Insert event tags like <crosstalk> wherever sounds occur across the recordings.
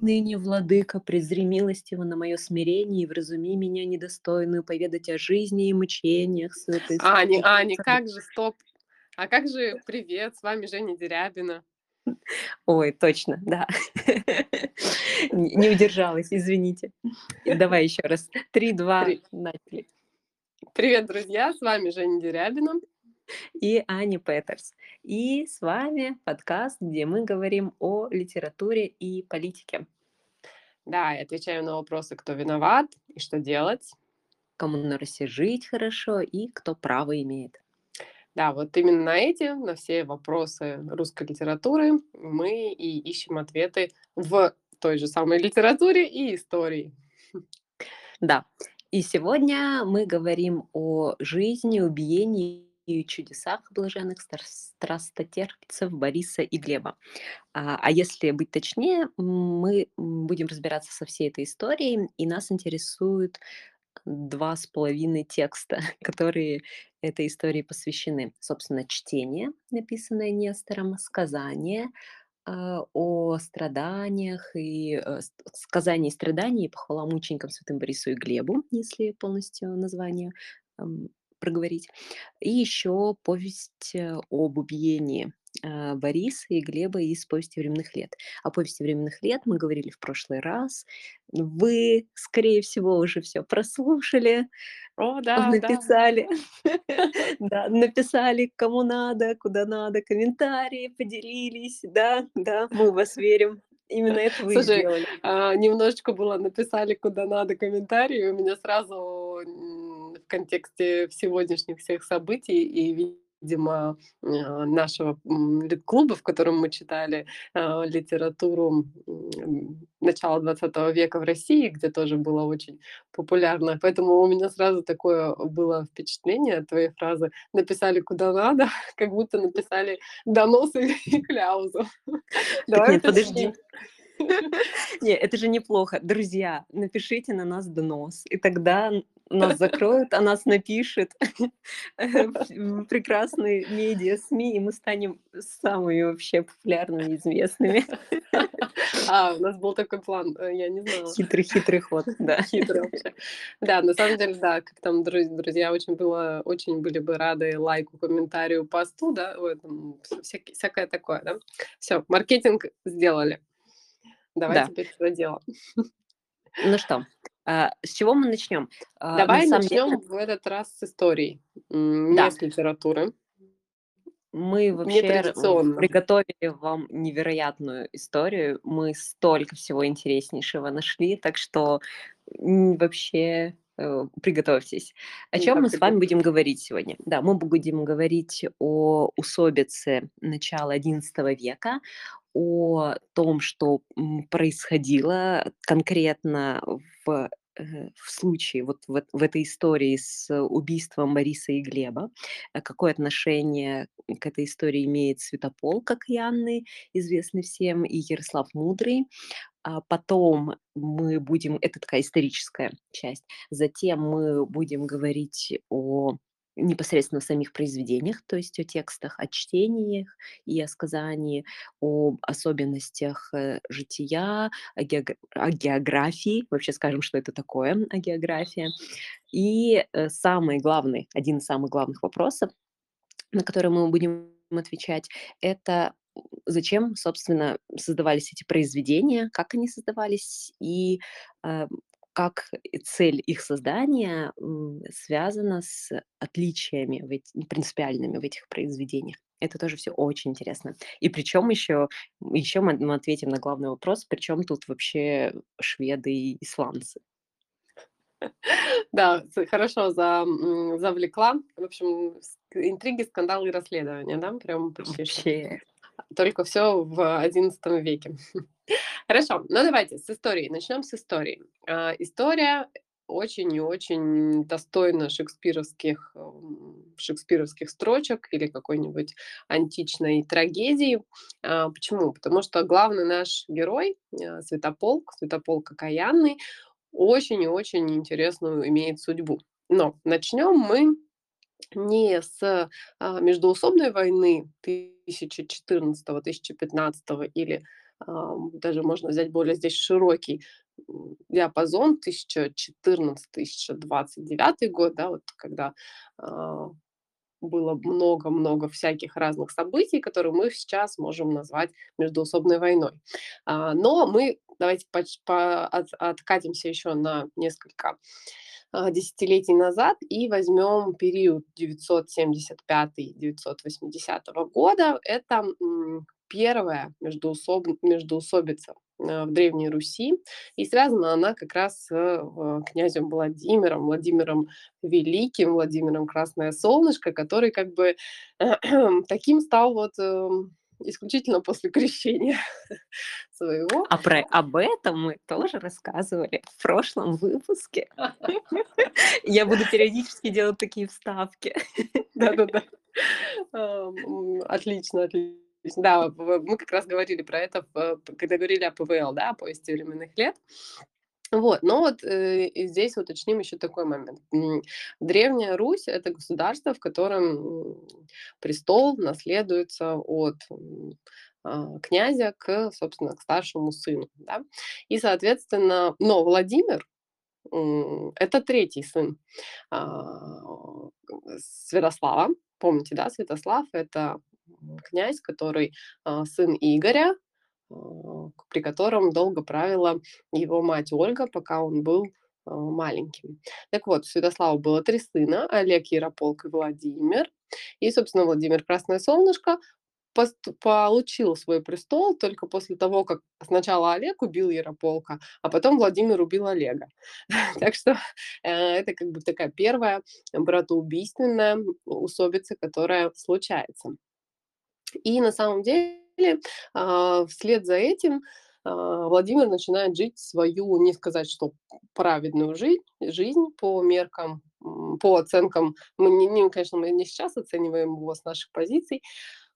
ныне, владыка, презри милостиво на мое смирение и вразуми меня недостойную поведать о жизни и мучениях святой Ани, Ани, как же, стоп. А как же привет, с вами Женя Дерябина. Ой, точно, да. <laughs> Не удержалась, извините. Давай еще раз. 3, 2, При начали. Привет, друзья, с вами Женя Дерябина. И Аня Петерс. И с вами подкаст, где мы говорим о литературе и политике. Да, и отвечаем на вопросы, кто виноват и что делать. Кому на Руси жить хорошо и кто право имеет. Да, вот именно на эти, на все вопросы русской литературы мы и ищем ответы в той же самой литературе и истории. Да. И сегодня мы говорим о жизни, убиении чудесах блаженных страстотерпцев Бориса и Глеба. А, а если быть точнее, мы будем разбираться со всей этой историей, и нас интересуют два с половиной текста, <laughs> которые этой истории посвящены. Собственно, чтение, написанное Нестором, сказание а, о страданиях и э, сказание и страдания и похвала мученикам святым Борису и Глебу, если полностью название проговорить. И еще повесть э, об убиении а, Бориса и Глеба из «Повести временных лет». О «Повести временных лет» мы говорили в прошлый раз. Вы, скорее всего, уже все прослушали, О, да, да. написали, <laughs> <laughs> да, написали кому надо, куда надо, комментарии поделились, да, да, мы в вас верим. Именно <laughs> это вы Слушай, сделали. а, немножечко было написали куда надо комментарии, у меня сразу контексте сегодняшних всех событий и, видимо, а, нашего м, лит-клуба, в котором мы читали а, литературу начала 20 века в России, где тоже было очень популярно. Поэтому у меня сразу такое было впечатление от твоей фразы «написали куда надо», <laughs> как будто написали донос и кляузу. Так Давай нет, подожди. Не, это же неплохо. Друзья, напишите на нас донос, и тогда нас закроют, а нас напишет <laughs> э, прекрасные медиа СМИ, и мы станем самыми вообще популярными, известными. <laughs> А, у нас был такой план, э, я не знала. Хитрый-хитрый ход, <laughs> да. Хитро вообще. Да, на самом деле, да, как там друз- друзья очень было, очень были бы рады лайку, комментарию, посту, да, в этом, всякое такое, да. Все, маркетинг сделали. Давай Да. теперь за дело. Ну что, а, с чего мы начнем? На Давай деле, начнем в этот раз с истории, м, не да, с литературы. мы вообще приготовили вам невероятную историю. Мы столько всего интереснейшего нашли, так что вообще э, приготовьтесь. О чем Да, мы с вами будем говорить сегодня? Да, мы будем говорить о усобице начала XI века, о том, что происходило конкретно в, э, в случае, вот в, в этой истории с убийством Бориса и Глеба, э, какое отношение к этой истории имеет Святополк Окаянный, известный всем, и Ярослав Мудрый. А потом мы будем, это такая историческая часть, затем мы будем говорить о непосредственно самих произведениях, то есть о текстах, о чтениях и о сказании, об особенностях э, жития, о, геог- о географии, вообще скажем, что это такое, о география. И э, самый главный, один из самых главных вопросов, на которые мы будем отвечать, это зачем, собственно, создавались эти произведения, как они создавались и э, как цель их создания связана с отличиями в эти- принципиальными в этих произведениях. Это тоже все очень интересно. И причем еще, еще мы, мы ответим на главный вопрос, причем тут вообще шведы и исландцы. Да, хорошо за, завлекла. В общем, интриги, скандалы и расследования, да, прям почти. Вообще. Только все в XI веке. <laughs> Хорошо, ну давайте с истории. Начнем с истории. А, История очень и очень достойна шекспировских, шекспировских строчек или какой-нибудь античной трагедии. А, Почему? Потому что главный наш герой, э, Святополк, Святополк Окаянный, очень и очень интересную имеет судьбу. Но начнем мы не с а, междоусобной войны 1014-1015 или ам, даже можно взять более здесь широкий, диапазон 1014-1029 год, да, вот когда, а, было много-много всяких разных событий, которые мы сейчас можем назвать междоусобной войной. А, но мы давайте поч по от откатимся еще на несколько, а, десятилетий назад и возьмем период 975-980 года. Это, м, 1 междоусоб междоусобица, э, в Древней Руси, и связана она как раз с, э, князем Владимиром, Владимиром Великим, Владимиром Красное Солнышко, который как бы <clears throat> таким стал вот, эм, исключительно после крещения <laughs> своего. А про об этом мы тоже рассказывали в прошлом выпуске. <laughs> Я буду периодически делать такие вставки. <laughs> Да-да-да. Отлично, отлично. Да, мы как раз говорили про это, когда говорили о ПВЛ, да, о повести временных лет. Вот, но вот, э, здесь уточним еще такой момент. Древняя Русь- это государство, в котором, престол наследуется от, а, князя к, собственно, к старшему сыну, да. И, соответственно, но Владимир, это третий сын, а, Святослава. Помните, да, Святослав- это, князь, который, а, сын Игоря, при котором долго правила его мать Ольга, пока он был, а, маленьким. Так вот, у Святослава было 3 сына: Олег, Ярополк и Владимир. И, собственно, Владимир Красное Солнышко получил свой престол только после того, как сначала Олег убил Ярополка, а потом Владимир убил Олега. <laughs> Так что, э, это как бы такая 1 братоубийственная усобица, которая случается. И на самом деле, а, вслед за этим, а, Владимир начинает жить свою, не сказать, что праведную жизнь жизнь по меркам, по оценкам. Мы не не, конечно, мы не сейчас оцениваем его с наших позиций,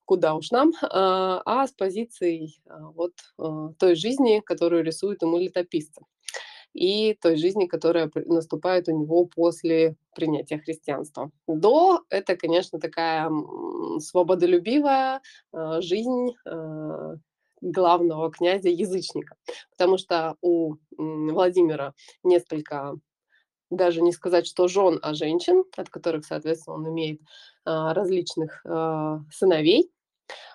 куда уж нам, а, а с позиций, вот, а, той жизни, которую рисуют ему летописцы, и той жизни, которая наступает у него после принятия христианства. До- это, конечно, такая, свободолюбивая, а, жизнь, а, главного князя-язычника. Потому что у, Владимира несколько, даже не сказать, что жен, а женщин, от которых, соответственно, он имеет, а, различных, сыновей.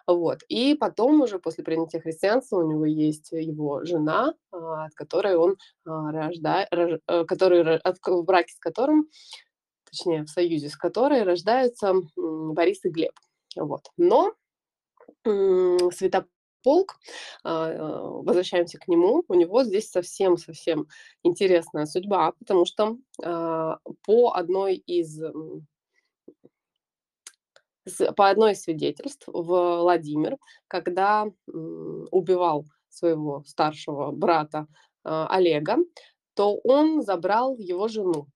Вот. И потом уже после принятия христианства у него есть его жена, а, от которой он, а, рожда рож э, который от в браке с которым, точнее, в союзе с которой рождаются, Борис и Глеб. Вот. Но, Святополк, а, э, возвращаемся к нему, у него здесь совсем-совсем интересная судьба, потому что, по одной из, по одной из свидетельств, Владимир, когда, убивал своего старшего брата, а, Олега, то он забрал его жену.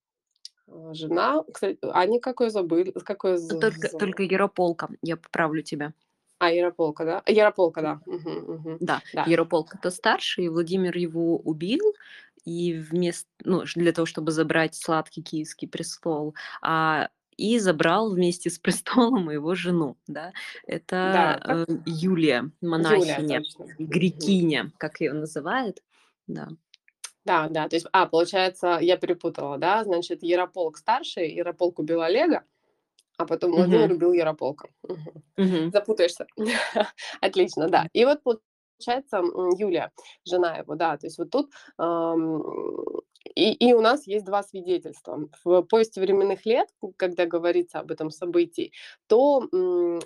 А, жена, кстати, Аня, как её забыли, как её з Только з только Ярополка, я поправлю тебя. А, Ярополка, да? Ярополка, да. Мгм, мгм. Да, Да. Ярополк- это старший, и Владимир его убил, и вмес ну, для того, чтобы забрать сладкий киевский престол, а, и забрал вместе с престолом его жену, да. Да, Это, так э, Юлия, Юлия, монахиня. Мгм. грекиня, как её называют. Да. Да, да, то есть, а, получается, я перепутала, да, значит, Ярополк старший, Ярополк убил Олега, а потом Владимир Мгм. убил Ярополка. Мгм. Мгм. Запутаешься. <laughs> Отлично, да. И вот получается, Юлия, жена его, да, то есть вот тут, ам, и и у нас есть 2 свидетельства. В "Повести временных лет", когда говорится об этом событии, то,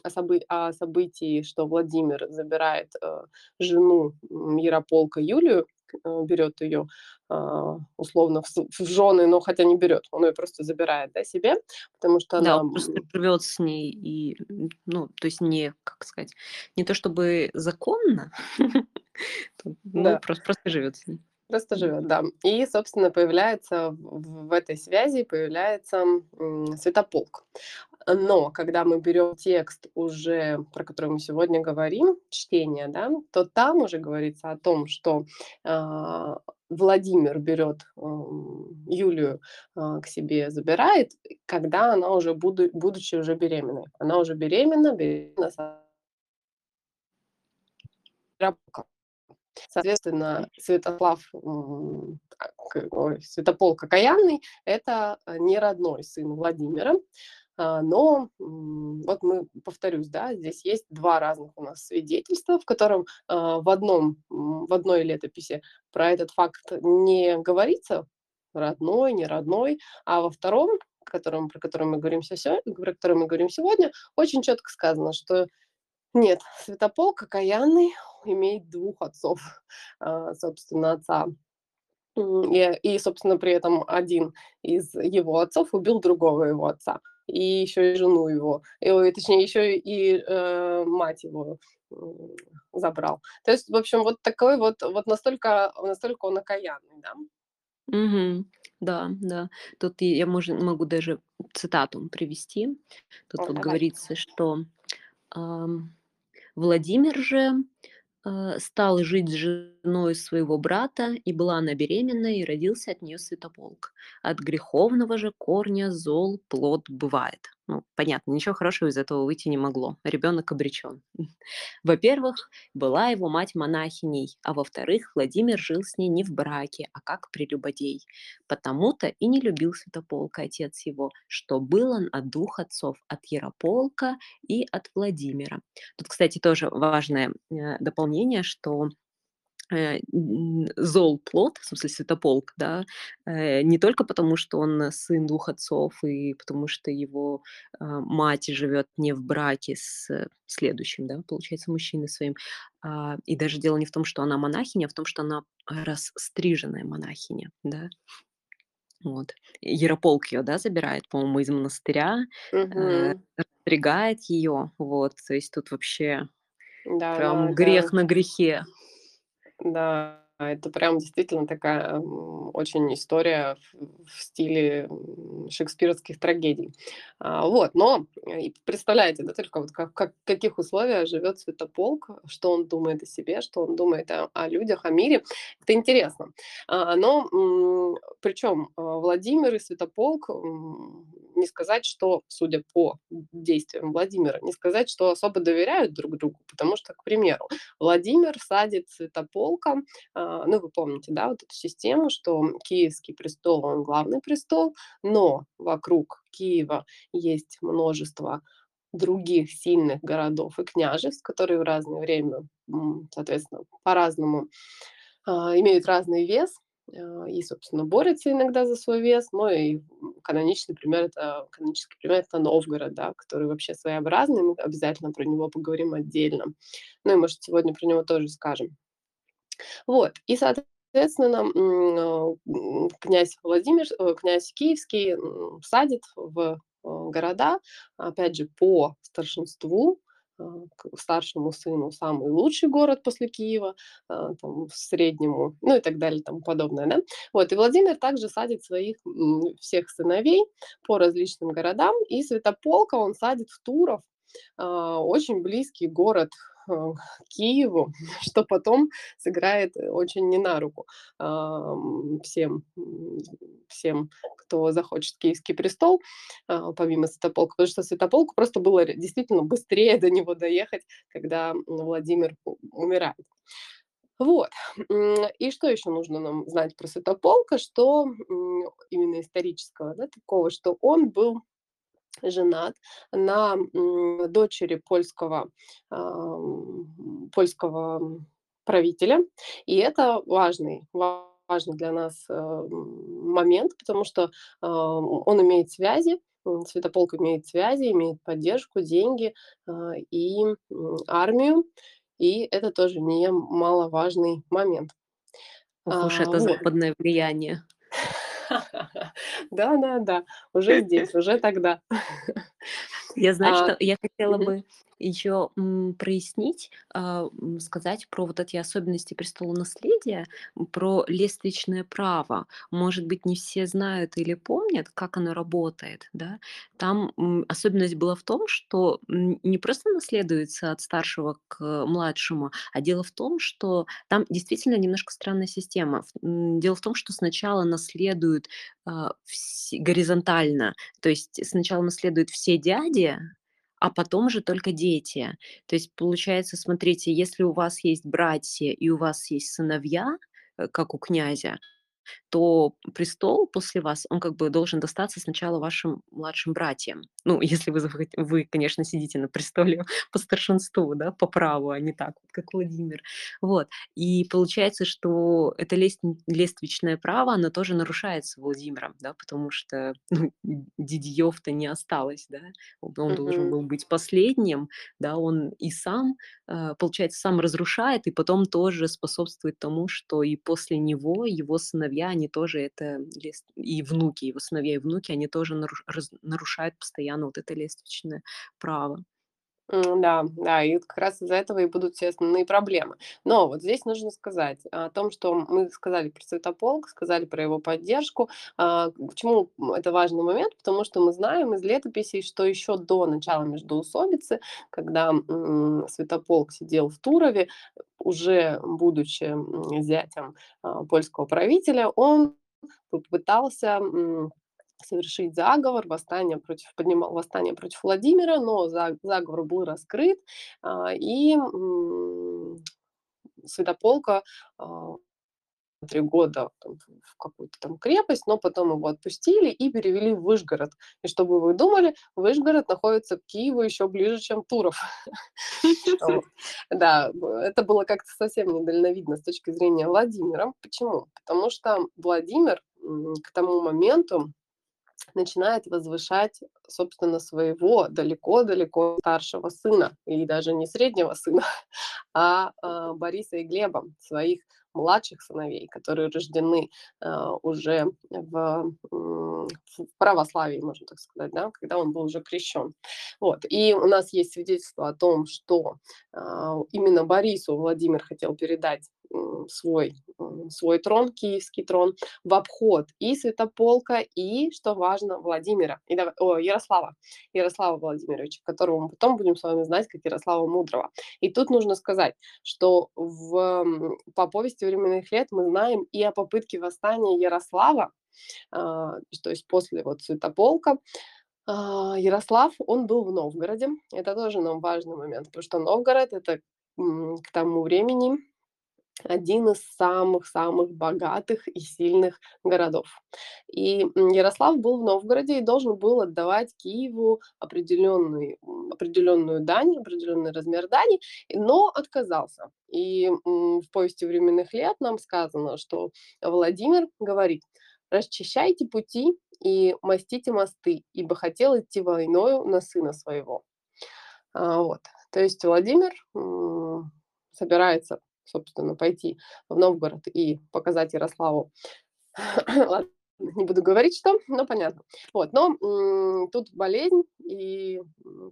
о собы о событии, что Владимир забирает, э, жену, Ярополка Юлию, э, берет её, а, условно в жены, но хотя не берет, он её просто забирает, да, себе, потому что Да, она, он просто живет с ней и, ну, то есть не, как сказать, не то чтобы законно, <laughs> ну, Да. прос просто живет с ней. Просто живет, да. И, собственно, появляется в этой связи появляется, м, Святополк. Но когда мы берем текст уже, про который мы сегодня говорим, чтение, да, то там уже говорится о том, что, а, Владимир берет, ам, Юлию, а, к себе забирает, когда она уже буду будучи уже беременной. Она уже беременна, беременна Соответственно, Святослав, а, к ой, Святополк Окаянный- это, э, не родной сын Владимира. А, но, вот мы, повторюсь, да, здесь есть 2 разных у нас свидетельства, в котором, а, в одном, в одной летописи про этот факт не говорится, родной, не родной, а во втором, котором, про который мы говорим про который мы говорим сегодня, очень четко сказано, что нет, Святополк Окаянный имеет двух отцов. <laughs> А, собственно, отца и, и, собственно, при этом один из его отцов убил другого его отца, и еще и жену его, и, точнее, еще и э, мать его забрал. То есть, в общем, вот такой вот, вот настолько, настолько он окаянный, да. Мгм. Да, да. Тут я може могу даже цитату привести. Тут О, вот давай. говорится, что, ам, Владимир же, э, стал жить с женой своего брата, и была она беременна, и родился от нее Святополк. От греховного же корня зол плод бывает. Ну, понятно, ничего хорошего из этого выйти не могло. Ребенок обречен. <laughs> Во-первых, была его мать монахиней, а во-вторых, Владимир жил с ней не в браке, а как прелюбодей. Потому-то и не любил Святополка отец его, что был он от двух отцов, от Ярополка и от Владимира. Тут, кстати, тоже важное э, дополнение, что э, н- зол плод, в смысле Святополк, да, э, не только потому, что он сын двух отцов и потому что его а, мать живет не в браке с э, следующим, да, получается, мужчиной своим, а, и даже дело не в том, что она монахиня, а в том, что она расстриженная монахиня, да, вот. Ярополк ее, да, забирает, по-моему, из монастыря, э, Мгм. расстригает ее, вот, то есть тут вообще Да, да, прям это грех на грехе. Да, это прям действительно такая, очень история в стиле, шекспировских трагедий. А, вот, но, э, представляете, да, только вот как как каких условиях живет Святополк, что он думает о себе, что он думает о о людях, о мире. Это интересно. А, но, причем, Владимир и Святополк, м, не сказать, что, судя по действиям Владимира, не сказать, что особо доверяют друг другу, потому что, к примеру, Владимир садит Святополка, а, ну, вы помните, да, вот эту систему, что Киевский престол, он главный престол, но вокруг Киева есть множество других сильных городов и княжеств, которые в разное время, соответственно, по-разному а, имеют разный вес а, и, собственно, борются иногда за свой вес. Ну и каноничный пример это канонический пример это Новгород, да, который вообще своеобразный. Мы обязательно про него поговорим отдельно. Ну и, может, сегодня про него тоже скажем. Вот. И, соответственно, князь Владимир, э, князь Киевский, садит в, э, города, опять же, по старшинству, а, к старшему сыну самый лучший город после Киева, там, среднему, ну и так далее, тому подобное, да. Вот, и Владимир также садит своих, всех сыновей по различным городам, и Святополка он садит в Туров, очень близкий город Киеву, <laughs> что потом сыграет очень не на руку ам, всем, всем, кто захочет киевский престол, а, помимо Святополка, потому что Святополку просто было действительно быстрее до него доехать, когда Владимир умирает. Вот. И что еще нужно нам знать про Святополка, что именно исторического, да, такого, что он был женат на, дочери польского, польского правителя. И это важный ва- важный для нас, э, момент, потому что, он имеет связи, Святополк имеет связи, имеет поддержку, деньги, а, и, армию. И это тоже немаловажный момент. Ох уж А, это вот. Западное влияние. Да-да-да, уже здесь, уже тогда. Я, знаешь, А, что я хотела бы еще прояснить, а, сказать про вот эти особенности престолонаследия, м, про лествичное право. Может быть, не все знают или помнят, как оно работает, да? Там особенность была в том, что не просто наследуется от старшего к младшему, а дело в том, что там действительно немножко странная система. Дело в том, что сначала наследуют а, горизонтально, то есть сначала наследуют все дяди, а потом уже только дети. То есть получается, смотрите, если у вас есть братья и у вас есть сыновья, э, как у князя, то престол после вас, он как бы должен достаться сначала вашим младшим братьям. Ну, если вы, вы, конечно, сидите на престоле <laughs> по старшинству, да, по праву, а не так, вот, как Владимир. Вот. И получается, что это лест- лествичное право, оно тоже нарушается Владимиром, да, потому что ну, Дидьев-то не осталось, да, он он должен был быть последним, да, он и сам э, получается, сам разрушает и потом тоже способствует тому, что и после него его сыновья, они тоже это, и внуки, его сыновья и внуки, они тоже нарушают постоянно вот это лествичное право. Да, да, и как раз из-за этого и будут все основные проблемы. Но вот здесь нужно сказать о том, что мы сказали про Святополк, сказали про его поддержку. А, почему это важный момент? Потому что мы знаем из летописей, что еще до начала междоусобицы, когда м, Святополк сидел в Турове, уже будучи зятем а, польского правителя, он попытался совершить заговор, восстание против, поднимал восстание против Владимира, но за- заговор был раскрыт, а, и Святополка 3 года там в какую-то там крепость, но потом его отпустили и перевели в Вышгород. И чтобы вы думали, Вышгород находится к Киеву еще ближе, чем Туров. <laughs> Да, это было как-то совсем недальновидно с точки зрения Владимира. Почему? Потому что Владимир, к тому моменту начинает возвышать, собственно, своего далеко-далеко старшего сына, и даже не среднего сына, <laughs> а, а, Бориса и Глеба, своих младших сыновей, которые рождены, а, уже в, в православии, можно так сказать, да, когда он был уже крещен. Вот. И у нас есть свидетельство о том, что а, именно Борису Владимир хотел передать свой, свой трон, киевский трон, в обход и Святополка, и, что важно, Владимира, и, о, Ярослава, Ярослава Владимировича, которого мы потом будем с вами знать как Ярослава Мудрого. И тут нужно сказать, что в, по повести временных лет мы знаем и о попытке восстания Ярослава, а, то есть после вот Святополка, а, Ярослав, он был в Новгороде. Это тоже нам важный момент, потому что Новгород это к тому времени один из самых-самых богатых и сильных городов. И Ярослав был в Новгороде и должен был отдавать Киеву определенный, м, определенную дань, определенный размер дани, но отказался. И в повести временных лет нам сказано, что Владимир говорит, расчищайте пути и мастите мосты, ибо хотел идти войною на сына своего. А, вот. То есть Владимир собирается, собственно, пойти в Новгород и показать Ярославу. Не буду говорить, что, но понятно. Вот, но м, тут болезнь и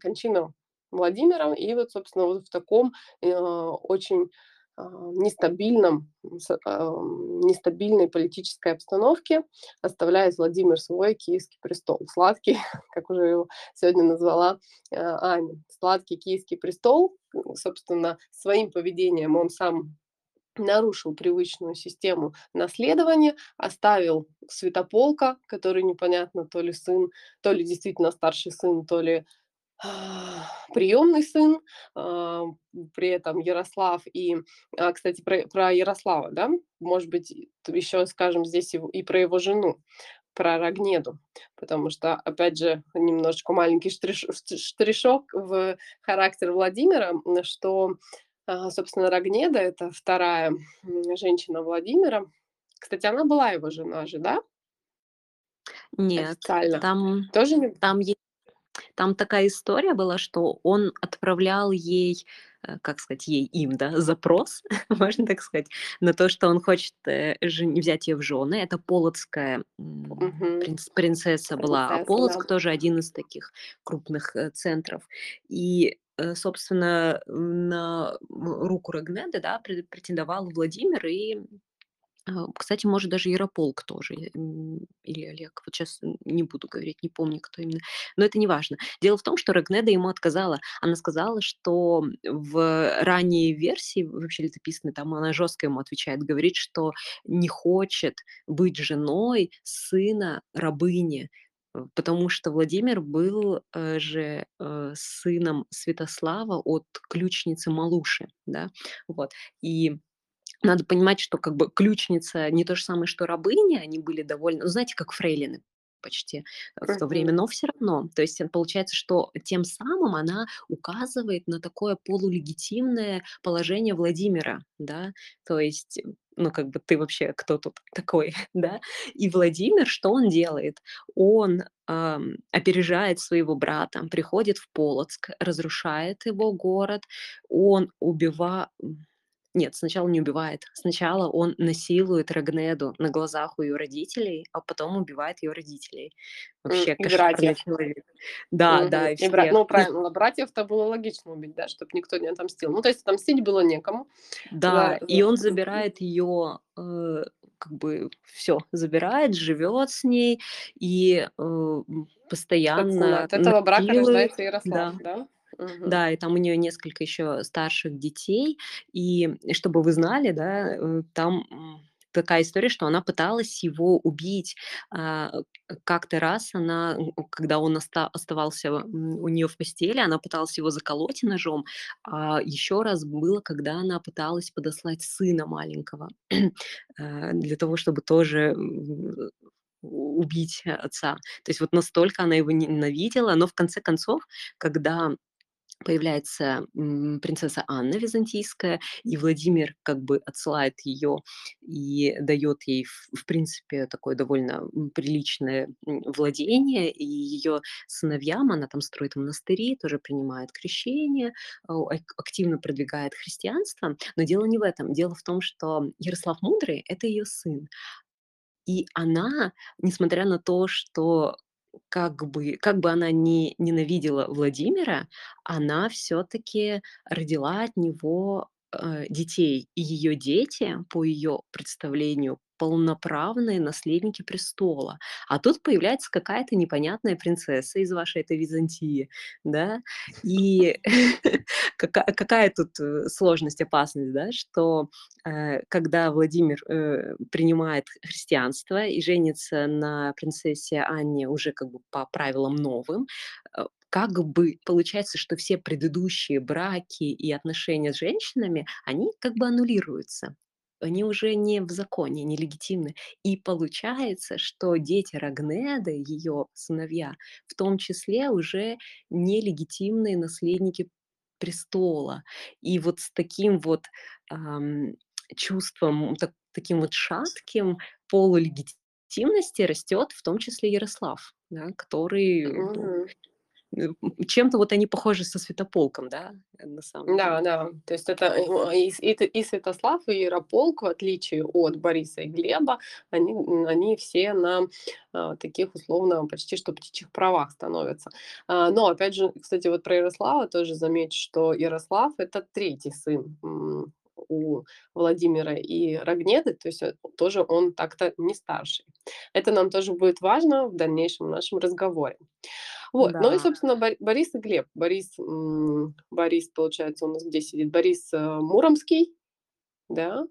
кончина Владимира, и вот, собственно, вот в таком э, очень нестабильном, с- ам, нестабильной политической обстановке оставляет Владимир свой киевский престол. Сладкий, <laughs> как уже его сегодня назвала э, Аня. Сладкий киевский престол, собственно, своим поведением он сам нарушил привычную систему наследования, оставил Святополка, который непонятно, то ли сын, то ли действительно старший сын, то ли <sighs> приемный сын, а, при этом Ярослав и, а, кстати, про, про Ярослава, да, может быть, еще скажем здесь и, и про его жену, про Рогнеду, потому что, опять же, немножечко маленький штриш- шт- штришок в характер Владимира, что, а, собственно, Рогнеда– это вторая женщина Владимира. Кстати, она была его жена же, да, Нет, официально? там, Тоже не... там Там такая история была, что он отправлял ей, э, как сказать, ей, им, да, <laughs> запрос, <laughs> можно так сказать, на то, что он хочет э, жен- взять ее в жены. Это полоцкая принц- принцесса была, а да. Полоцк тоже один из таких крупных э, центров. И, собственно, на руку Рогнеды, да, пре- претендовал Владимир и кстати, может, даже Ярополк тоже, или Олег. Вот сейчас не буду говорить, не помню, кто именно. Но это не важно. Дело в том, что Рогнеда ему отказала. Она сказала, что в ранней версии, вообще летописной, там она жестко ему отвечает, говорит, что не хочет быть женой сына рабыни. э, потому что Владимир был, э, же, э, сыном Святослава от ключницы Малуши, да, вот. И надо понимать, что как бы ключница не то же самое, что рабыня, они были довольно, ну, знаете, как фрейлины почти э, в то время, но все равно. То есть, э, получается, что тем самым она указывает на такое полулегитимное положение Владимира, да. То есть, ну, как бы ты вообще кто тут <laughs> такой, <laughs> да? И Владимир, что он делает? Он, ам, опережает своего брата, приходит в Полоцк, разрушает его город, он убива м, нет, сначала не убивает. Сначала он насилует Рагнеду на глазах у ее родителей, а потом убивает ее родителей. Вообще и кошмарный братьев. человек. Да, Мгм. да, и И бра ну, <laughs> правильно, братьев-то было логично убить, да, чтоб никто не отомстил. Ну, то есть отомстить было некому да, за и он забирает ее, э, как бы все забирает, живет с ней и, э, постоянно от этого брака насилует. рождается Ярослав, Да. да? Мгм. Да, и там у нее несколько еще старших детей. И чтобы вы знали, да, э, там, такая история, что она пыталась его убить. А, э, как-то раз она, когда он оста оставался, у нее в постели, она пыталась его заколоть ножом. А еще раз было, когда она пыталась подослать сына маленького, э, <clears throat> для того, чтобы тоже, у убить отца. То есть вот настолько она его ненавидела, но в конце концов, когда Появляется, принцесса Анна византийская, и Владимир как бы отсылает ее и дает ей, в принципе, такое довольно, приличное, владение. И ее сыновьям она там строит монастыри, тоже принимает крещение, активно продвигает христианство. Но дело не в этом. Дело в том, что Ярослав Мудрый- это ее сын. И она, несмотря на то, что как бы как бы она ни ненавидела Владимира, она все таки родила от него, э, детей. И ее дети, по ее представлению, полноправные наследники престола. А тут появляется какая-то непонятная принцесса из вашей этой Византии, да. И <laughs> кака какая тут, э, сложность, опасность, да, что э, когда Владимир э, принимает христианство и женится на принцессе Анне уже как бы по правилам новым, как бы получается, что все предыдущие браки и отношения с женщинами, они как бы аннулируются. Они уже не в законе, не легитимны. И получается, что дети Рагнеды, ее сыновья, в том числе уже нелегитимные наследники престола. И вот с таким вот ам, чувством, так таким вот шатким полулегитимности растет в том числе Ярослав, да, который, э, чем-то вот они похожи со Святополком, да, э, на самом Да, деле. да. То есть это э, и и и Святослав, и Ярополк, в отличие от Бориса и Глеба, они, они все на, а, таких условно почти что птичьих правах становятся. А, но опять же, кстати, вот про Ярослава тоже замечу, что Ярослав- это третий сын, у Владимира и Рогнеды, то есть, э, тоже он так-то не старший. Это нам тоже будет важно в дальнейшем нашем разговоре. Вот, ну и, Да. собственно, Бо Борис и Глеб. Борис, Борис, получается, у нас где сидит? Борис, э, Муромский, да,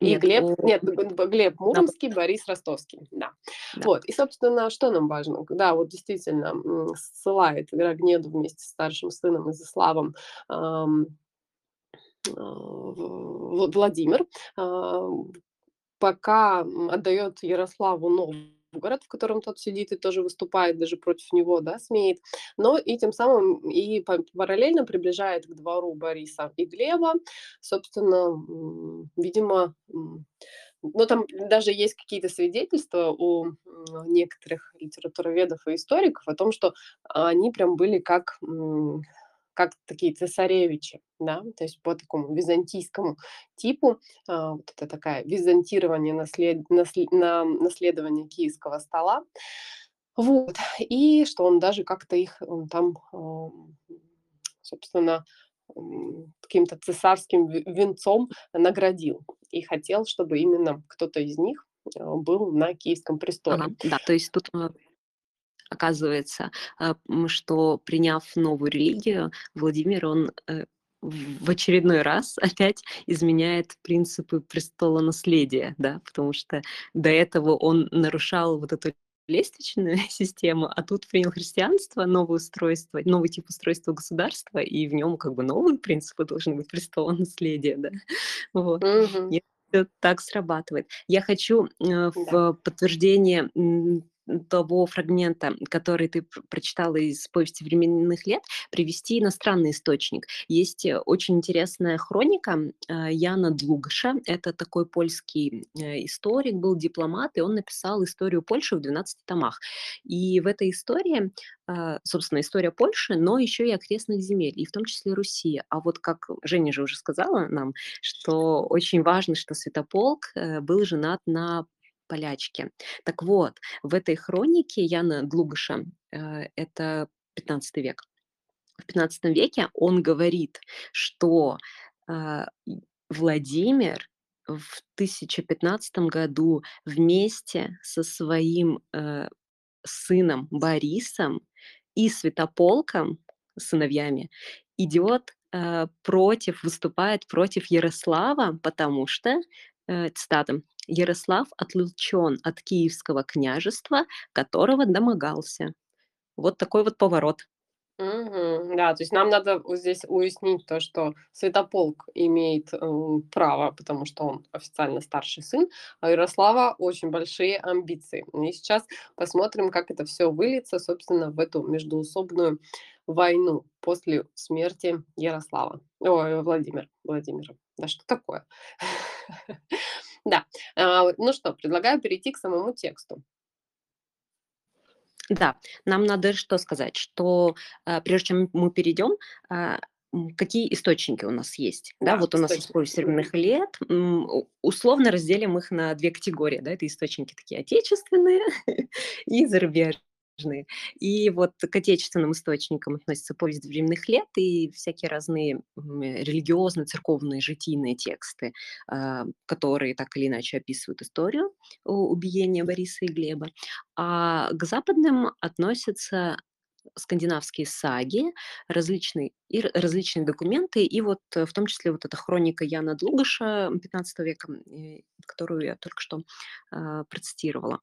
и Нет, Глеб о, нет, Глеб Муромский, Борис Ростовский, да. да. Вот, и, собственно, что нам важно? Да, вот действительно, ссылает Рогнеду вместе с старшим сыном Изяславом, а, в Владимир, а, Пока, отдает Ярославу Новгород, в котором тот сидит и тоже выступает, даже против него, да, смеет. Но и тем самым и па параллельно приближает к двору Бориса и Глеба. Собственно, видимо, ну, там даже есть какие-то свидетельства у, некоторых литературоведов и историков о том, что они прям были как, как такие цесаревичи, да, то есть по такому византийскому типу. А, вот это такая византирование наслед насле на наследование киевского стола. Вот. И что он даже как-то их, там, ам, собственно, каким-то цесарским ве венцом наградил. И хотел, чтобы именно кто-то из них, э, был на киевском Ага, престоле. да, то есть тут, э, оказывается, м, что приняв новую религию, Владимир, он, э, в очередной раз <laughs> опять изменяет принципы престолонаследия, да, потому что до этого он нарушал вот эту лестничную <laughs> систему, а тут принял христианство, новое устройство, новый тип устройства государства, и в нем как бы новые принципы должны быть престола <laughs> наследия, да. Вот. Это так срабатывает. Я хочу э, Да. в подтверждение м, того фрагмента, который ты пр- прочитала из повести временных лет, привести иностранный источник. Есть э, очень интересная хроника э, Яна Длугаша. Это такой польский э, историк, был дипломат, и он написал историю Польши в 12 томах. И в этой истории, собственно, история Польши, но еще и окрестных земель, и в том числе Руси. А вот как Женя же уже сказала нам, что очень важно, что Святополк был женат на полячке. Так вот, в этой хронике Яна Длугаша, э, это 15 век, в 15 веке он говорит, что и Владимир в 1015 году вместе со своим э, сыном Борисом и Святополком, сыновьями, идет э, против, выступает против Ярослава, потому что, э, цитата, «Ярослав отлучен от Киевского княжества, которого домогался». Вот такой вот поворот. Мгм. Да, то есть нам надо здесь уяснить то, что Святополк имеет, м, право, потому что он официально старший сын, а Ярослава очень большие амбиции. И сейчас посмотрим, как это все выльется, собственно, в эту междоусобную войну после смерти Ярослава. Ой, Владимир Владимира. Да что такое? <laughs> Да. А, ну что, предлагаю перейти к самому тексту. Да, нам надо что сказать, что, э, прежде чем мы перейдем, а, какие источники у нас есть. Да, Да, вот у нас есть источники. повесть Мгм. временных лет. условно разделим их на 2 категории, да. Это источники такие отечественные <laughs> и зарубежные. И вот к отечественным источникам относятся повесть временных лет и всякие разные, м, религиозные, церковные, житийные тексты, а, которые так или иначе описывают историю убиения Бориса и Глеба. А к западным относятся скандинавские саги, различные и различные документы, и вот, э, в том числе вот эта хроника Яна Длугаша, м, 15 века, э, которую я только что, а, процитировала.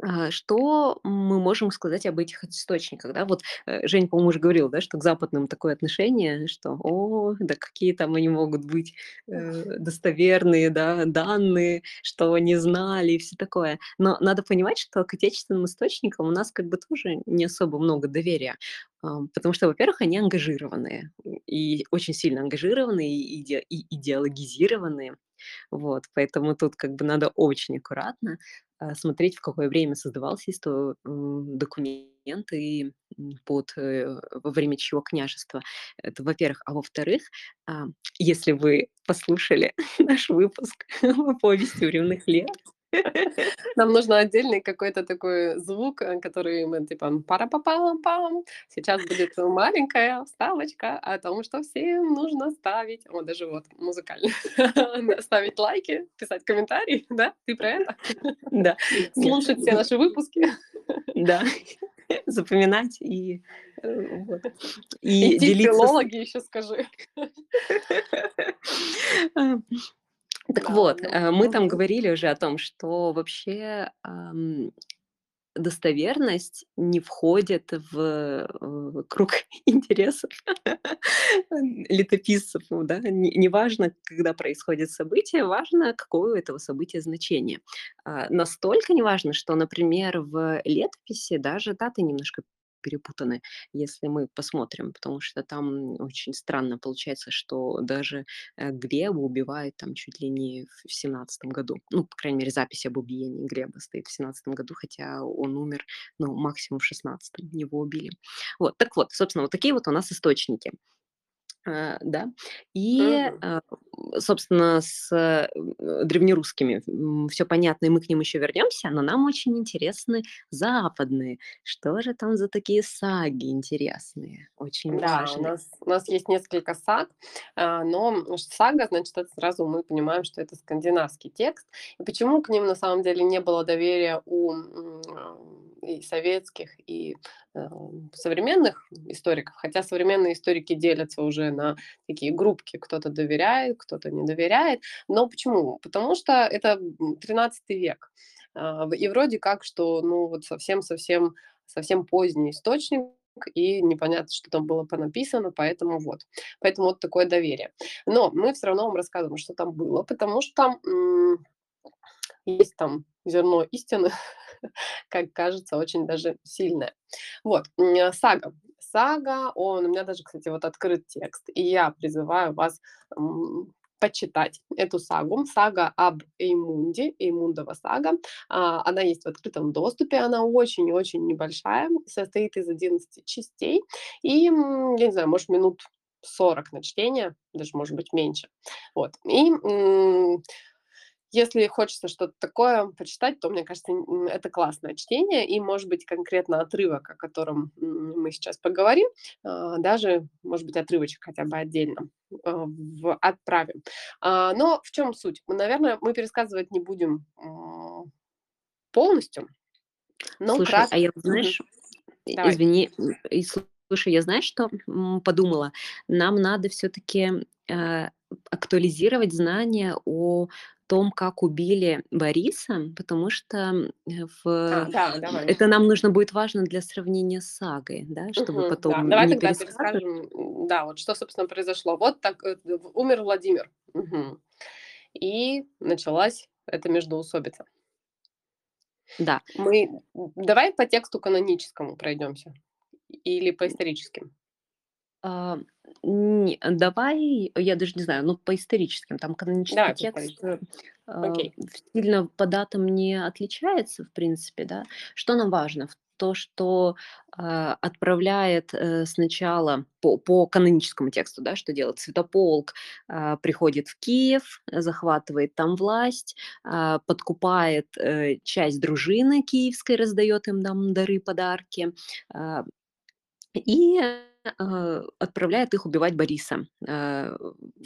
А, что мы можем сказать об этих источниках, да? Вот, э, Жень, по-моему, уже говорил, да, что к западным такое отношение, что: "О, да какие там они могут быть, э, достоверные, да, данные, что не знали", и всё такое. Но надо понимать, что к отечественным источникам у нас как бы тоже не особо много доверия, потому что, во-первых, они ангажированные, и очень сильно ангажированные, и иде и идеологизированные. Вот, поэтому тут как бы надо очень аккуратно, а, смотреть, в какое время создавался документ и, под, э, во время чьего княжества. Это во-первых. А во-вторых, а, если вы послушали <laughs> наш выпуск <laughs> о повести временных лет <laughs> Нам нужно отдельный какой-то такой звук, э, который мы типа пара-па-пам-пам. Сейчас будет маленькая вставочка о том, что всем нужно ставить, о, даже вот музыкально, <laughs> ставить лайки, писать комментарии, да? Ты про это? Да, <laughs> Слушать все наши выпуски, да, запоминать и, э, вот, и к делиться филологи, еще скажи. Так Да, вот, ну, э, мы там мгм. говорили уже о том, что вообще, ам, достоверность не входит в, э, круг <laughs> интересов летописцев, ну да. Не неважно, когда происходит событие, важно, какое у этого события значение. А, настолько неважно, что, например, в летописи даже даты немножко перепутаны, если мы посмотрим, потому что там очень странно получается, что даже, э, Глеба убивают там чуть ли не в семнадцатом году. Ну, по крайней мере, запись об убиении Глеба стоит в семнадцатом году, хотя он умер, ну, максимум в шестнадцатом его убили. Вот, так вот, собственно, вот такие вот у нас источники. А, да. И, а, собственно, с, э, древнерусскими, все понятно, и мы к ним еще вернемся, но нам очень интересны западные. Что же там за такие саги интересные, очень Да, у важные? нас у нас есть несколько саг, а, но сага, значит, это сразу мы понимаем, что это скандинавский текст. И почему к ним на самом деле не было доверия у, и советских, и, э, современных историков? Хотя современные историки делятся уже на такие группки: кто-то доверяет, кто-то не доверяет. Но почему? Потому что это, м, 13 век. А, и вроде как, что, ну, вот совсем-совсем совсем поздний источник, и непонятно, что там было понаписано, поэтому вот. Поэтому вот такое доверие. Но мы всё равно вам рассказываем, что там было, потому что, м, есть там зерно истины, <laughs> как кажется, очень даже сильное. Вот, м, сага. Сага, он у меня даже, кстати, вот открыт текст, и я призываю вас, почитать эту сагу. Сага об Эймунде, Эймундова сага. А, она есть в открытом доступе, она очень-очень небольшая, состоит из 11 частей, и, я не знаю, может, минут 40 на чтение, даже, может быть, меньше. Вот, и, если хочется что-то такое почитать, то, мне кажется, это классное чтение, и, может быть, конкретно отрывок, о котором, мы сейчас поговорим, а, даже, может быть, отрывочек хотя бы отдельно, а, в отправим. А, но в чём суть? Наверное, мы пересказывать не будем, полностью, но Слушай, крат а я знаешь, и Давай. извини, слушай, я знаешь, что, подумала? Нам надо всё-таки, а, актуализировать знания о том, как убили Бориса, потому что, м, А, в да, давай. это нам нужно будет важно для сравнения с сагой, да, чтобы да. потом Давай не тогда пересказывать. перескажем, м, да, вот что, собственно, произошло. Вот так, э, умер Владимир. Мгм. И началась эта междоусобица. Да. Мы давай по тексту каноническому пройдёмся или по историческим? А, не давай, я даже не знаю, ну, по историческим. Там канонический по текст, э, Окей. сильно по датам не отличается, в принципе, да. Что нам важно? То, что, а, отправляет, э, сначала по по каноническому тексту, да, что делает Святополк, а, приходит в Киев, захватывает там власть, а, подкупает, э, часть дружины киевской, раздаёт им там дары, подарки, а, и, отправляет их убивать Бориса. А,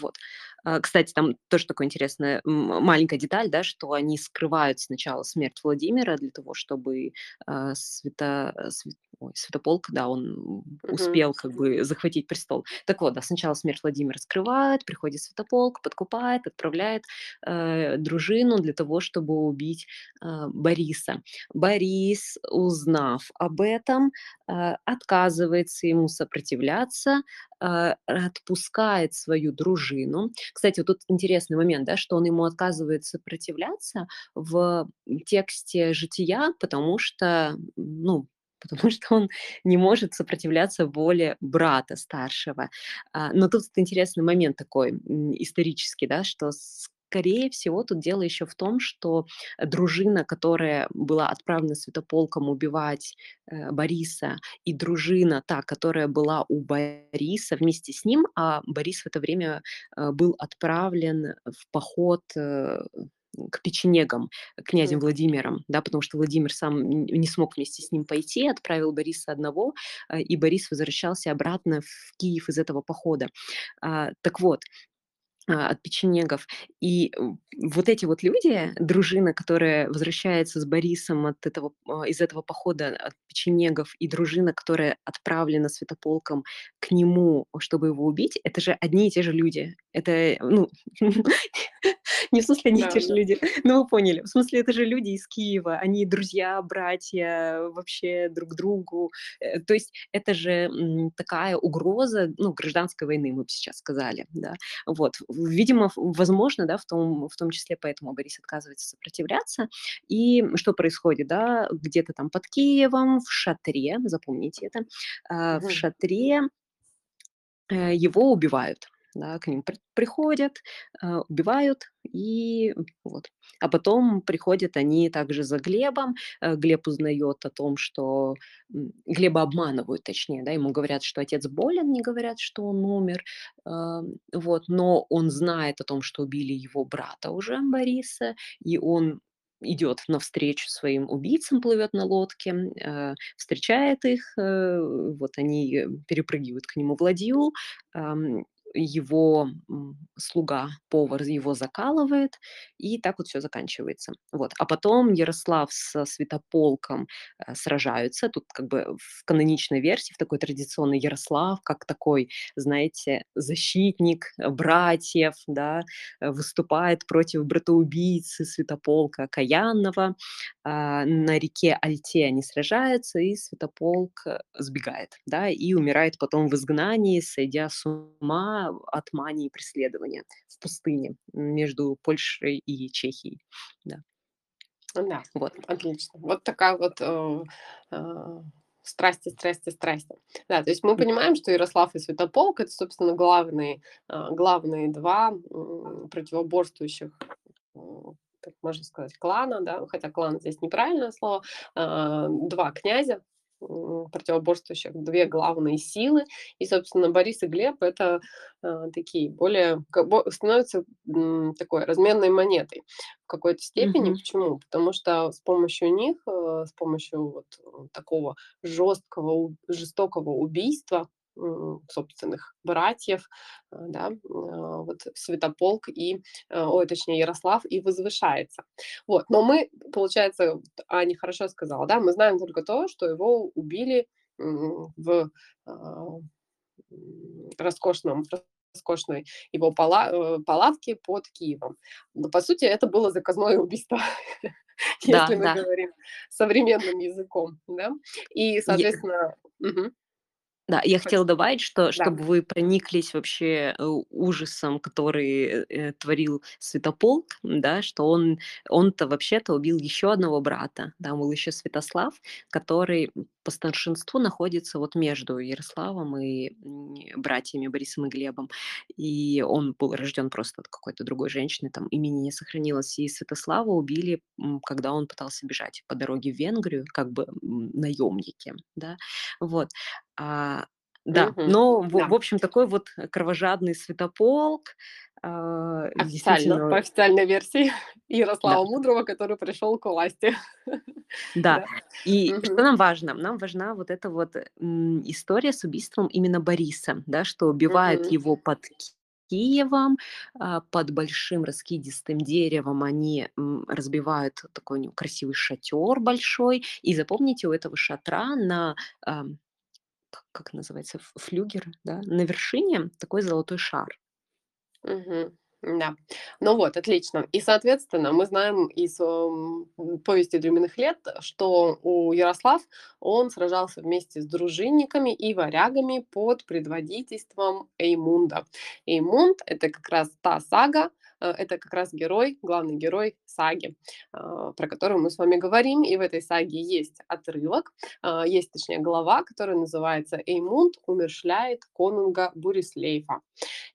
вот. А, кстати, там тоже такое интересное, м маленькая деталь, да, что они скрывают сначала смерть Владимира для того, чтобы, а, свято свя ой, Святополк, да, он успел как бы захватить престол. Так вот, да, сначала смерть Владимира скрывают, приходит Святополк, подкупает, отправляет, э, дружину для того, чтобы убить, а, Бориса. Борис, узнав об этом, а, отказывается ему сопротивляться, а, отпускает свою дружину. Кстати, вот тут интересный момент, да, что он ему отказывает сопротивляться в тексте "Жития", потому что, ну, потому что он не может сопротивляться воле брата старшего. А, но тут интересный момент такой, исторический, да, что, скорее всего, тут дело ещё в том, что дружина, которая была отправлена Святополком убивать, э, Бориса, и дружина, та, которая была у Бориса вместе с ним, а Борис в это время, а, был отправлен в поход, э, к печенегам, князем. Владимиром, да, потому что Владимир сам не смог вместе с ним пойти, отправил Бориса одного, а, и Борис возвращался обратно в Киев из этого похода. А, так вот, а, от печенегов. И вот эти вот люди, дружина, которая возвращается с Борисом от этого а, из этого похода от печенегов, и дружина, которая отправлена Святополком к нему, чтобы его убить, это же одни и те же люди. Это, ну, <laughs> не в смысле одни и Да, те же да. люди, но вы поняли. В смысле, это же люди из Киева, они друзья, братья вообще друг другу. Э, то есть это же, такая угроза, ну, гражданской войны, мы б сейчас сказали, да. Вот, видимо, возможно, да, в том в том числе поэтому Борис отказывается сопротивляться. И что происходит, да? Где-то там под Киевом, в шатре, запомните это, а, в шатре э, его убивают, да, к ним при приходят, а, убивают, и вот. А потом приходят они также за Глебом. Э, Глеб узнает о том, что, Глеба обманывают, точнее, да, ему говорят, что отец болен, не говорят, что он умер. А, вот, но он знает о том, что убили его брата уже, Бориса, и он идёт навстречу своим убийцам, плывёт на лодке, а, встречает их, э, вот они перепрыгивают к нему в ладью, ам его, слуга, повар его закалывает, и так вот всё заканчивается. Вот. А потом Ярослав со Святополком, э, сражаются. Тут как бы в каноничной версии, в такой традиционной, Ярослав как такой, знаете, защитник, э, братьев, да, э, выступает против братоубийцы Святополка окаянного. А, на реке Альте они сражаются, и Святополк, сбегает, да, и умирает потом в изгнании, сойдя с ума от мании преследования в пустыне между Польшей и Чехией. Да. Да, Вот. отлично. Вот такая вот, э, э, страсти страсти страсти. Да, то есть мы понимаем, что Ярослав и Святополк- это, собственно, главные, а, главные 2, м, противоборствующих, м, как можно сказать, клана, да, хотя клан здесь неправильное слово, а, 2 князя, противоборствующих, 2 главные силы. И, собственно, Борис и Глеб- это, а, такие более становятся, м, такой разменной монетой в какой-то степени. Мгм. Почему? Потому что с помощью них, э, с помощью вот, э, такого жесткого, жестокого убийства, собственных братьев, э, да, а, вот Святополк и, э, ой, точнее, Ярослав и возвышается. Вот, но мы, получается, Аня хорошо сказала, да, мы знаем только то, что его убили, в, а, роскошном роскошной его пала э, палатке под Киевом. Но, по сути, это было заказное убийство, <laughs> Да, если мы да. говорим современным языком, да. И, соответственно. Да, я хотела добавить, что Да. чтобы вы прониклись вообще, э, ужасом, который, э, творил Святополк, да, что он он-то вообще-то убил еще одного брата. Там был еще Святослав, который, по старшинству находится вот между Ярославом и, м, братьями Борисом и Глебом. И он был рожден просто от какой-то другой женщины, там имени не сохранилось. И Святослава убили, когда он пытался бежать по дороге в Венгрию, как бы, наемники, да. Вот. А, да, Мгм. но, в Да. в общем, такой вот кровожадный Святополк, а, Официально, по действительно официальной версии <laughs> Да. Ярослава Мудрого, который пришел к власти. <laughs> Да. Да. И что Мгм. нам важно? Нам важна вот эта вот, история с убийством именно Бориса, да, что убивают Мгм. его под Киевом, а, под большим раскидистым деревом они, разбивают такой красивый шатер большой. И запомните, у этого шатра на, как называется, флюгер, да, на вершине такой золотой шар. Мгм. Да. Ну вот, отлично. И, соответственно, мы знаем из, ам, "Повести временных лет", что у Ярослав, он сражался вместе с дружинниками и варягами под предводительством Эймунда. Эймунд- это как раз та сага, э, это как раз герой, главный герой саги, а, про которую мы с вами говорим. И в этой саге есть отрывок, а, есть, точнее, глава, которая называется "Эймунд умерщвляет конунга Борислейфа".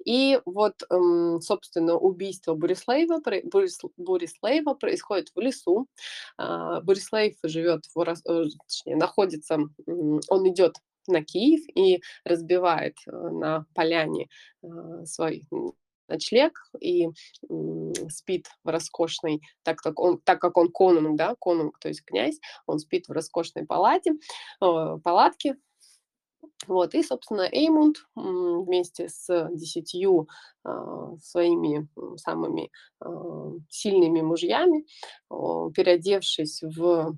И вот, м, собственно, убийство Борис Борислейва происходит в лесу. А, Борислейв живет в э, точнее, находится, он идет на Киев и разбивает, э, на поляне, свой, ночлег и, спит в роскошной, так как он так как он конунг, да, конунг, то есть князь, он спит в роскошной палате э, палатке. Вот, и, собственно, Эймунд, вместе с 10, а, своими, самыми, а, сильными мужьями, о, переодевшись в,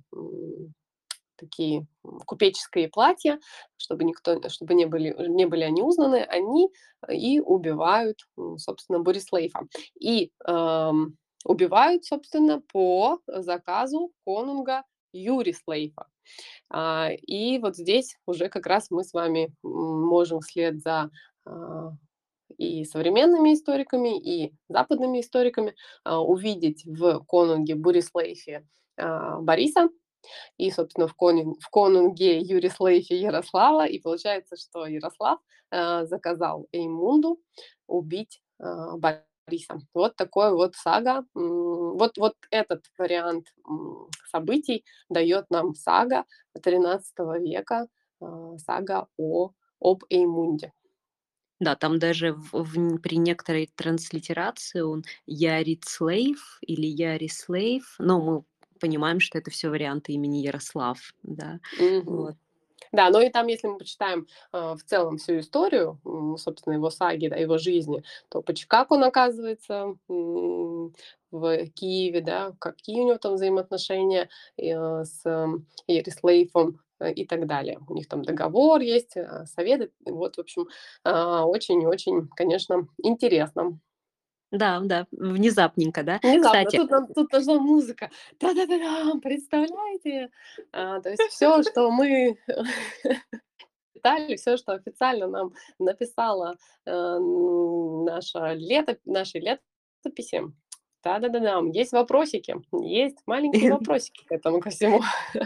такие, купеческие платья, чтобы никто чтобы не были не были они узнаны, они и убивают, собственно, Борислейфа. И, ам, убивают, собственно, по заказу конунга Юрислейфа. А, и вот здесь уже как раз мы с вами, можем вслед за, а, и современными историками, и западными историками, а, увидеть в конунге Борислейфе, а, Бориса и, собственно, в конин в конунге Юрислейфе Ярослава. И получается, что Ярослав, а, заказал Эймунду убить, а, Бориса. Вот такой вот сага. Вот вот этот вариант, событий даёт нам сага XIII века, а, сага о об Эймунде. Да, там даже в в при некоторой транслитерации он Ярицлейф или Ярислейф, но мы понимаем, что это всё варианты имени Ярослав, да, Мгм. вот. Да, но и там, если мы почитаем, а, в целом всю историю, м, собственно, его саги, да, его жизни, то как он оказывается, м, в Киеве, да, какие у него там взаимоотношения, а, с, м, Ярислейфом, э, и так далее. У них там договор есть, а, советы. Вот, в общем, а, очень и очень, конечно, интересно. Да, да, внезапненько, да. Внезапно Кстати тут тут должна музыка. Та-да-да-дам! Представляете? А, то есть всё, что мы <laughs> читали, всё, что официально нам написала, э, наша лето наши летописи. Та-да-да-дам! Есть вопросики, есть маленькие <laughs> вопросики к этому ко всему. <laughs>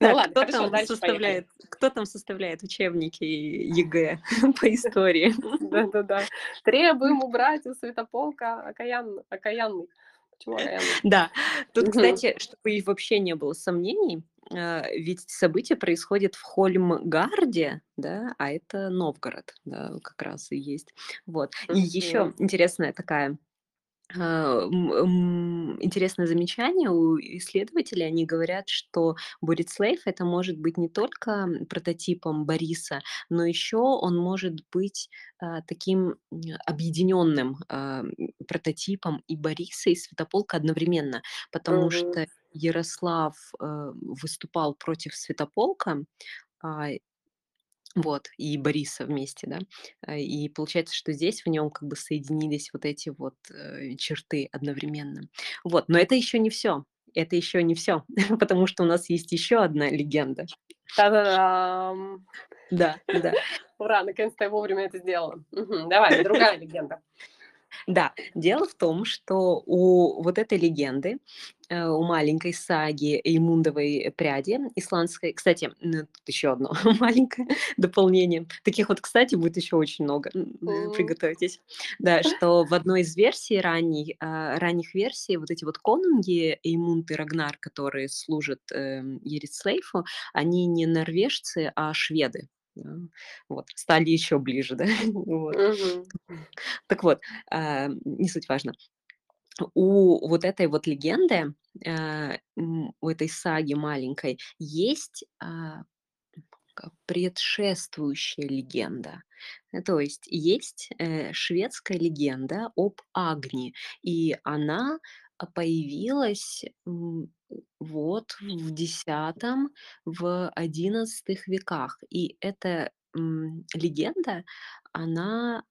Ну ладно, кто хорошо, там дальше составляет кто там составляет учебники ЕГЭ <laughs> по истории? Да-да-да. Требуем убрать у Святополка окаян окаянный. Да, тут, кстати, чтобы и вообще не было сомнений, а, ведь событие происходит в Хольмгарде, да, а это Новгород, да, как раз и есть. Вот. И еще интересная такая, а, м, интересное замечание у исследователей. Они говорят, что Борислейф- это может быть не только, прототипом Бориса, но еще он может быть, а, таким, объединенным, а, прототипом и Бориса, и Святополка одновременно. Потому Мгм. что Ярослав, а, выступал против Святополка, вот, и Бориса вместе, да. А, и получается, что здесь в нем как бы соединились вот эти вот, э, черты одновременно. Вот, но это еще не всё. Это еще не всё, <laughs> потому что у нас есть еще одна легенда. Та-да-дам! Да, да. <laughs> Ура, наконец-то я вовремя это сделала. Давай, другая <laughs> легенда. Да, дело в том, что у вот этой легенды, у маленькой саги Эймундовой пряди исландской Кстати, н тут еще одно <laughs> маленькое дополнение. Таких вот, кстати, будет еще очень много, э, приготовьтесь. Да, что в одной из версий ранней, а, ранних версий вот эти вот конунги Эймунд и Рагнар, которые служат, эм, Ярислейфу, они не норвежцы, а шведы. Да, вот, стали еще ближе, да, <laughs> вот. Мгм. Так вот, а, не суть важно. У вот этой вот легенды, м, у этой саги маленькой есть, а, предшествующая легенда. Э, то есть есть, э, шведская легенда об Агне, и она, а, появилась, вот в X, в XI веках. И эта, легенда, она,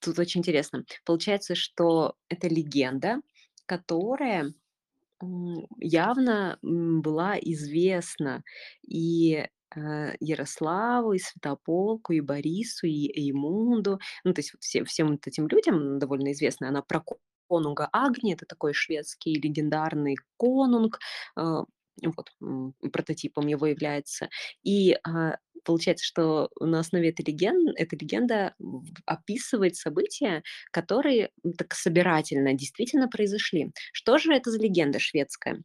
тут очень интересно. Получается, что это легенда, которая, явно, была известна и, а, Ярославу, и Святополку, и Борису, и Эймунду. Ну, то есть вот всем всем вот этим людям довольно известна она про конунга Агни. Это такой шведский легендарный конунг, а, вот, прототипом его является. И, а, получается, что на основе этой леген эта легенда описывает события, которые, так собирательно действительно произошли. Что же это за легенда шведская?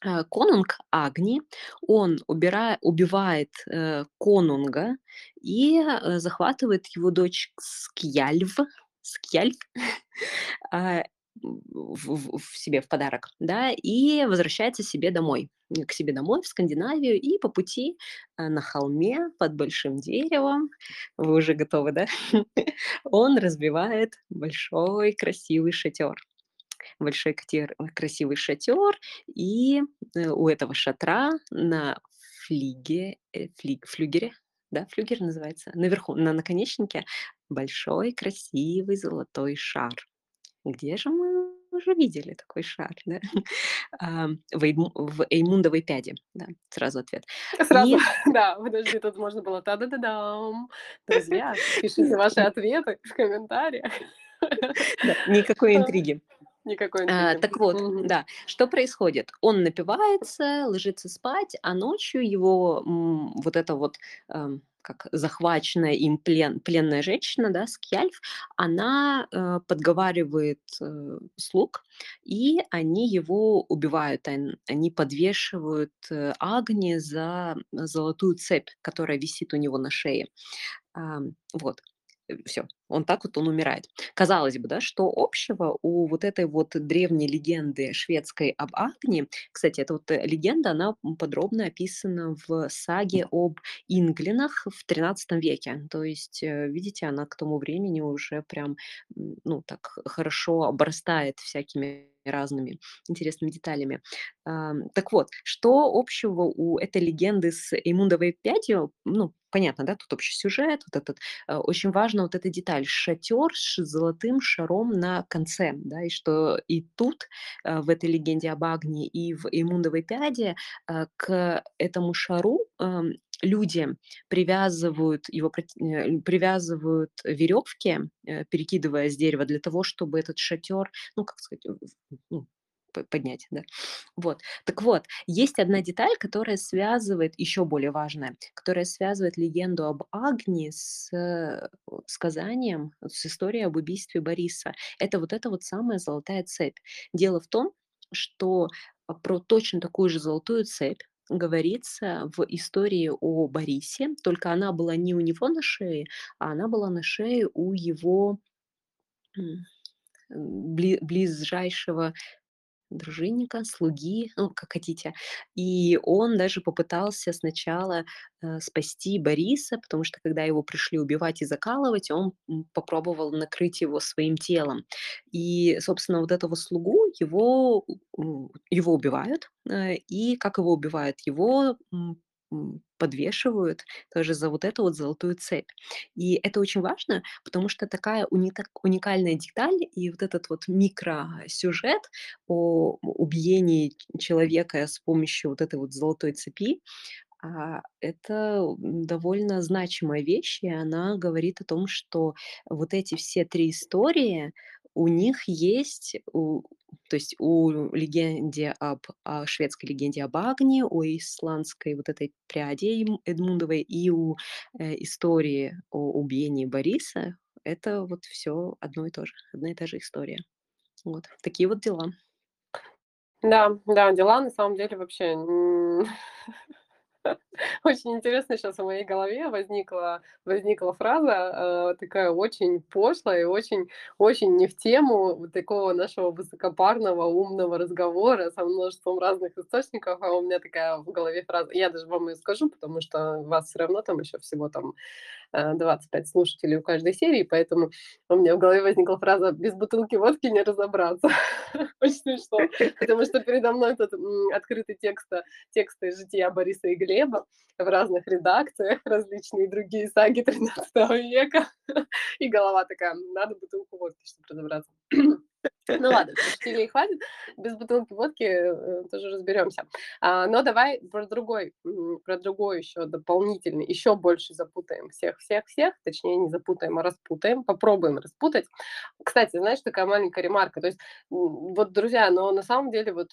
А, конунг Агни, он убира убивает, э, конунга и, э, захватывает его дочь Скьяльв Скьяльд, <laughs> а, в в себе в подарок, да, и возвращается себе домой, к себе домой в Скандинавию. И по пути, а, на холме под большим деревом, вы уже готовы, да, <laughs> он разбивает большой красивый шатер. Большой ктер красивый шатер, и, э, у этого шатра на флиге э, флиг флюгере, да, флюгер называется, наверху, на наконечнике большой красивый золотой шар. Где же мы уже видели такой шар, да? Ам, в Эйм в Эймундовой пряди, да, сразу ответ. Сразу, И <laughs> да, подожди, тут можно было та-да-да-дам. Друзья, пишите <laughs> ваши ответы в комментариях. <laughs> Да, никакой А, интриги. никакой А, интриги. так вот, Мгм. да, что происходит? Он напивается, ложится спать, а ночью его, м, вот эта вот, ам, как захваченная им плен пленная женщина, да, Скьяльф, она, э, подговаривает, э, слуг, и они его убивают. Они подвешивают, э, Агни за золотую цепь, которая висит у него на шее. Ам, вот, э, всё. Он так вот он умирает. Казалось бы, да, что общего у вот этой вот древней легенды шведской об Агне? Кстати, эта вот э, легенда, она подробно описана в саге об Инглинах в XIII веке. То есть, э, видите, она к тому времени уже прям, ну, так хорошо обрастает всякими разными интересными деталями. Так вот, что общего у этой легенды с Эймундовой пятью? Ну, понятно, да, тут общий сюжет, вот этот э, очень важна вот эта деталь: шатер с золотым шаром на конце, да, и что и тут, э, в этой легенде об Агне, и в Эймундовой пяде, э, к этому шару, ам, люди привязывают его э, привязывают веревки, перекидывая с дерева для того, чтобы этот шатер, ну, как сказать, ну, поднять, да. Вот. Так вот, есть одна деталь, которая связывает, еще более важная, которая связывает легенду об Агне с, э, сказанием, с историей об убийстве Бориса. Это вот эта вот самая золотая цепь. Дело в том, что, а, про точно такую же золотую цепь говорится в истории о Борисе, только она была не у него на шее, а она была на шее у его, ближайшего дружинника, слуги, ну, как хотите. И он даже попытался сначала, э, спасти Бориса, потому что когда его пришли убивать и закалывать, он, попробовал накрыть его своим телом. И, собственно, вот этого слугу, его, его убивают. Э, и как его убивают? Его, подвешивают тоже за вот эту вот золотую цепь. И это очень важно, потому что такая уникальная деталь и вот этот вот микросюжет, о убиении человека с помощью вот этой вот золотой цепи, а, это, довольно значимая вещь, и она говорит о том, что вот эти все 3 истории, у них есть, у то есть у легенде об о шведской легенде об Агне, у исландской вот этой пряди Эдм Эдмундовой и у, э, истории о убиении Бориса. Это вот все одно и то же, одна и та же история. Вот такие вот дела. Да, да, дела на самом деле вообще, <laughs> Очень интересно сейчас в моей голове возникла возникла фраза, э, такая очень пошлая и очень очень не в тему вот такого нашего высокопарного, умного разговора со множеством разных источников. А у меня такая в голове фраза я даже вам ее скажу, потому что вас все равно там еще всего там э, 25 слушателей у каждой серии, поэтому у меня в голове возникла фраза: "Без бутылки водки не разобраться". <laughs> Очень смешно, потому что передо мной тут, м, открыты текста тексты жития Бориса и Глеба в разных редакциях, <laughs> различные другие саги XIII века, <laughs> и голова такая: "Надо бутылку водки, чтобы разобраться". <clears throat> Ну ладно, шутили хватит. Без бутылки водки, э, тоже разберемся. А, но давай про другой, про другой еще дополнительный, еще больше запутаем всех всех всех, точнее, не запутаем, а распутаем, попробуем распутать. Кстати, знаешь, такая маленькая ремарка. То есть, вот, друзья, но на самом деле вот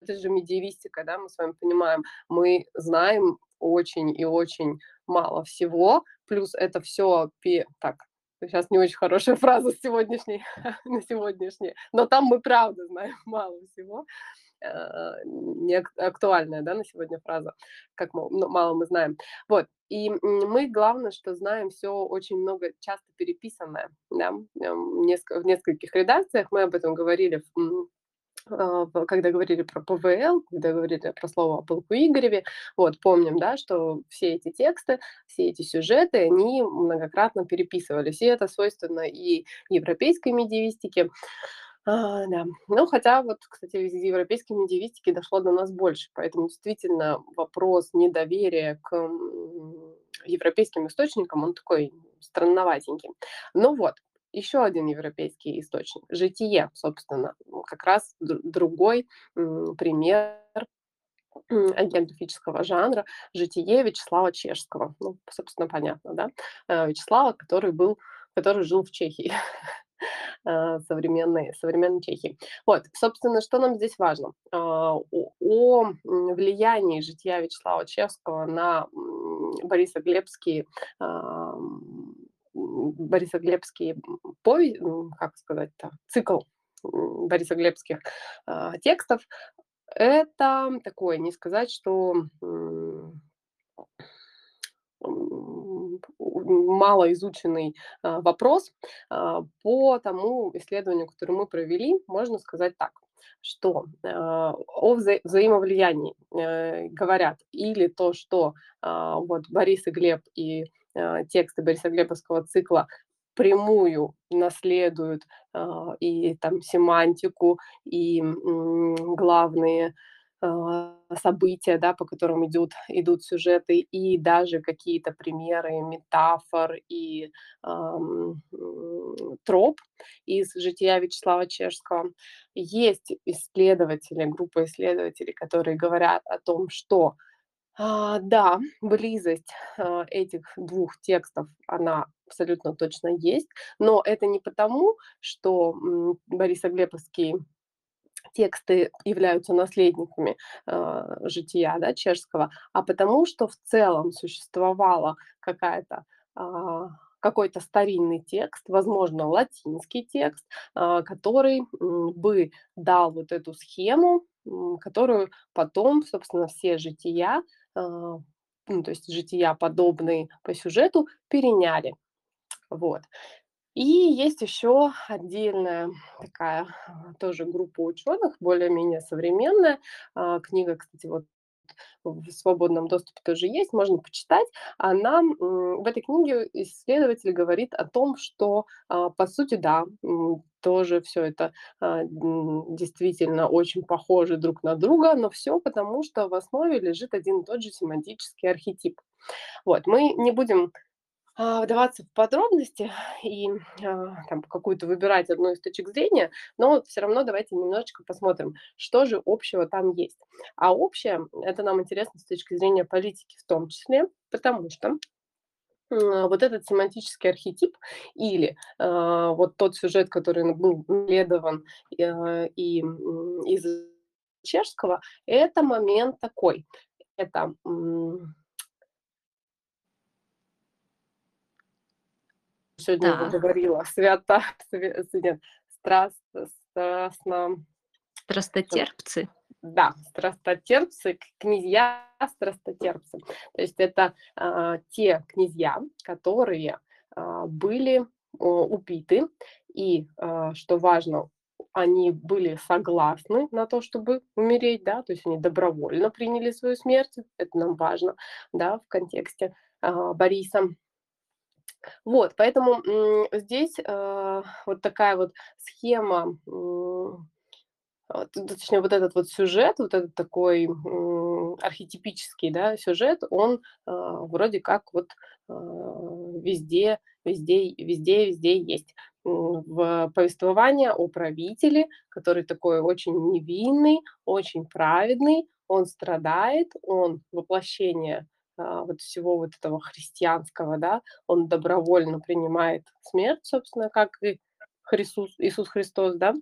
это же медиевистика, да, мы с вами понимаем. Мы знаем очень и очень мало всего, плюс это все так, сейчас не очень хорошая <laughs> фраза с сегодняшней <laughs> на сегодняшний, но там мы правда знаем <laughs> мало всего. Э, не ак актуальная, да, на сегодня фраза, как ну, мало мы знаем. Вот, и, мы, главное, что знаем все очень много, часто переписанное, да, в нескольких редакциях. Мы об этом говорили в когда говорили про ПВЛ, когда говорили про слово о полку Игореве. Вот, помним, да, что все эти тексты, все эти сюжеты, они многократно переписывались. И это свойственно и европейской медиевистике. А, да. Ну, хотя вот, кстати, из европейской медиевистики дошло до нас больше, поэтому действительно вопрос недоверия к, европейским источникам, он такой странноватенький. Ну вот, еще один европейский источник- "Житие", собственно, как раз другой, пример, м, агентуфического жанра- "Житие" Вячеслава Чешского. Ну, собственно, понятно, да? Э, Вячеслава, который был который жил в Чехии, <laughs> э, современной современной Чехии. Вот, собственно, что нам здесь важно? А, о влиянии жития Вячеслава Чехского на, м, М, Борисоглебский, м, пове м, как сказать-то, цикл, борисоглебских, а, текстов. Это такое, не сказать, что, мало изученный а, вопрос. А, по тому исследованию, которое мы провели, можно сказать так, что о вза взаимовлиянии э, говорят или то, что вот Борис и Глеб и тексты Бориса Глебовского цикла прямую наследуют а, и там семантику, и главные а, события, да, по которым идут, идут сюжеты, и даже какие-то примеры метафор и ам, м, троп из жития Вячеслава Чешского. Есть исследователи, группа исследователей, которые говорят о том, что а, да, близость а, этих двух текстов, она абсолютно точно есть, но это не потому, что м, Борис Оглеповский тексты являются наследниками э, жития да, чешского, а потому что в целом существовала какая-то а, какой-то старинный текст, возможно, латинский текст, а, который м, бы дал вот эту схему, м, которую потом, собственно, все жития, ну, то есть жития, подобные по сюжету, переняли. Вот. И есть еще отдельная такая а, тоже группа ученых, более-менее современная. А, книга, кстати, вот в свободном доступе тоже есть, можно почитать. Она м, в этой книге исследователь говорит о том, что а, по сути, да, тоже все это а, действительно очень похоже друг на друга, но все потому, что в основе лежит один и тот же семантический архетип. Вот, мы не будем а, вдаваться в подробности и а, там какую-то выбирать одну из точек зрения, но все равно давайте немножечко посмотрим, что же общего там есть. А общее, это нам интересно с точки зрения политики в том числе, потому что м, вот этот семантический архетип или а, вот тот сюжет, который был наследован э, и из чешского, это момент такой. Это м, сегодня его Так, говорила, свято, све- с- нет, страст, страстно, страстотерпцы. да, страстотерпцы, князья страстотерпцы. То есть это а, те князья, которые а, были о, убиты, и, а, что важно, они были согласны на то, чтобы умереть, да, то есть они добровольно приняли свою смерть, это нам важно, да, в контексте а, Бориса. Вот, поэтому, здесь, а, вот такая вот схема, т точнее, вот этот вот сюжет, вот этот такой, м, архетипический, да, сюжет, он, а, вроде как вот, а, везде везде везде везде есть. В повествование о правителе, который такой очень невинный, очень праведный, он страдает, он воплощение, вот всего вот этого христианского, да, он добровольно принимает смерть, собственно, как и Христус Иисус Христос, да.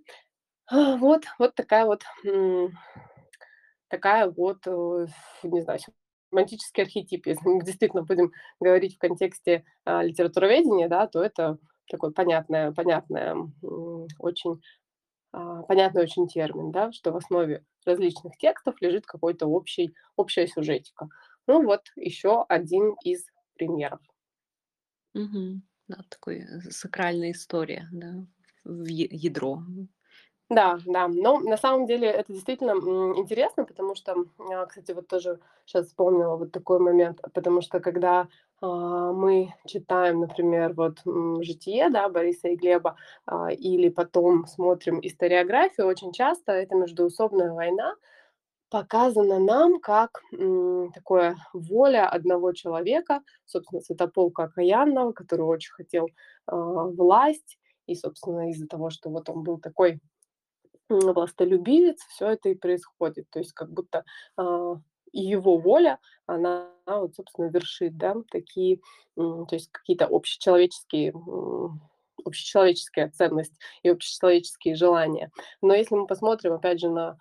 А, вот вот такая вот, такая вот, э, не знаю, семантический архетип. Если мы действительно будем говорить в контексте, а, литературоведения, да, то это такой понятная, м, очень, а, понятный очень термин, да, что в основе различных текстов лежит какой-то общий общая сюжетика. Ну вот еще один из примеров. Мгм. Да, такой э, сакральная история, да, в ядро. Да, да, но на самом деле это действительно, интересно, потому что, а, кстати, вот тоже сейчас вспомнила вот такой момент, потому что когда, а, мы читаем, например, вот, "Житие", да, Бориса и Глеба, а, или потом смотрим историографию, очень часто эта междоусобная война показана нам как, м, такое воля одного человека, собственно, Святополка Окаянного, который очень хотел, а, власть. И, собственно, из-за того, что вот он был такой властолюбивец, все это и происходит. То есть как будто, и его воля, она вот, собственно, вершит, да, такие, то есть какие-то общечеловеческие, общечеловеческая ценность и общечеловеческие желания. Но если мы посмотрим, опять же, на,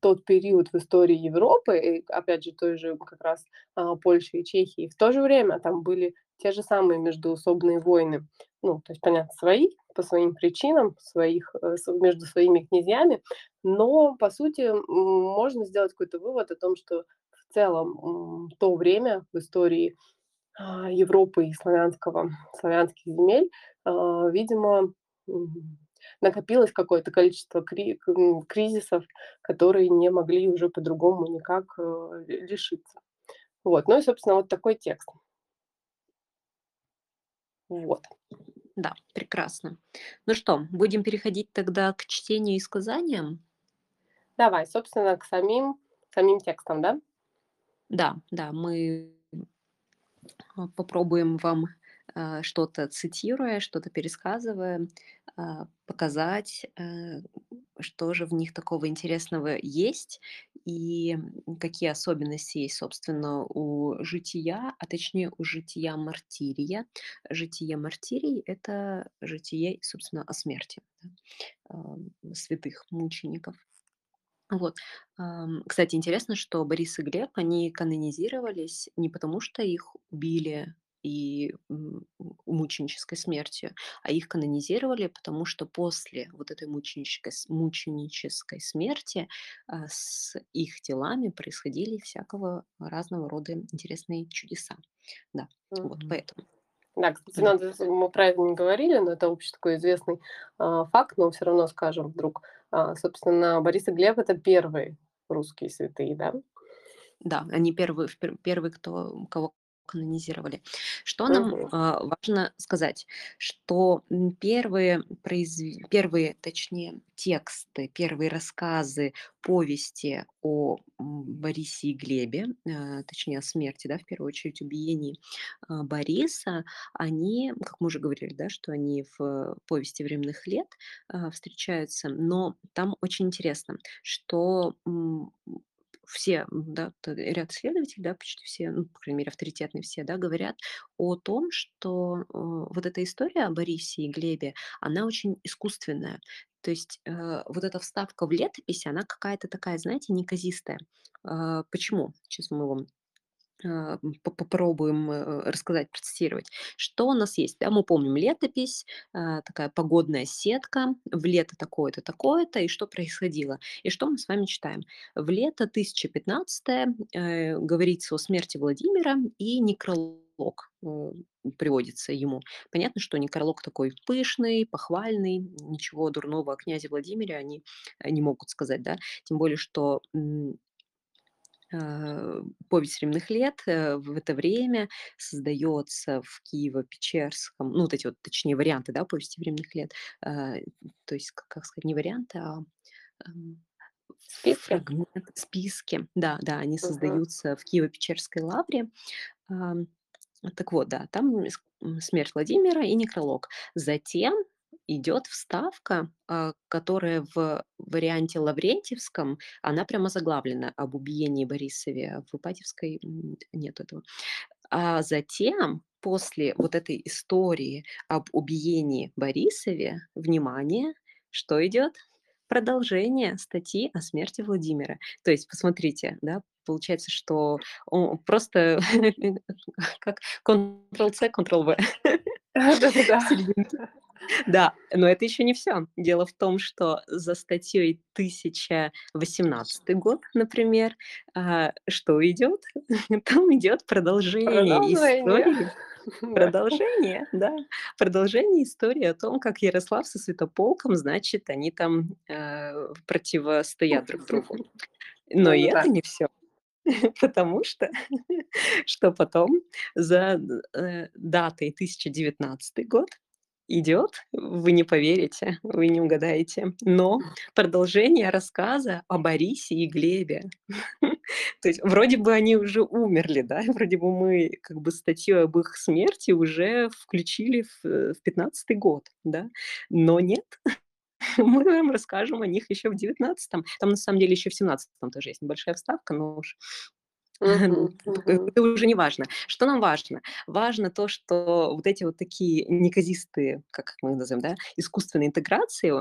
тот период в истории Европы, и опять же той же как раз, а, Польши и Чехии, в то же время там были те же самые междоусобные войны. Ну, то есть, понятно, свои, по своим причинам, своих, э, между своими князьями, но, по сути, можно сделать какой-то вывод о том, что в целом, то время в истории а, Европы и славянского славянских земель, а, видимо, накопилось какое-то количество кри кризисов, которые не могли уже по-другому никак, э, ре решиться. Вот, ну и, собственно, вот такой текст. Вот. Да, прекрасно. Ну что, будем переходить тогда к чтению и сказаниям? Давай, собственно, к самим самим текстам, да? Да, да, мы попробуем вам, а, что-то цитируя, что-то пересказывая, показать, э, что же в них такого интересного есть и, какие особенности есть, собственно, у жития, а точнее у жития Мартирия. Житие Мартирий- это житие, собственно, о смерти, да, святых мучеников. Вот. Кстати, интересно, что Борис и Глеб, они канонизировались не потому, что их убили и, мученической смертью, а их канонизировали, потому что после вот этой мученической мученической смерти, а, с их телами происходили всякого разного рода интересные чудеса. Да, вот Мгм. поэтому. Да, кстати, надо, мы про это не говорили, но это общий такой известный, а, факт, но всё равно скажем вдруг. А, собственно, Борис и Глеб- это первые русские святые, да? Да, они первые, первые, кто кого канонизировали. Что нам, а, важно сказать, что, первые произв первые, точнее, тексты, первые рассказы, повести о, Борисе и Глебе, а, точнее, о смерти, да, в первую очередь, убиении, а, Бориса, они, как мы уже говорили, да, что они в "Повести временных лет", а, встречаются. Но там очень интересно, что, все, да, ряд исследователей, да, почти все, ну, по крайней мере, авторитетные все, да, говорят о том, что, э, вот эта история о Борисе и Глебе, она очень искусственная. То есть, э, вот эта вставка в летописи, она какая-то такая, знаете, неказистая. А, почему? Сейчас мы вам, попробуем, э, рассказать, процитировать. Что у нас есть? Да, мы помним летопись, а, такая погодная сетка, в лето такое-то, такое-то, и что происходило. И что мы с вами читаем? В лето 1015, э, говорится о смерти Владимира, и некролог, э, приводится ему. Понятно, что некролог такой пышный, похвальный, ничего дурного о князе Владимире они, э, не могут сказать, да. Тем более что, а, "Повесть временных лет", э, в это время создается в Киево-Печерском, ну, вот эти вот, точнее, варианты, да, "Повести временных лет". А, то есть, как сказать, не варианты, а, ам, Списки? фрагмент, списки. Да, да, они Мгм. создаются в Киево-Печерской лавре. Так вот, да, там смерть Владимира и некролог. Затем идет вставка, а, которая в варианте лаврентьевском, она прямо заглавлена: "Об убиении Борисове". В Ипатьевской, м, нету этого. А затем, после вот этой истории об убиении Борисове, внимание, что идет? Продолжение статьи о смерти Владимира. То есть, посмотрите, да, получается, что о просто <laughs> как контрол-C, контрол-V Да-да-да. Да, но это еще не всё. Дело в том, что за статьей 1018 год, например, а, что идет? <laughs> Там идет продолжение Продолжение. истории. <laughs> Да. Продолжение, да, продолжение истории о том, как Ярослав со Святополком, значит, они там, э, противостоят друг другу. <laughs> Но и это Ну-ну-да. не всё, потому что что потом за, э, датой 1019 год идет, вы не поверите, вы не угадаете, но продолжение рассказа о Борисе и Глебе. То есть вроде бы они уже умерли, да, вроде бы мы как бы статью об их смерти уже включили в, э, в 15 год, да, но нет, <laughs> мы вам расскажем о них еще в 19. Там на самом деле еще в 17 тоже есть небольшая вставка, но уж п <laughs> мгм. это уже не важно. Что нам важно? Важно то, что вот эти вот такие неказистые, как мы их называем, да, искусственные интеграции,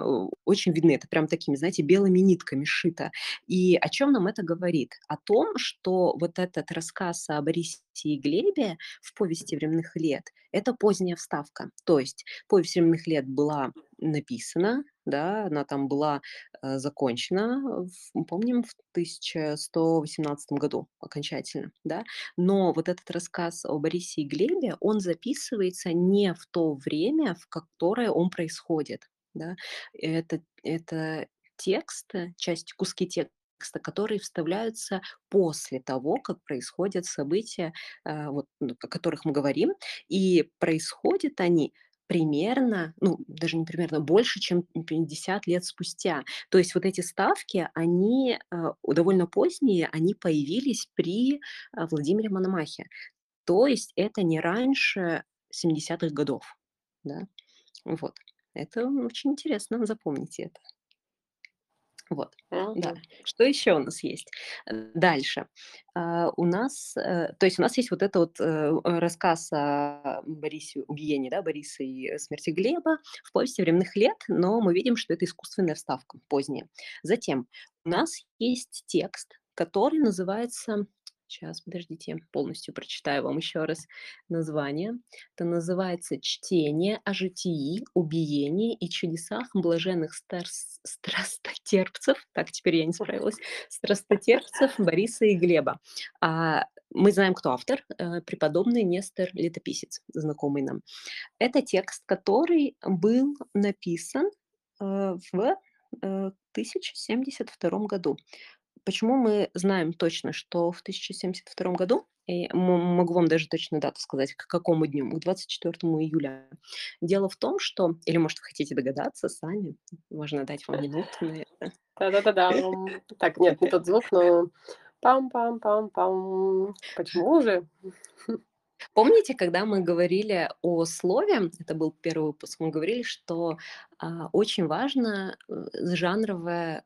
очень видны. Это прям такими, знаете, белыми нитками шито. И о чём нам это говорит? О том, что вот этот рассказ о Борисе и Глебе в "Повести временных лет"- это поздняя вставка. То есть "Повесть временных лет" была написана, да, она там была, э, закончена, в помним, в 1118 году окончательно, да. Но вот этот рассказ о Борисе и Глебе, он записывается не в то время, в которое он происходит, да. Это это текст, э, часть, куски текста, которые вставляются после того, как происходят события, э, вот, ну, о которых мы говорим. И происходят они примерно, ну, даже не примерно, больше, чем 50 лет спустя. То есть вот эти ставки, они, э, довольно поздние, они появились при, э, Владимире Мономахе. То есть это не раньше 70-х годов, да. Вот. Это очень интересно, запомните это. Вот, да. Мгм. Что еще у нас есть? Э, дальше. А, у нас, э, то есть у нас есть вот это вот, э, рассказ о Борисе, убиении, да, Бориса и смерти Глеба в "Повести временных лет", но мы видим, что это искусственная вставка, поздняя. Затем у нас есть текст, который называется Сейчас, подождите, полностью прочитаю вам еще раз название. Это называется "Чтение о житии, убиении и чудесах блаженных старс страстотерпцев". Так, теперь я не справилась. Страстотерпцев Бориса и Глеба. А, мы знаем, кто автор, э, преподобный Нестор Летописец, знакомый нам. Это текст, который был написан, э, в, э, 1072 году. Почему мы знаем точно, что в 1072 году? И могу вам даже точную дату сказать, к какому дню, к 24 июля. Дело в том, что или, может, вы хотите догадаться сами? Можно дать вам минуту на это. Та-да-да-дам. <laughs> Так, нет, не тот звук, но пам-пам-пам-пам. Почему уже? <laughs> Помните, когда мы говорили о слове, это был первый выпуск, мы говорили, что, а, очень важно, э, жанровая,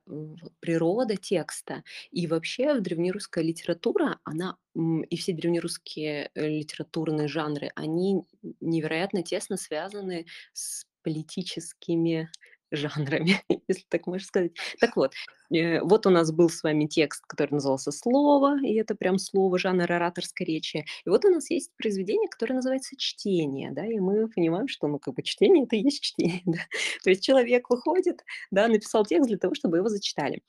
природа текста. И вообще древнерусская литература, она, и все древнерусские, э, литературные жанры, они невероятно тесно связаны с политическими жанрами, <laughs> если так можно сказать. Так вот, э, вот у нас был с вами текст, который назывался "Слово", и это прям слово, жанр ораторской речи. И вот у нас есть произведение, которое называется "Чтение", да, и мы понимаем, что, ну, как бы чтение- это и есть чтение, <laughs> да. То есть человек выходит, да, написал текст для того, чтобы его зачитали.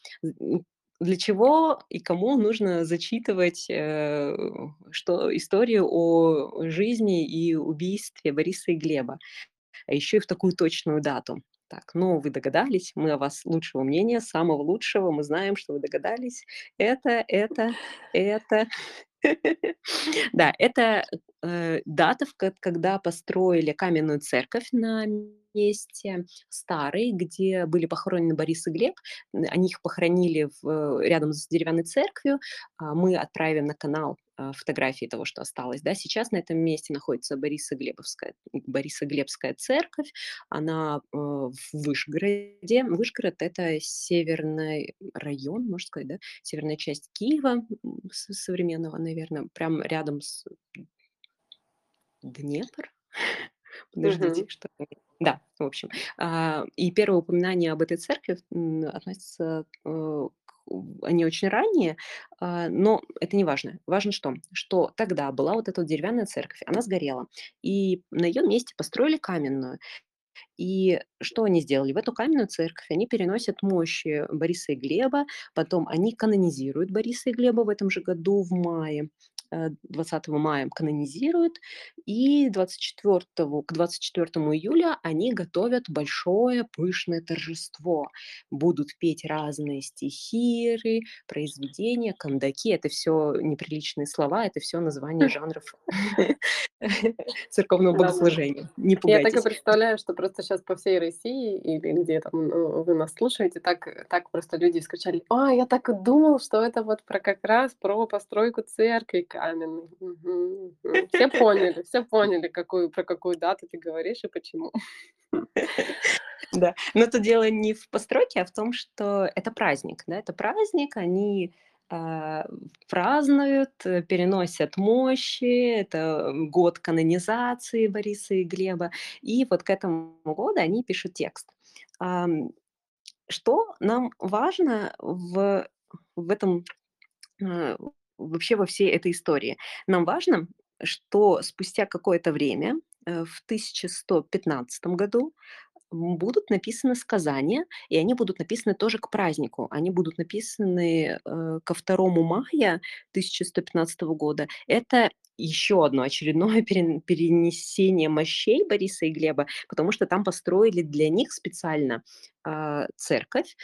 Для чего и кому нужно зачитывать, э, что историю о жизни и убийстве Бориса и Глеба, а еще и в такую точную дату. Так, ну, вы догадались, мы о вас лучшего мнения, самого лучшего, мы знаем, что вы догадались. Это это это <laughs> Да, это, э, дата, когда построили каменную церковь на месте старой, где были похоронены Борис и Глеб. Они их похоронили в э, рядом с деревянной церковью. А, мы отправим на канал, фотографии того, что осталось, да. Сейчас на этом месте находится Борисоглебовская Борисоглебская церковь. Она, э, в Вышгороде. Вышгород- это северный район, можно сказать, да, северная часть Киева, современного, наверно, прям рядом с Днепр? <laughs> Подождите, Мгм. что? Да, в общем. А, и первое упоминание об этой церкви, относится, э, они очень ранние, а, но это не важно. Важно что? Что тогда была вот эта вот деревянная церковь, она сгорела, и на её месте построили каменную. И что они сделали? В эту каменную церковь они переносят мощи Бориса и Глеба, потом они канонизируют Бориса и Глеба в этом же году в мае, 20 мая канонизируют, и 24 к 24 июля они готовят большое пышное торжество. Будут петь разные стихиры, произведения, кандаки. Это всё неприличные слова, это всё названия жанров <laughs> церковного богослужения. Не Я так и пугайтесь. представляю, что просто щас по всей России или где там, ну, вы нас слушаете, так так просто люди скачали: "А, я так и думал, что это вот про как раз про постройку церкви каменной". Мгм, мгм. Все <laughs> поняли, все поняли, какую про какую дату ты говоришь и почему. <laughs> Да, но тут дело не в постройке, а в том, что это праздник, да, это праздник. Они, а, празднуют, э, переносят мощи. Это год канонизации Бориса и Глеба. И вот к этому году они пишут текст. Что нам важно в в этом, а, вообще во всей этой истории? Нам важно, что спустя какое-то время, э, в 1115 году будут написаны сказания, и они будут написаны тоже к празднику. Они будут написаны, э, ко 2 мая 1115 года. Это еще одно очередное <laughs> перен перенесение мощей Бориса и Глеба, потому что там построили для них специально, а, церковь,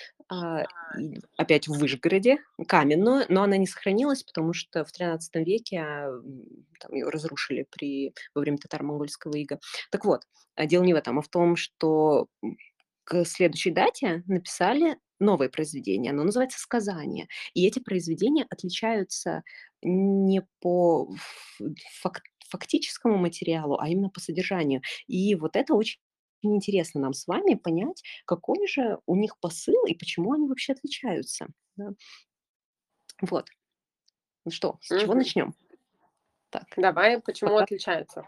и опять в Вышгороде, каменную, но она не сохранилась, потому что в XIII веке, там ее разрушили при во время татаро-монгольского ига. Так вот, дело не в этом, а в том, что, к следующей дате написали новое произведение. Оно называется "Сказания". И эти произведения отличаются не по фак фактическому материалу, а именно по содержанию. И вот это очень интересно нам с вами понять, какой же у них посыл и почему они вообще отличаются, да. Вот. Ну что, с чего Мгм. начнем? Так, Давай, почему пока отличаются?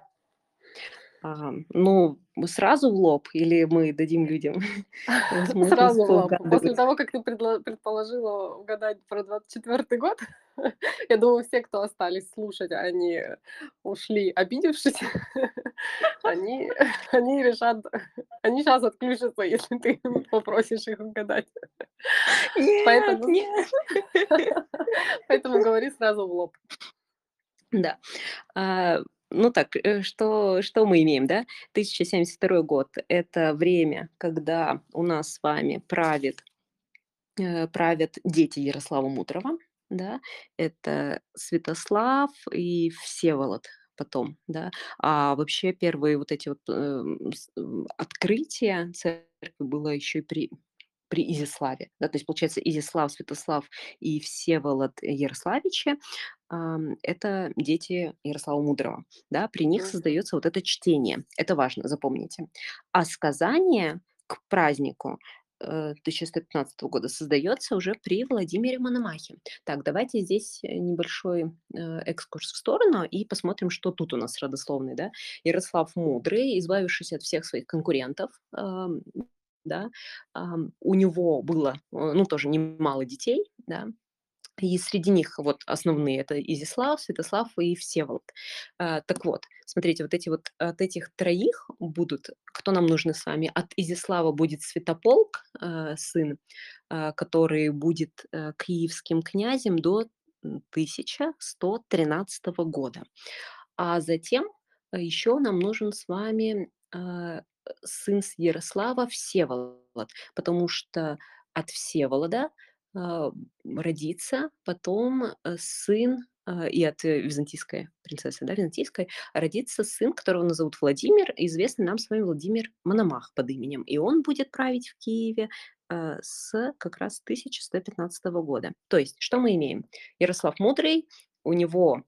Ам, ну, сразу в лоб или мы дадим людям <laughs> <laughs> Сразу в лоб. После того, как ты предположила угадать про 24 год, <laughs> я думаю, все, кто остались слушать, они ушли, обидевшись. Они они решат, они щас отключатся, если ты попросишь их угадать. Нет, Поэтому нет. поэтому говори сразу в лоб. Да. Ну так, э, что что мы имеем, да? 1072 год- это время, когда у нас с вами правит э, правят дети Ярослава Мудрого, да. Это Святослав и Всеволод потом, да. А вообще первые вот эти вот, эм, открытия церкви было еще и при при Изяславе, да. То есть, получается, Изяслав, Святослав и Всеволод Ярославичи, это дети Ярослава Мудрого, да. При них создается вот это чтение. Это важно, запомните. А сказание к празднику, э, 1115 года создается уже при Владимире Мономахе. Так, давайте здесь, э, небольшой, э, экскурс в сторону и посмотрим, что тут у нас с родословной, да. Ярослав Мудрый, избавившись от всех своих конкурентов, да, у него было, э, ну, тоже немало детей, да. И среди них вот основные- это Изяслав, Святослав и Всеволод. А, так вот, смотрите, вот эти вот от этих троих будут кто нам нужны с вами? От Изяслава будет Святополк, э, сын, а, который будет, э, киевским князем до, м, 1113 года. А затем, э, еще нам нужен с вами, а, сын с Ярослава- Всеволод, потому что от Всеволода, а, родится потом, э, сын, а, и от византийской принцессы, да, византийской, родится сын, которого назовут Владимир, известный нам с вами Владимир Мономах под именем. И он будет править в Киеве, а, с как раз 1115 года. То есть что мы имеем? Ярослав Мудрый, у него,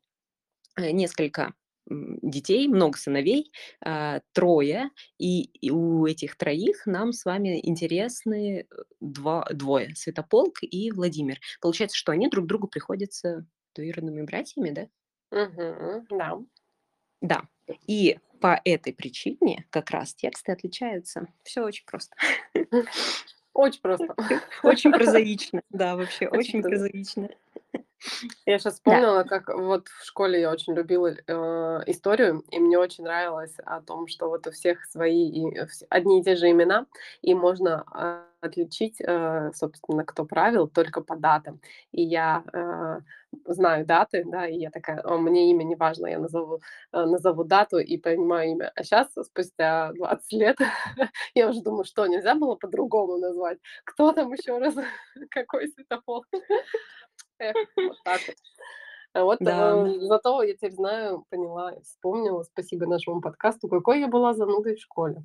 э, несколько, детей, много сыновей, а, 3, и у этих троих нам с вами интересны, э, два двое: Святополк и Владимир. Получается, что они друг другу приходятся двоюродными братьями, да? Мгм. Да. Да. И по этой причине как раз тексты отличаются. Всё очень просто. <laughs> Очень просто. <laughs> Очень <laughs> прозаично. Да, вообще Очень очень проза прозаично. Я Да. вспомнила, как вот в школе я очень любила, э, историю, и мне очень нравилось о том, что вот у всех свои и вс одни и те же имена, и можно, а, отличить, э, собственно, кто правил, только по датам. И я, э, знаю даты, да, и я такая: "О, мне имя не важно, я назову, э, назову дату и понимаю имя". А щас, спустя 20 лет, <laughs> я уже думаю: "Что, нельзя было по-другому назвать? Кто там еще раз? <laughs> Какой Святополк?" Эх, вот так вот. А вот, Да. э, зато я теперь знаю, поняла вспомнила, спасибо нашему подкасту, какой я была занудой в школе.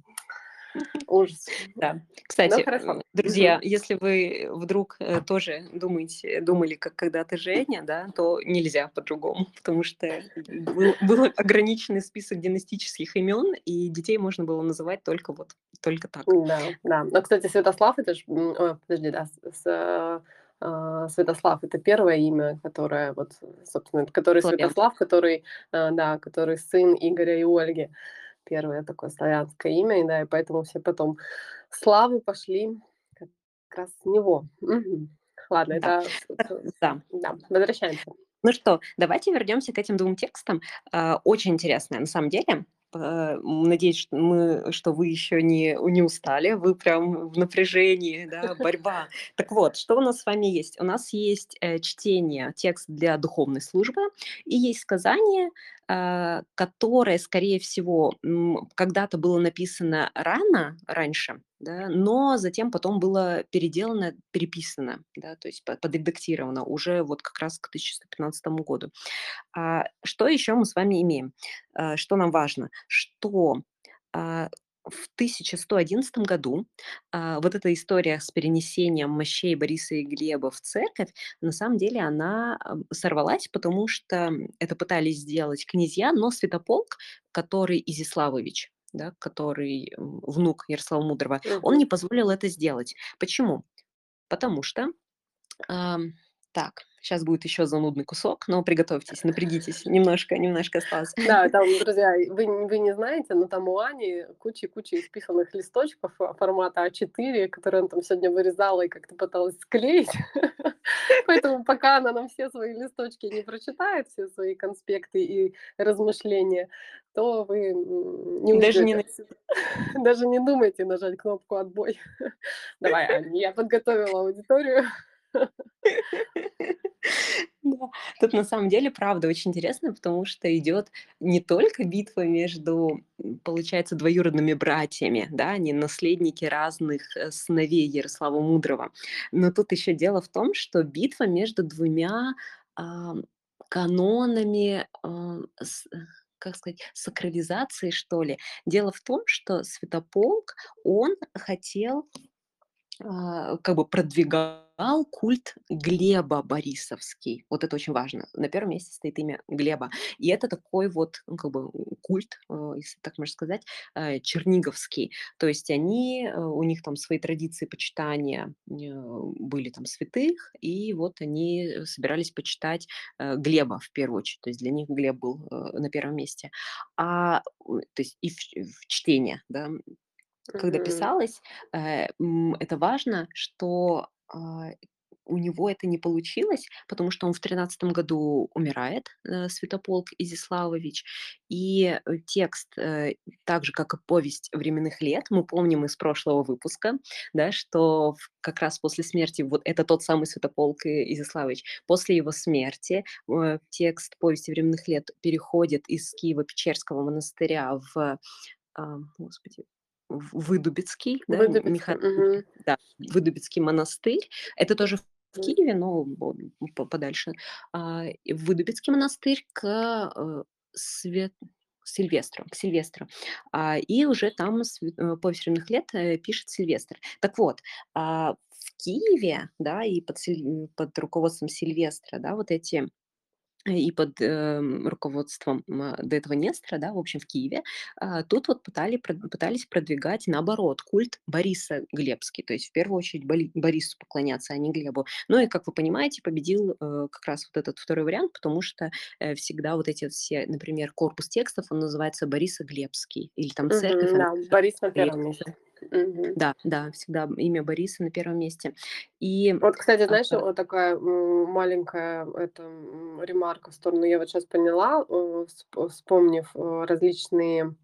Ужас. Да. Ну, Кстати, Мгм. друзья, если вы вдруг, э, тоже думаете думали, как когда-то Женя, да, то нельзя по-другому, потому что был был ограниченный список династических имен, и детей можно было называть только вот только так. Да, да. Но, кстати, Святослав- это ж, м, ой, подожди, да, с а, Святослав- это 1 имя, которое вот, собственно, который Славянский. Святослав, который, э, да, который сын Игоря и Ольги. 1 такое славянское имя, и да, и поэтому все потом славы пошли как раз с него. Мгм. Ладно, Да. это <laughs> да. да, возвращаемся. Ну что, давайте вернемся к этим 2 текстам. А, очень интересные на самом деле. Э, надеюсь, что мы что вы еще не не устали, вы прям в напряжении, да, <laughs> борьба. Так вот, что у нас с вами есть? У нас есть, э, чтение, текст для духовной службы и есть сказание, которое, скорее всего, когда-то было написано рано, раньше, да, но затем потом было переделано, переписано, да, то есть по подредактировано уже вот как раз к 1115 году. А, что еще мы с вами имеем? А, что нам важно? Что, а, в 1111 году, а, вот эта история с перенесением мощей Бориса и Глеба в церковь, на самом деле она, сорвалась, потому что это пытались сделать князья, но Святополк, который Изяславович, да, который, внук Ярослава Мудрого, он не позволил это сделать. Почему? Потому что, ам, так, сейчас будет еще занудный кусок, но приготовьтесь, напрягитесь, <laughs> немножко немножко осталось. Да, <laughs> там, друзья, вы вы не знаете, но там у Ани куча-куча исписанных листочков, а, формата А4, которые она там сегодня вырезала и как-то пыталась склеить. <laughs> Поэтому пока она нам все свои листочки не прочитает, все свои конспекты и размышления, то вы, не Даже не. Даже не думайте нажать кнопку "Отбой". Давай, Ань, я подготовила аудиторию. <laughs> Да, тут на самом деле правда очень интересно, потому что идет не только битва между, получается, двоюродными братьями, да, они наследники разных, э, сыновей Ярослава Мудрого, но тут еще дело в том, что битва между двумя, канонами, а, с э, как сказать, сакрализации, что ли. Дело в том, что Святополк, он хотел а, как бы продвигал культ Глеба Борисовский. Вот это очень важно. На первом месте стоит имя Глеба. И это такой вот, ну, как бы культ, э, если так можно сказать, э, черниговский. То есть они, э, у них там свои традиции почитания были там святых, и вот они собирались почитать Глеба в первую очередь. То есть для них Глеб был на первом месте. А, то есть и в, в чтение, да, когда писалось, это важно, что, у него это не получилось, потому что он в тринадцатом году умирает, э, Святополк Изяславович. И, текст, э, так же, как и повесть временных лет, мы помним из прошлого выпуска, да, что как раз после смерти, вот это тот самый Святополк и Изяславович, после его смерти, э, текст повести временных лет переходит из Киева-Печерского монастыря в а, господи, Выдубицкий, да, Выдубицкий. Миха Мгм. да, Выдубицкий монастырь. Это тоже в. Киеве, но по подальше. А, Выдубицкий монастырь к, э, свет Сильвестру, к Сильвестру. А, и уже там э, "Повесть временных лет", э, пишет Сильвестр. Так вот, а, в Киеве, да, и под под руководством Сильвестра, да, вот эти и под, эм, руководством, до этого Нестора, да, в общем, в Киеве, а, тут вот пытали прод пытались продвигать, наоборот, культ Бориса Глебский, то есть в первую очередь Боли Борису поклоняться, а не Глебу. Ну и, как вы понимаете, победил, э, как раз вот этот второй вариант, потому что, э, всегда вот эти все, например, корпус текстов, он называется Борисоглебский или там церковь, она Да, Борис на первом месте. Мгм. Да, да, всегда имя Бориса на первом месте. И, Вот, кстати, а, знаешь, вот такая, маленькая, это, ремарка в сторону. Я вот щас поняла, э, всп вспомнив, э, различные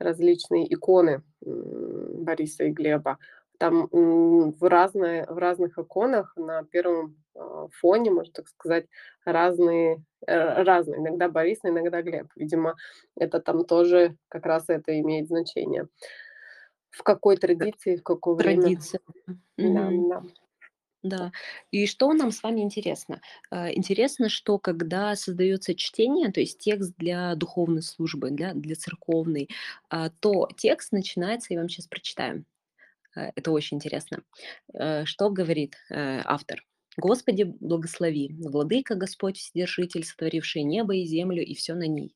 различные иконы, Бориса и Глеба. Там, в разное в разных иконах на первом, а, фоне, можно так сказать, разные, э, разные. Иногда Борис, иногда Глеб. Видимо, это там тоже как раз это имеет значение. В какой э, традиции, в какое время. традиция. Да, да. Да. И что нам с вами интересно? Э, интересно, что когда создается чтение, то есть текст для духовной службы, для для церковной, а, то текст начинается, я вам сейчас прочитаю. Э, это очень интересно. Э, что говорит, э, автор? "Господи, благослови, владыка Господь Вседержитель, сотворивший небо и землю и все на ней.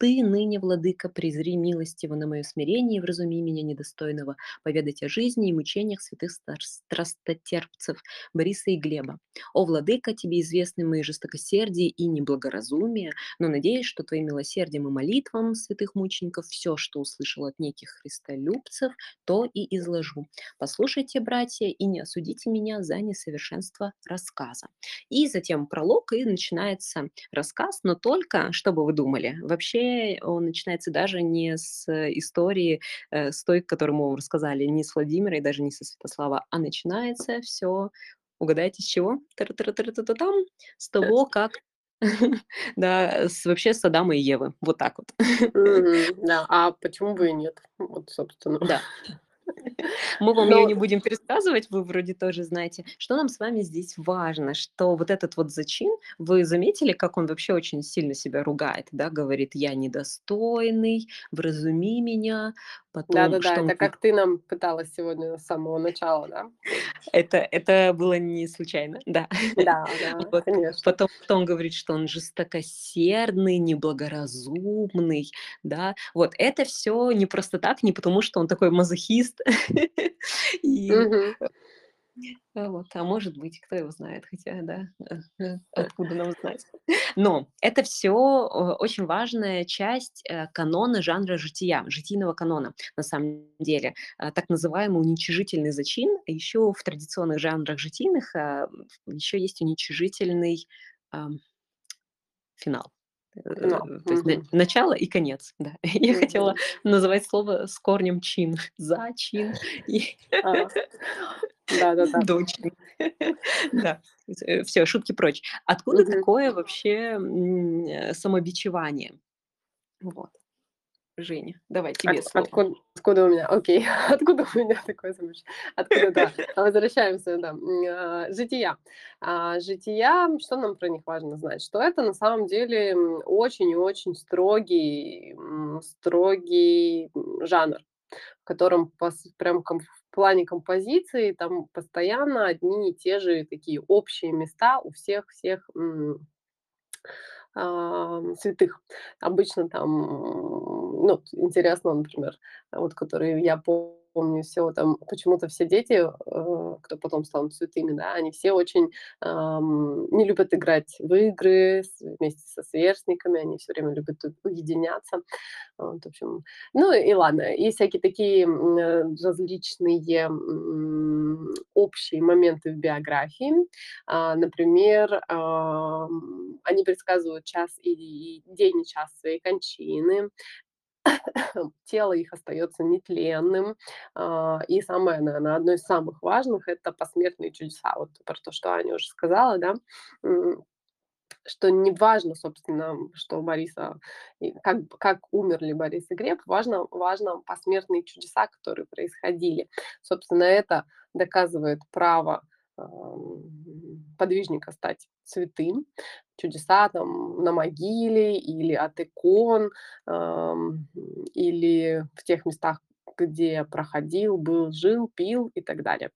Ты, ныне, владыка, презри милостиво на мое смирение и вразуми меня недостойного поведать о жизни и мучениях святых страстотерпцев Бориса и Глеба. О, владыка, тебе известны мои жестокосердие и неблагоразумие, но надеюсь, что твоим милосердием и молитвам святых мучеников все, что услышал от неких христолюбцев, то и изложу. Послушайте, братья, и не осудите меня за несовершенство рассказа. И затем пролог, и начинается рассказ, но только, что бы вы думали, вообще вообще он начинается даже не с истории, э, с той, которую мы рассказали, не с Владимира и даже не со Святослава, а начинается все, угадайте, с чего? Тара-тара-тара-та-та-там, с того, как <laughs> да, с вообще с Адама и Евы. Вот так вот. Мгм. <laughs> Да, а почему бы и нет? Вот, собственно. Да. <laughs> Мы вам ее Но не будем пересказывать, вы вроде тоже знаете. Что нам с вами здесь важно, что вот этот вот зачин, вы заметили, как он вообще очень сильно себя ругает, да, говорит: "Я недостойный, вразуми меня". Потом, да-да-да, это как ты нам пыталась сегодня с самого начала, да? Это это было не случайно, <laughs> да. Да, да, Вот. конечно. Потом он говорит, что он жестокосердный, неблагоразумный, да. Вот это все не просто так, не потому, что он такой мазохист. <laughs> И, вот, а может быть, кто его знает, хотя, да, э, э, откуда нам знать. <laughs> Но это все очень важная часть, э, канона жанра жития, житийного канона на самом деле. Так называемый уничижительный зачин. Еще в традиционных жанрах житийных, еще есть уничижительный, финал. Э, Финал. то есть Мгм. начало и конец, да. <laughs> Я хотела называть слово с корнем чин, зачин <laughs> и А. Да-да-да. дочин. <laughs> Да, все, шутки прочь. Откуда такое вообще, э, самобичевание? Вот. Женя, давай, От тебе слово. откуда откуда у меня? Окей, <laughs> откуда у меня такое замыш Откуда, да. <laughs> А, Возвращаемся, да. А, жития. А, жития, что нам про них важно знать? Что это на самом деле, очень и очень строгий, строгий, жанр, в котором прям плане композиции там постоянно одни и те же такие общие места у всех всех, м ам, святых. Обычно там, ну, интересно, например, вот которые я помню, все там почему-то все дети, э, кто потом станут святыми, да, они все очень, ам, не любят играть в игры вместе со сверстниками, они все время любят уединяться. Вот, в общем, ну и ладно. И всякие такие, э, различные, общие моменты в биографии. А, например, они предсказывают час и день и час своей кончины. <laughs> Тело их остается нетленным. А, и самое, наверно, одно из самых важных- это посмертные чудеса. Вот про то, что Аня уже сказала, да. Что не важно, собственно, что Бориса как как умерли Борис и Глеб, важно важно посмертные чудеса, которые происходили. Собственно, это доказывает право, подвижника стать святым. Чудеса там на могиле или от икон, или в тех местах, где проходил, был, жил, пил и так далее.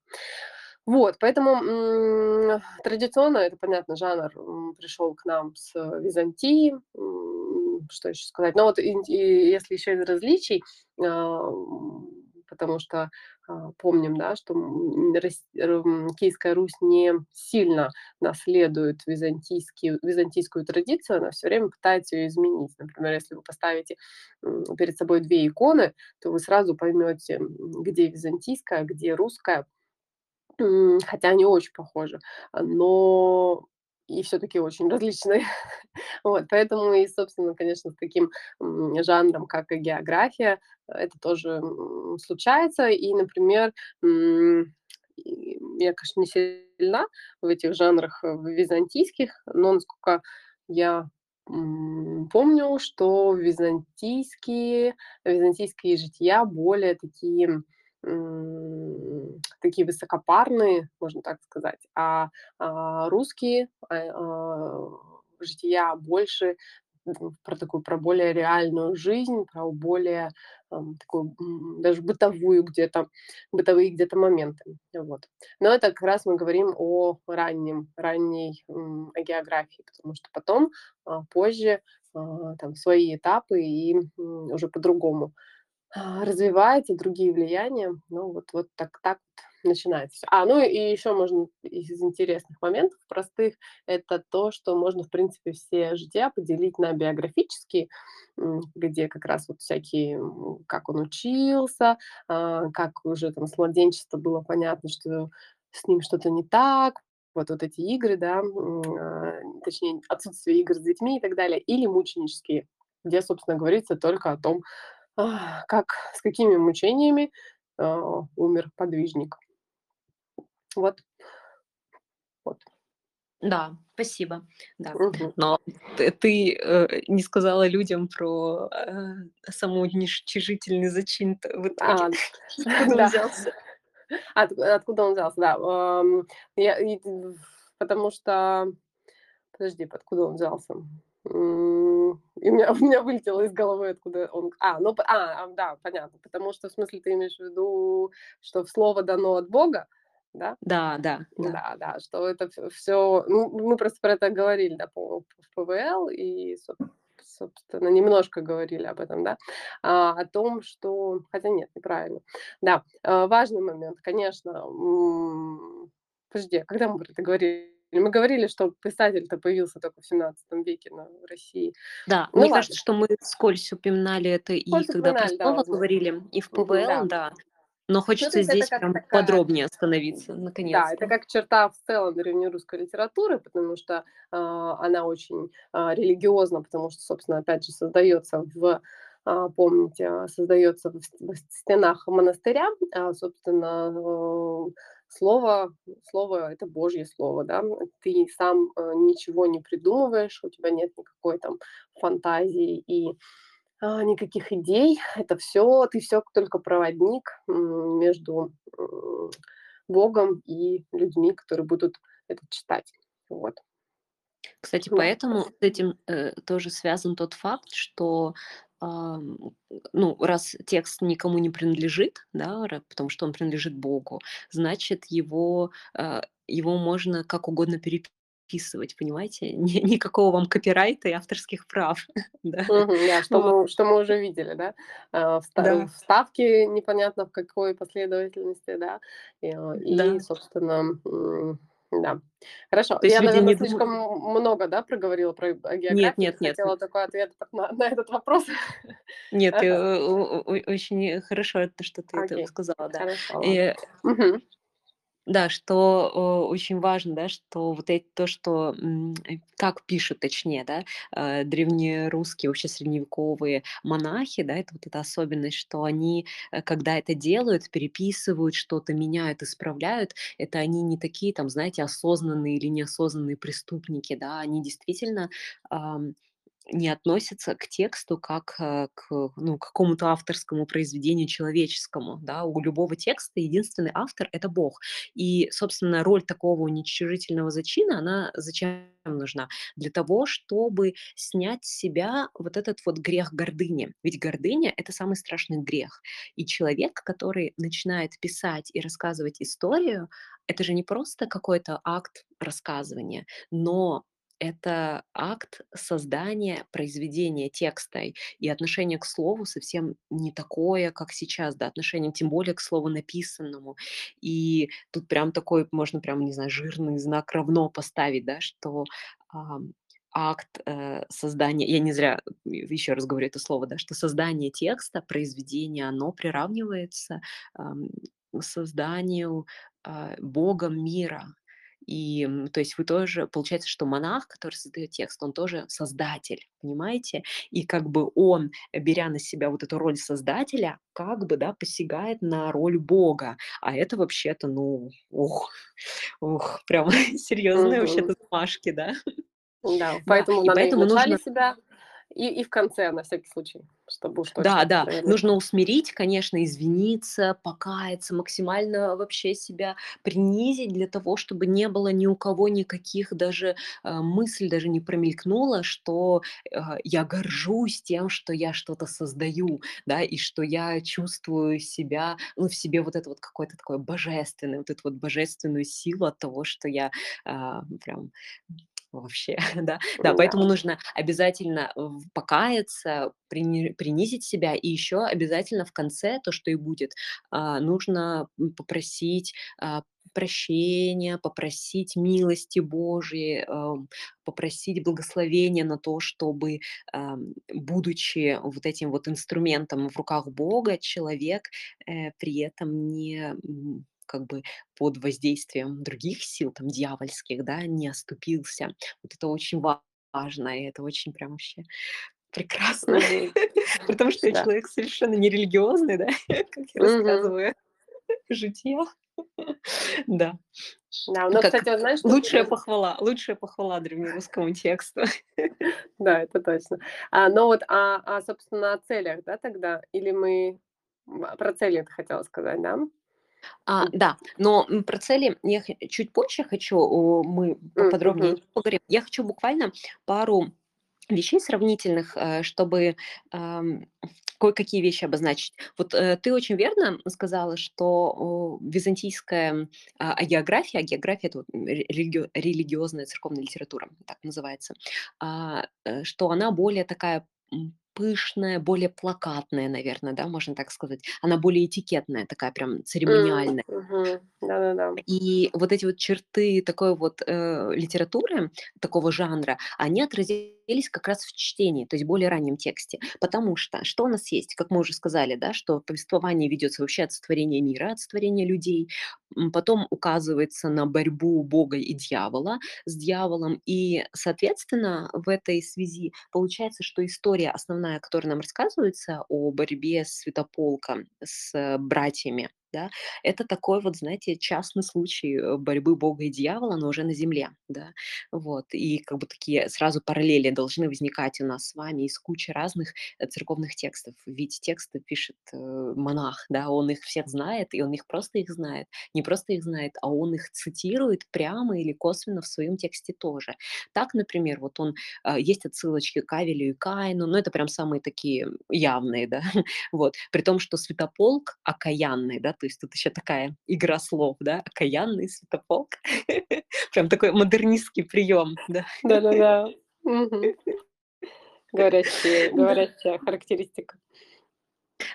Вот, поэтому, традиционно, это, понятно, жанр, пришел к нам с Византии. Что еще сказать? Но вот ин и если еще из различий, ам, потому что, а, помним, да, что, Киевская Русь не сильно наследует византийский византийскую традицию, она все время пытается ее изменить. Например, если вы поставите, перед собой 2 иконы, то вы сразу поймете, где византийская, а где русская. Хотя они очень похожи, а, но и все-таки очень <laughs> различные. Вот, поэтому и, собственно, конечно, с таким, жанром, как и география, это тоже, случается. И, например, я, конечно, не сильна в этих жанрах, э, византийских, но насколько я, помню, что византийские византийские жития более такие, такие высокопарные, можно так сказать, а, а, русские, а, а, жития больше, про такую, про более реальную жизнь, про более, ам, такую, даже бытовую где-то, бытовые где-то моменты. Вот. Но это как раз мы говорим о раннем ранней, м, географии, потому что потом, а, позже, там свои этапы и, уже по-другому а, развивается, другие влияния. Ну, вот вот так так вот начинается всё. А, ну и еще можно из интересных моментов простых- это то, что можно, в принципе, все жития поделить на биографические, где как раз вот всякие, как он учился, а, как уже там с младенчества было понятно, что с ним что-то не так. Вот вот эти игры, да, а, точнее, отсутствие игр с детьми и так далее, или мученические. где, собственно, говорится только о том, как, с какими мучениями, а, умер подвижник. Вот. Вот. Да, спасибо. Да. Мгм. Но т ты, э, не сказала людям про, э, самоуничижительный зачин-то в итоге. А, <laughs> <laughs> Откуда он да. взялся? От откуда он взялся, да. Я потому что подожди, откуда он взялся? И у меня <laughs> у меня вылетело из головы, откуда он А, ну, а, а, да, понятно. Потому что, в смысле, ты имеешь в виду, что слово дано от Бога, да? Да, да, да. Да, да, что это все. ну, мы просто про это говорили, да, по в ПВЛ и, соб собственно, немножко говорили об этом, да, а, о том, что хотя нет, неправильно. Да, э, важный момент, конечно, подожди, а когда мы про это говорили? Мы говорили, что писатель-то появился только в XVII веке на в России. Да, Ну мне ладно, кажется, что мы вскользь упоминали это и хоть когда про да, слово возможно. говорили, и в ПВЛ, да. да. Но Ну, хочется это здесь прям такая подробнее остановиться, Да, это как черта в целом древнерусской литературы, потому что, а, она очень, а, религиозна, потому что, собственно, опять же, создается в, а, помните, создается в ст в стенах монастыря, собственно, э, слово слово- это Божье слово, да. Ты сам, э, ничего не придумываешь, у тебя нет никакой там фантазии и, а, никаких идей. Это все ты все только проводник, между, Богом и людьми, которые будут это читать. Вот. Кстати, Да. поэтому с этим, э, тоже связан тот факт, что, ну, раз текст никому не принадлежит, да, потому что он принадлежит Богу, значит, его, а, его можно как угодно переписывать, понимаете? <laughs> Ни никакого вам копирайта и авторских прав, <laughs> да. Что Вот, мы что мы уже видели, да. А, да, вставки непонятно в какой последовательности, да. И, а, собственно, да. Хорошо. То есть Я, наверное, не слишком думают много, да, проговорила про о Нет нет нет хотела такой ответ на на этот вопрос? нет, э, очень хорошо, это что ты это сказала, да. Хорошо. Э. Да, что, о, очень важно, да, что вот эт то, что, м, э, как пишут, точнее, да, э, древнерусские, вообще средневековые монахи, да, это вот эта особенность, что они, э, когда это делают, переписывают что-то, меняют, исправляют, это они не такие там, знаете, осознанные или неосознанные преступники, да, они действительно, ам, не относятся к тексту как, э, к, ну, какому-то авторскому произведению человеческому, да. У любого текста единственный автор- это Бог. И, собственно, роль такого уничижительного зачина, она зачем нужна? Для того, чтобы снять с себя вот этот вот грех гордыни. Ведь гордыня- это самый страшный грех. И человек, который начинает писать и рассказывать историю, это же не просто какой-то акт рассказывания, но это акт создания произведения текста. И отношение к слову совсем не такое, как сейчас, да, отношение тем более к слову написанному. И тут прям такой, можно прям, не знаю, жирный знак равно поставить, да, что, ам, акт, э, создания я не зря, еще раз говорю это слово, да, что создание текста, произведения, оно приравнивается, ам, созданию, а, Богом мира. И, то есть вы тоже получается, что монах, который создает текст, он тоже создатель, понимаете? И как бы он, беря на себя вот эту роль создателя, как бы, да, посягает на роль Бога. А это вообще-то, ну, ух, ух, прям <laughs> серьезные вообще-то замашки, да? Да, Да, поэтому и надо поэтому нужно себя, и и в конце, на всякий случай, чтобы уж Да, точно, да, наверное. нужно усмирить, конечно, извиниться, покаяться, максимально вообще себя принизить для того, чтобы не было ни у кого никаких даже э, мысль даже не промелькнула, что э, я горжусь тем, что я что-то создаю, да, и что я чувствую себя, ну, в себе вот это вот какое-то такое божественное, вот эту вот божественную силу от того, что я а, прям Вообще, <laughs> да. Да, поэтому нужно обязательно в покаяться, прини принизить себя, и еще обязательно в конце, то, что и будет, а, нужно, попросить, а, прощения, попросить милости Божией, ам, попросить благословения на то, чтобы, ам, будучи вот этим вот инструментом в руках Бога, человек, э, при этом не, как бы под воздействием других сил, там, дьявольских, да, не оступился. Вот это очень ва- важно, и это очень прям вообще Прекрасно. <laughs> Том, что я человек совершенно нерелигиозный, да, <laughs> как я рассказываю <laughs> житья. Да. Да, но, Как кстати, знаешь, что лучшая похвала лучшая похвала древнерусскому тексту. Да, это точно. А, но вот, а а, собственно, о целях, да, тогда? Или мы а, про цели ты хотела сказать, да? А, да, но, про цели я чуть позже хочу, мы поподробнее мгм. поговорим. Я хочу буквально пару вещей сравнительных, э, чтобы, ам, кое-какие вещи обозначить. Вот, э, ты очень верно сказала, что, о, византийская, а, агеография, агеография- это вот, религи религиозная церковная литература, так называется, а, э, что она более такая, пышная, более плакатная, наверно, да, можно так сказать. Она более этикетная, такая прям церемониальная. мгм. Да-да-да. И вот эти вот черты такой вот, э, литературы, такого жанра, они отразились как раз в чтении, то есть более раннем тексте. Потому что, что у нас есть? Как мы уже сказали, да, что повествование ведется вообще от сотворения мира, от сотворения людей. Потом указывается на борьбу Бога и дьявола с дьяволом. И, соответственно, в этой связи получается, что история основная, которая нам рассказывается о борьбе Святополка с братьями, да, это такой вот, знаете, частный случай, э, борьбы Бога и дьявола, но уже на земле, да. Вот. И как бы такие сразу параллели должны возникать у нас с вами из кучи разных, э, церковных текстов. Ведь тексты пишет, э, монах, да, он их всех знает, и он их просто их знает. Не просто их знает, а он их цитирует прямо или косвенно в своем тексте тоже. Так, например, вот он, есть отсылочки к Авелю и Каину, но это прям самые такие явные, да. <laughs> Вот. При том, что Святополк окаянный, да, то есть тут еще такая игра слов, да, окаянный Святополк. <laughs> Прям такой модернистский прием, да. Да-да-да. <laughs> Да. говорящая характеристика.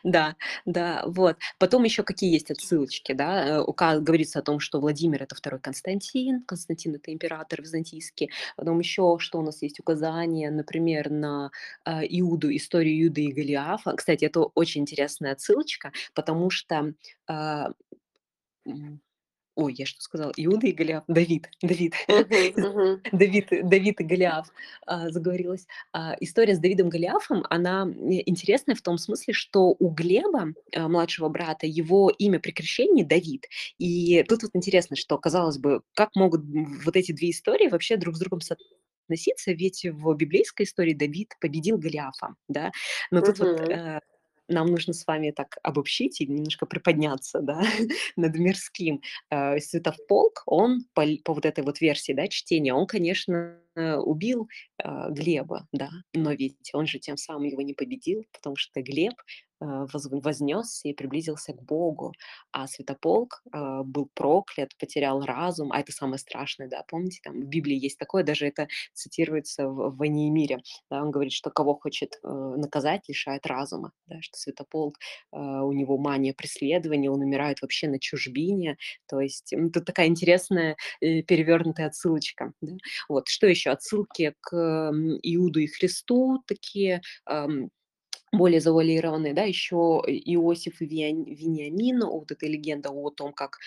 Да, да, вот. Потом еще какие есть отсылочки, да, э, ука говорится о том, что Владимир- это второй Константин, Константин- это император византийский. Потом еще что у нас есть указания, например, на, а, Иуду, историю Иуды и Голиафа. Кстати, это очень интересная отсылочка, потому что, м, ой, я что сказала? Иуда и Голиаф? Давид, Давид. <laughs> Давид Давид и Голиаф, а, заговорилась. А, история с Давидом Голиафом, она, интересная в том смысле, что у Глеба, а, младшего брата, его имя при крещении- Давид. И тут вот интересно, что, казалось бы, как могут, вот эти 2 истории вообще друг с другом соотноситься, ведь в библейской истории Давид победил Голиафа, да. Но тут вот, э, нам нужно с вами так обобщить и немножко приподняться, да, <laughs> над мирским. Э, Святополк, он по по вот этой вот версии, да, чтения, он, конечно, убил, а, Глеба, да, но ведь он же тем самым его не победил, потому что Глеб, вознесся и приблизился к Богу, а Святополк, а, был проклят, потерял разум, а это самое страшное, да. Помните, там в Библии есть такое, даже это цитируется в в "Войне и мире". Да, он говорит, что кого хочет, э, наказать, лишает разума, да, что Святополк, у него мания преследования, он умирает вообще на чужбине. То есть, тут такая интересная, э, перевёрнутая отсылочка, да. Вот. Что еще? Отсылки к, Иуду и Христу такие, более завуалированные, да. Еще Иосиф и Вениамин, вот эта легенда о том, как,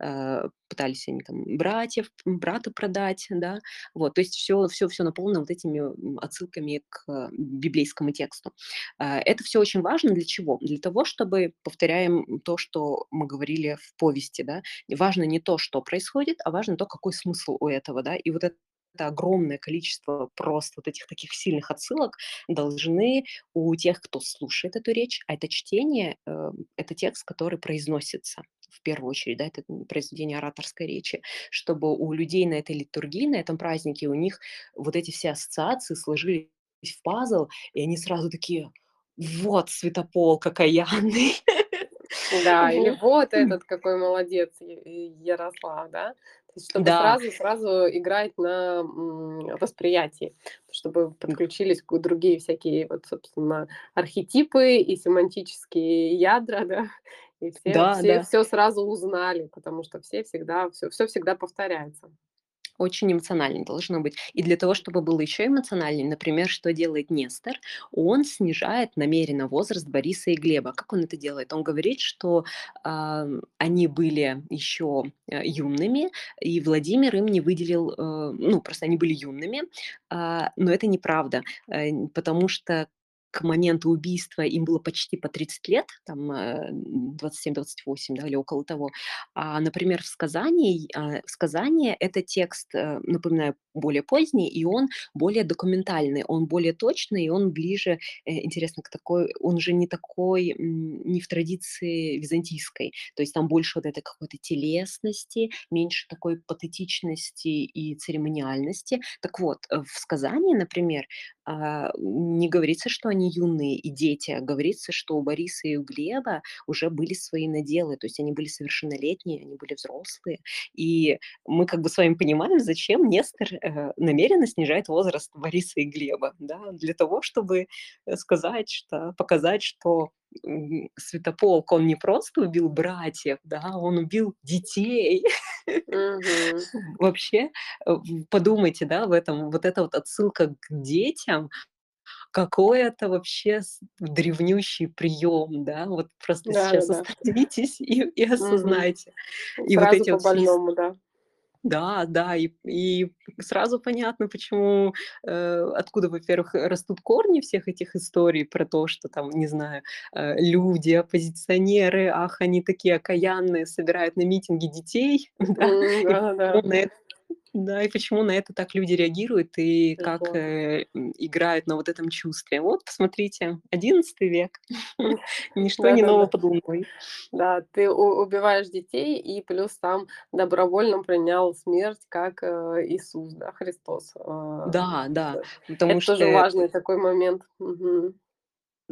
а, пытались они там братьев брата продать, да. Вот. То есть всё всё всё наполнено вот этими, отсылками к библейскому тексту. А, это всё очень важно для чего? Для того, чтобы, повторяем то, что мы говорили в повести, да. Важно не то, что происходит, а важно то, какой смысл у этого, да. И вот это огромное количество просто вот этих таких сильных отсылок должны у тех, кто слушает эту речь, а это чтение, э, это текст, который произносится в первую очередь, да, это, произведение ораторской речи, чтобы у людей на этой литургии, на этом празднике, у них вот эти все ассоциации сложились в пазл, и они сразу такие: "Вот святополк окаянный". Да, или Вот. этот какой молодец Ярослав, да. Есть чтобы Да. сразу сразу играть на, восприятии, чтобы подключились другие всякие вот, собственно, архетипы и семантические ядра, да. И все Да, все да. всё сразу узнали, потому что все всегда всё всё всегда повторяется. Очень эмоционально должно быть. И для того, чтобы было еще эмоциональнее, например, что делает Нестор? Он снижает намеренно возраст Бориса и Глеба. Как он это делает? Он говорит, что, ам, они были еще, э, юными, и Владимир им не выделил, э, ну, просто они были юными. А, но это неправда, э, потому что к моменту убийства им было почти по 30 лет, там, э, 27-28, да, или около того. А, например, в сказании, а, сказание- это текст, э, напоминаю, более поздний, и он более документальный, он более точный, и он ближе, э, интересно, к такой он же не такой, не в традиции византийской. То есть там больше вот этой какой-то телесности, меньше такой патетичности и церемониальности. Так вот, э, в сказании, например, а, не говорится, что они юные и дети, а говорится, что у Бориса и у Глеба уже были свои наделы, то есть они были совершеннолетние, они были взрослые. И мы как бы с вами понимаем, зачем Нестор, э, намеренно снижает возраст Бориса и Глеба, да. Для того, чтобы, э, сказать, что показать, что, Святополк, он не просто убил братьев, да, он убил детей. <laughs> Вообще, э, подумайте, да, в этом, вот эта вот отсылка к детям, какой это вообще древнющий прием, да. Вот просто сейчас Да-да-да. остановитесь и <laughs> и осознайте. И вот Сразу эти вот все ис по-больному, да. Да, да, и и сразу понятно, почему, э, откуда, во-первых, растут корни всех этих историй про то, что там, не знаю, э, люди, оппозиционеры, ах, они такие окаянные, собирают на митинги детей, <laughs> да, и да-да-да. почему на это да, и почему на это так люди реагируют и как, Ого. э, играют на вот этом чувстве. Вот, посмотрите, XI век, <laughs> ничто не ново под луной. Да, ты убиваешь детей и плюс сам добровольно принял смерть, как, э, Иисус, да, Христос. А, Да, да, это тоже важный такой момент.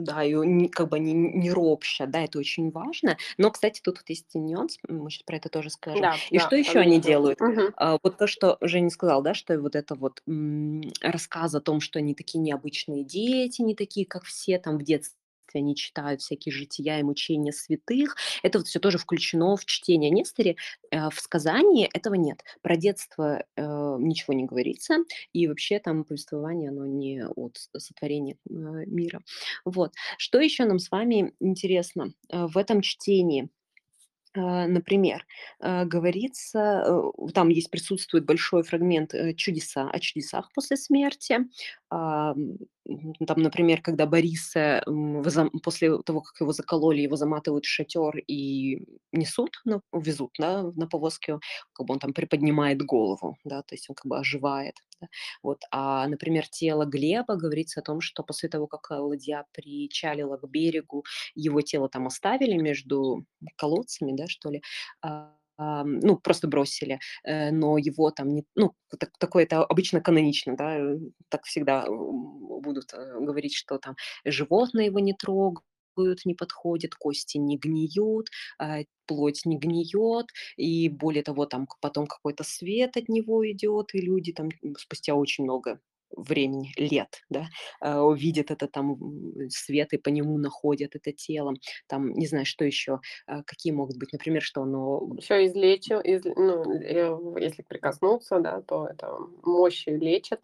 Да, и не как бы не не ропща, да, это очень важно. Но, кстати, тут вот есть нюанс, мы щас про это тоже скажем. Да, И да, что еще они делают? Мгм. А, вот то, что Женя сказал, да, что вот это вот, м, рассказ о том, что они такие необычные дети, не такие, как все, там в детстве они читают всякие жития и мучения святых. Это вот всё тоже включено в чтение о Несторе. Э, в сказании этого нет. Про детство, э, ничего не говорится, и вообще там повествование, оно не от сотворения, э, мира. Вот. Что еще нам с вами интересно, в этом чтении? Например, говорится, там есть, присутствует большой фрагмент, чудеса о чудесах после смерти. Ам, м, там, например, когда Бориса, после того, как его закололи, его заматывают в шатер и несут, ну, везут, да, на повозке, как бы он там приподнимает голову, да, то есть он как бы оживает, да. Вот. А, например, тело Глеба, говорится о том, что после того, как, ладья причалила к берегу, его тело там оставили между колодцами, да, что ли, ам, ну, просто бросили, э, но его там не ну, так такое это обычно канонично, да, э, так всегда, будут, э, говорить, что там животные его не трогают, не подходят, кости не гниют, а, плоть не гниет, и более того, там потом какой-то свет от него идет, и люди там, спустя очень много времени, лет, да, а, увидят это там, свет и по нему находят это тело. Там, не знаю, что еще, а, какие могут быть, например, что оно Еще излечил, из ну, э, если прикоснуться, да, то это мощи лечат.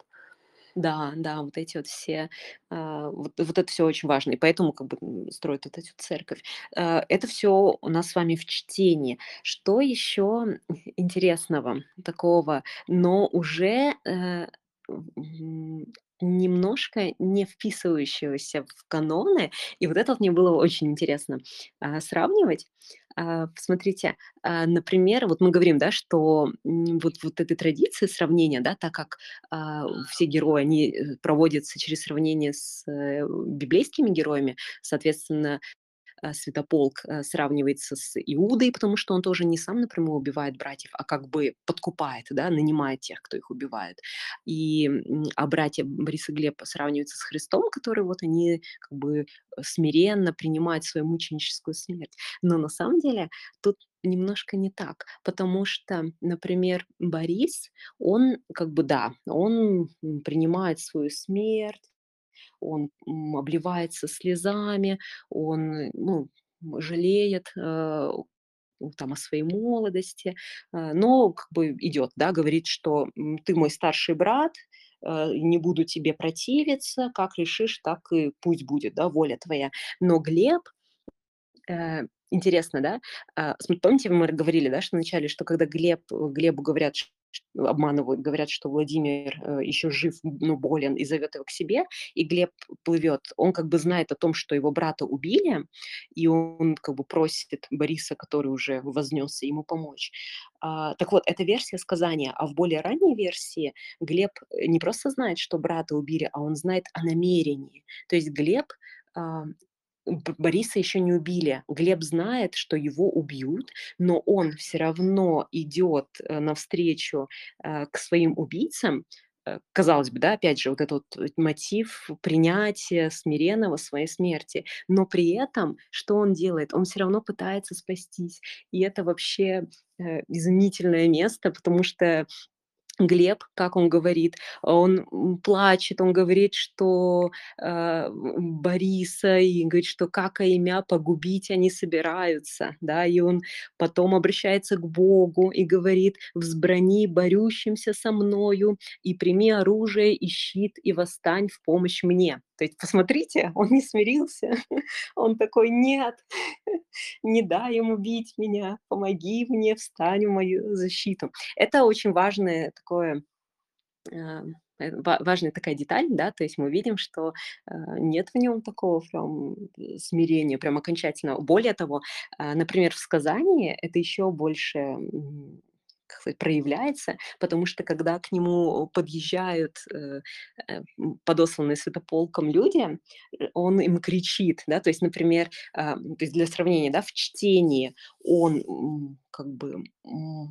Да, да, вот эти вот все, а, вот вот это всё очень важно, и поэтому как бы, строят вот эту церковь. А, это всё у нас с вами в чтении. Что еще интересного такого, но уже, э, немножко не вписывающегося в каноны, и вот это вот мне было очень интересно, а, сравнивать. А, посмотрите, а, например, вот мы говорим, да, что, вот вот этой традиции сравнения, да, так как, а, все герои, они, э, проводятся через сравнение с, э, библейскими героями, соответственно, Святополк, э, сравнивается с Иудой, потому что он тоже не сам напрямую убивает братьев, а как бы подкупает, да, нанимает тех, кто их убивает. И, а братья Борис и Глеб сравниваются с Христом, который вот они как бы, э, смиренно принимают свою мученическую смерть. Но на самом деле тут немножко не так, потому что, например, Борис, он как бы, да, он, принимает свою смерть, он, обливается слезами, он, ну, жалеет, э там, о своей молодости, э, но как бы идет, да, говорит, что ты мой старший брат, э, не буду тебе противиться, как решишь, так и пусть будет, да, воля твоя. Но Глеб Э, интересно, да? А, помните, мы говорили, да, что вначале, что когда Глеб Глебу говорят, обманывают, говорят, что Владимир, э, еще жив, но болен, и зовет его к себе, и Глеб плывет. Он как бы знает о том, что его брата убили, и он как бы просит Бориса, который уже вознесся, ему помочь. А, так вот, это версия сказания, а в более ранней версии Глеб, э, не просто знает, что брата убили, а он знает о намерении. То есть Глеб, а Бориса еще не убили. Глеб знает, что его убьют, но он все равно идет, э, навстречу, э, к своим убийцам. Э, казалось бы, да, опять же, вот этот вот мотив принятия смиренного своей смерти. Но при этом что он делает? Он все равно пытается спастись. И это вообще, изумительное место, потому что Глеб, как он говорит, он, плачет, он говорит, что, м, Бориса, и говорит, что как имя погубить они собираются, да, и он потом обращается к Богу и говорит: "Взбрани борющимся со мною, и прими оружие и щит, и восстань в помощь мне". То есть посмотрите, <laughs> он не смирился, он такой: "Нет, <laughs> не дай им убить меня, помоги мне, встань в мою защиту". Это очень важное такое, а, э, ва важная такая деталь, да, то есть мы видим, что, а, нет в нем такого прям, э, смирения, прям окончательного. Более того, а, например, в сказании это еще больше, как сказать, проявляется, потому что когда к нему подъезжают, э, э, подосланные святополком люди, э, он им кричит, да, то есть, например, а, то есть для сравнения, да, в чтении он, как бы,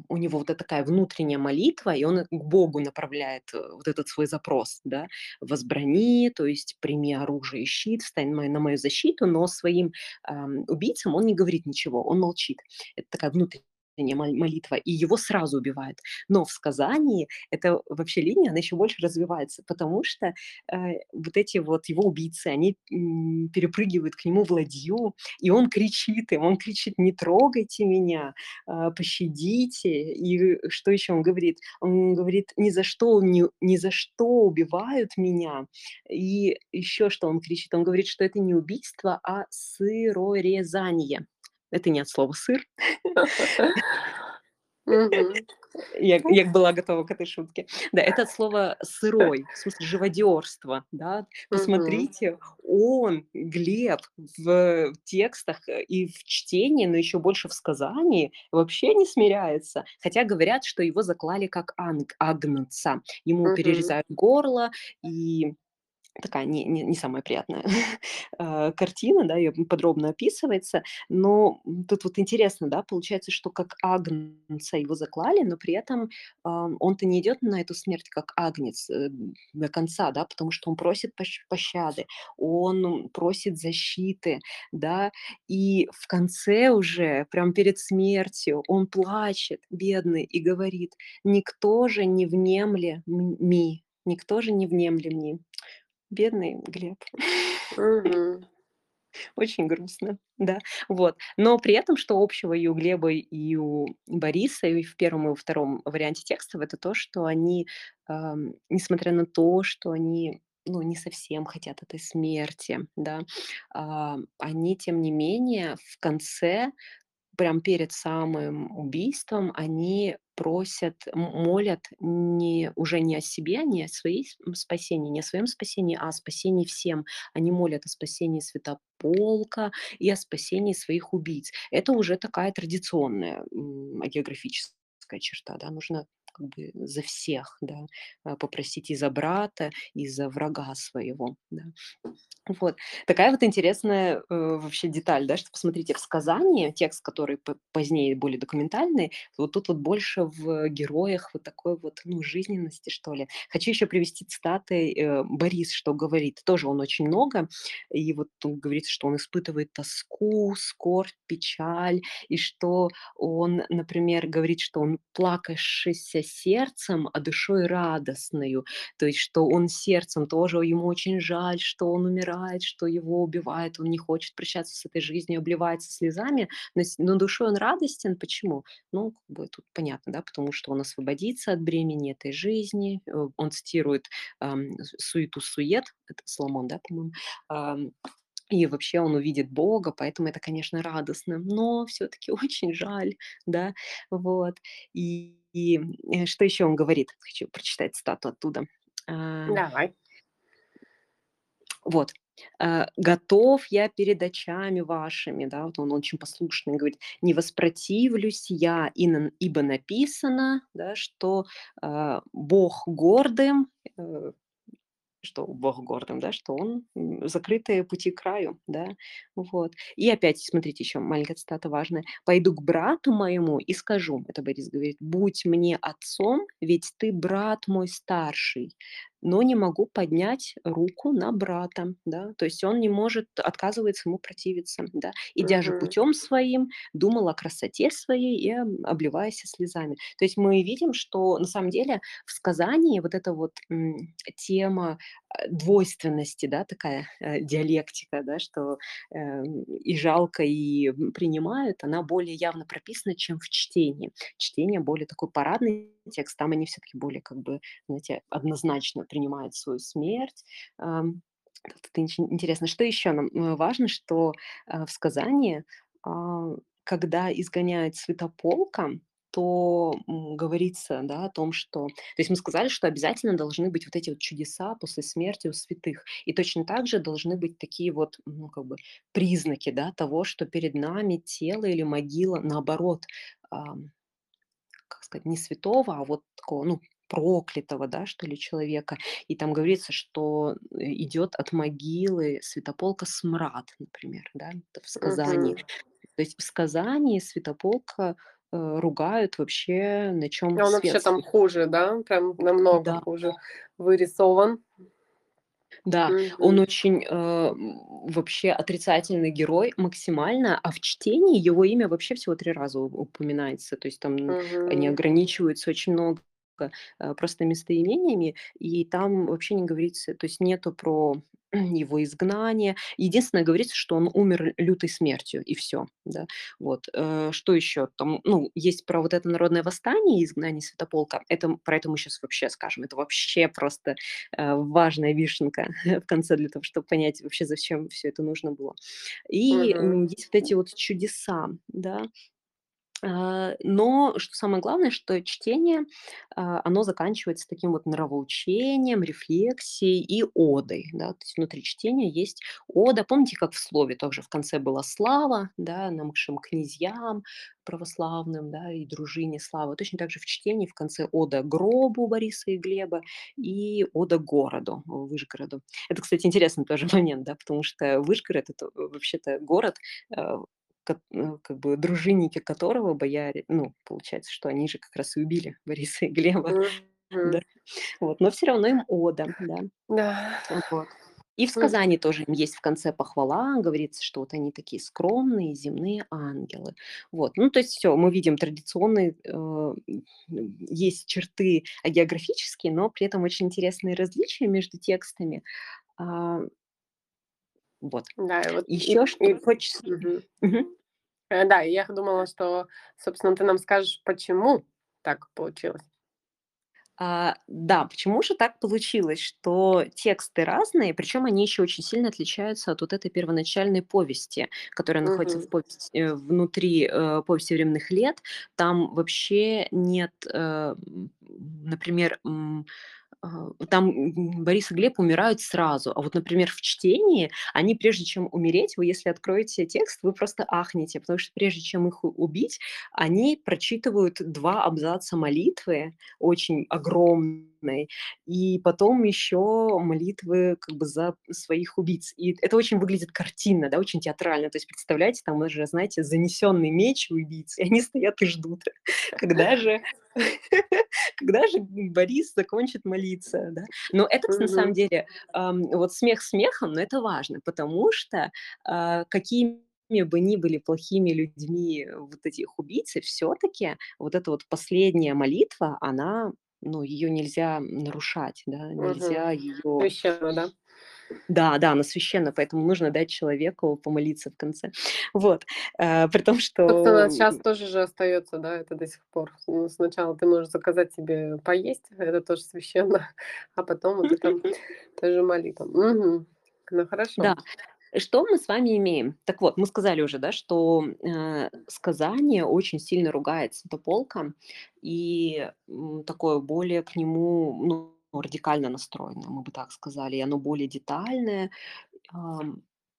у него вот такая внутренняя молитва, и он к Богу направляет, э, вот этот свой запрос, да. "Возбрани", то есть "Прими оружие и щит, встань на мою защиту", но своим, ам, убийцам он не говорит ничего, он молчит. Это такая внутренняя мол молитва, и его сразу убивают. Но в сказании эта вообще линия, она еще больше развивается, потому что, э, вот эти вот его убийцы, они, м, перепрыгивают к нему в ладью, и он кричит им, он кричит: "Не трогайте меня, а, пощадите". И что еще он говорит? Он говорит: "Ни за что не ни за что убивают меня". И еще что он кричит? Он говорит, что это не убийство, а сырорезание. Это не от слова "сыр". Мгм. Я я была готова к этой шутке. Да, это от слова "сырой", в смысле живодерство, да. Посмотрите, он, Глеб, в текстах э, и в чтении, но еще больше в сказании вообще не смиряется. Хотя говорят, что его заклали как анг агнца. Ему перерезают горло, и Такая не не не самая приятная, а, <laughs> картина, да, её подробно описывается. Но, тут вот интересно, да, получается, что как агнца его заклали, но при этом, ам, он-то не идет на эту смерть как агнец, э, до конца, да, потому что он просит пощ пощады, он просит защиты, да. И в конце уже, прям перед смертью, он плачет, бедный, и говорит: "Никто же не внемля м ми, никто же не внемли мне". Бедный Глеб. <laughs> Очень грустно, да. Вот. Но при этом, что общего и у Глеба, и у Бориса, и в первом, и во втором варианте текстов, это то, что они, ам, несмотря на то, что они, ну, не совсем хотят этой смерти, да, а, они, тем не менее, в конце Прям перед самым убийством они просят, молят не уже не о себе, не о своей спасении, не о своем спасении, а о спасении всем. Они молят о спасении святополка и о спасении своих убийц. Это уже такая традиционная, м, агеографическая черта, да. Нужно как бы за всех, да, а, попросить и за брата, и за врага своего, да. Вот. Такая вот интересная, э, вообще деталь, да, что посмотрите, в сказании, текст, который позднее более документальный, вот тут вот больше в героях вот такой вот, ну, жизненности, что ли. Хочу еще привести цитаты, э, Борис что говорит. Тоже он очень много. И вот он говорит, что он испытывает тоску, скорбь, печаль, и что он, например, говорит, что он плакавшийся сердцем, а душой радостною. То есть, что он сердцем тоже ему очень жаль, что он умирает, что его убивают, он не хочет прощаться с этой жизнью, обливается слезами, но, душой он радостен. Почему? Ну, как бы тут понятно, да, потому что он освободится от бремени этой жизни, э, он цитирует с- суету-сует, это Соломон, да, по-моему, ам, и вообще он увидит Бога, поэтому это, конечно, радостно, но все-таки <laughs> очень жаль, да, вот. И, и, э, что еще он говорит? Хочу прочитать стату оттуда. А, Давай. вот. А, «Готов я перед очами вашими», да, вот он очень послушный, говорит, «не воспротивлюсь я, ибо написано, да, что а, Бог гордым, э, что Бог гордым, да, что он закрытые пути к краю, да, вот. И опять, смотрите, еще маленькая цитата важная. «Пойду к брату моему и скажу», это Борис говорит, «будь мне отцом, ведь ты брат мой старший, но не могу поднять руку на брата, да, то есть он не может, отказывается ему противиться, да, идя же путем своим, думал о красоте своей и об- обливаясь слезами. То есть мы видим, что на самом деле в сказании вот эта вот м, тема э, двойственности, да, такая э, диалектика, да, что э, и жалко, и принимают, она более явно прописана, чем в чтении. Чтение более такой парадный текст, там они все-таки более как бы, знаете, однозначно принимают свою смерть. Это ин- интересно. Что еще нам э, важно, что э, в сказании, а, когда изгоняют святополка, то говорится да, о том, что то есть мы сказали, что обязательно должны быть вот эти вот чудеса после смерти у святых. И точно так же должны быть такие вот, ну, как бы признаки, да, того, что перед нами тело или могила, наоборот, как сказать, не святого, а вот такого, ну, проклятого, да, что ли, человека. И там говорится, что э, идет от могилы святополка смрад, например, да, в сказании. Мгм. То есть в сказании святополка э, ругают вообще, на чем он вообще там хуже, да? Прям намного Да, хуже вырисован. Да, он Мгм. очень, э, м, вообще отрицательный герой максимально, а в чтении его имя вообще всего 3 раза у упоминается. То есть там н они Мгм. ограничиваются очень много, э, просто местоимениями, и там вообще не говорится, то есть нету про его изгнание. Единственное, говорится, что он умер лютой смертью, и все, да. Вот, э, что еще? Там, ну, есть про вот это народное восстание и изгнание Святополка. Это про это мы сейчас вообще скажем. Это вообще просто э, важная вишенка <laughs> в конце для того, чтобы понять вообще, зачем все это нужно было. И м, есть вот эти вот чудеса, да, но что самое главное, что чтение, а, оно заканчивается таким вот нравоучением, рефлексией и одой, да. То есть внутри чтения есть ода. Помните, как в слове тоже в конце была слава, да, нашим князьям православным, да, и дружине слава. Точно так же в чтении в конце ода гробу Бориса и Глеба и ода городу, э, Вышгороду. Это, кстати, интересный тоже <laughs> момент, да, потому что Вышгород- это, э, вообще-то город, Кот ну, как бы дружинники которого, бояре, ну, получается, что они же как раз и убили <laughs> Бориса и Глеба, да. Мгм. Вот, но все равно им ода, да. Да. Вот. И в сказании тоже им есть в конце похвала, говорится, что вот они такие скромные земные ангелы. Вот, ну, то есть все, мы видим традиционные, э, есть черты географические, но при этом очень интересные различия между текстами. А, вот. Да, и вот и Еще что и хочется. Мгм. Э, да, и я думала, что, собственно, ты нам скажешь, почему так получилось. А, да, почему же так получилось, что тексты разные, причем они еще очень сильно отличаются от вот этой первоначальной повести, которая находится в повести, э, внутри э, повести временных лет. Там вообще нет, э, например, там м, Борис и Глеб умирают сразу, а вот, например, в чтении они, прежде чем умереть, вы если откроете текст, вы просто ахнете, потому что прежде чем их убить, они прочитывают два абзаца молитвы, очень огромной, и потом еще молитвы как бы за своих убийц. И это очень выглядит картинно, да, очень театрально. То есть представляете, там уже, знаете, занесенный меч убийц, и они стоят и ждут, <laughs> когда же, <laughs> когда же Борис закончит молиться, да. Но это, на самом деле, вот смех смехом, но это важно, потому что какие бы ни были плохими людьми вот эти их убийцы, всё-таки вот эта вот последняя молитва, она, ну, её нельзя нарушать, да, нельзя её Священно, да? Да, да, она священна, поэтому нужно дать человеку помолиться в конце. Вот, э, при том, Собственно, что, щас м тоже же остаётся, да, это до сих пор. Ну, сначала ты можешь заказать себе поесть, это тоже священно, <laughs> а потом вот это <laughs> тоже молитва. Мгм. Ну, хорошо. Да. Что мы с вами имеем? Так вот, мы сказали уже, да, что, э, сказание очень сильно ругает Святополка и, м, такое более к нему, ну, радикально настроенное, мы бы так сказали, и оно более детальное.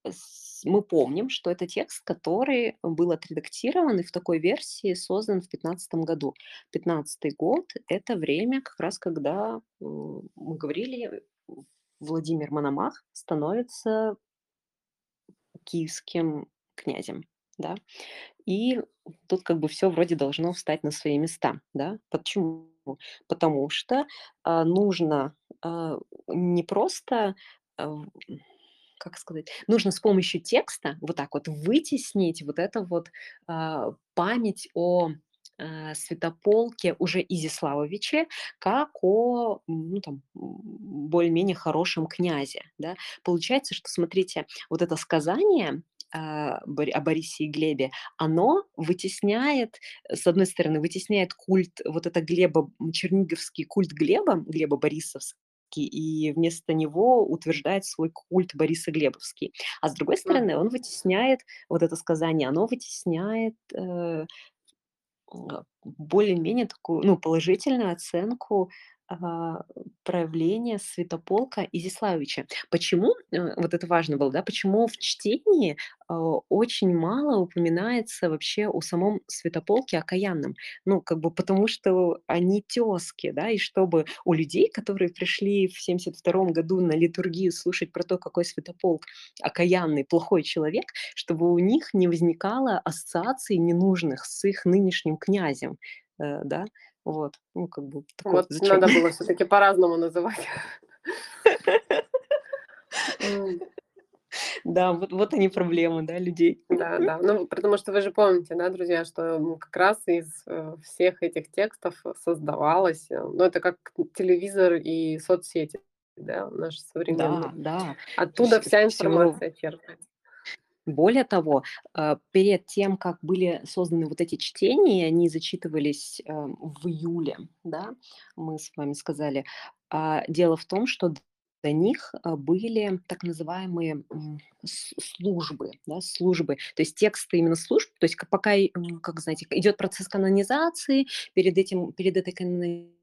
С мы помним, что это текст, который был отредактирован и в такой версии создан в 15 году. 15 год- это время как раз, когда, мы говорили, Владимир Мономах становится киевским князем, да. И тут как бы всё вроде должно встать на свои места, да. Почему? Потому что, а, нужно, а, не просто, м, как сказать, нужно с помощью текста вот так вот вытеснить вот это вот, а, память о, э, Святополке уже Изяславовиче как о, ну, там, более-менее хорошем князе, да. Получается, что, смотрите, вот это сказание, а, о Борисе и Глебе, оно вытесняет, с одной стороны, вытесняет культ вот это Глеба, черниговский культ Глеба, Глеба Борисовский, и вместо него утверждает свой культ Бориса Глебовский. А с другой стороны, он вытесняет вот это сказание, оно вытесняет, э, более-менее такую, ну, положительную оценку, а, правления Святополка Изяславича. Почему, э, вот это важно было, да, почему в чтении, а, очень мало упоминается вообще о самом Святополке Окаянном? Ну, как бы потому, что они тёзки, да, и чтобы у людей, которые пришли в 72 году на литургию слушать про то, какой Святополк окаянный, плохой человек, чтобы у них не возникало ассоциаций ненужных с их нынешним князем, э, да. Вот, ну, как бы такое Вот зачем? надо было всё-таки по-разному называть. <laughs> Да, вот вот они проблемы, да, людей. Да, да. Ну, потому что вы же помните, да, друзья, что, как раз из, э, всех этих текстов создавалось, э, ну, это как телевизор и соцсети, да, наши Да, современные. да, Оттуда вс вся информация черпается. Более того, а, перед тем, как были созданы вот эти чтения, они зачитывались, а, в июле, да, мы с вами сказали, а, дело в том, что до них, а, были так называемые, службы, да, службы. То есть тексты именно служб, то есть пока, как знаете, идёт процесс канонизации, перед этим, перед этой канонизацией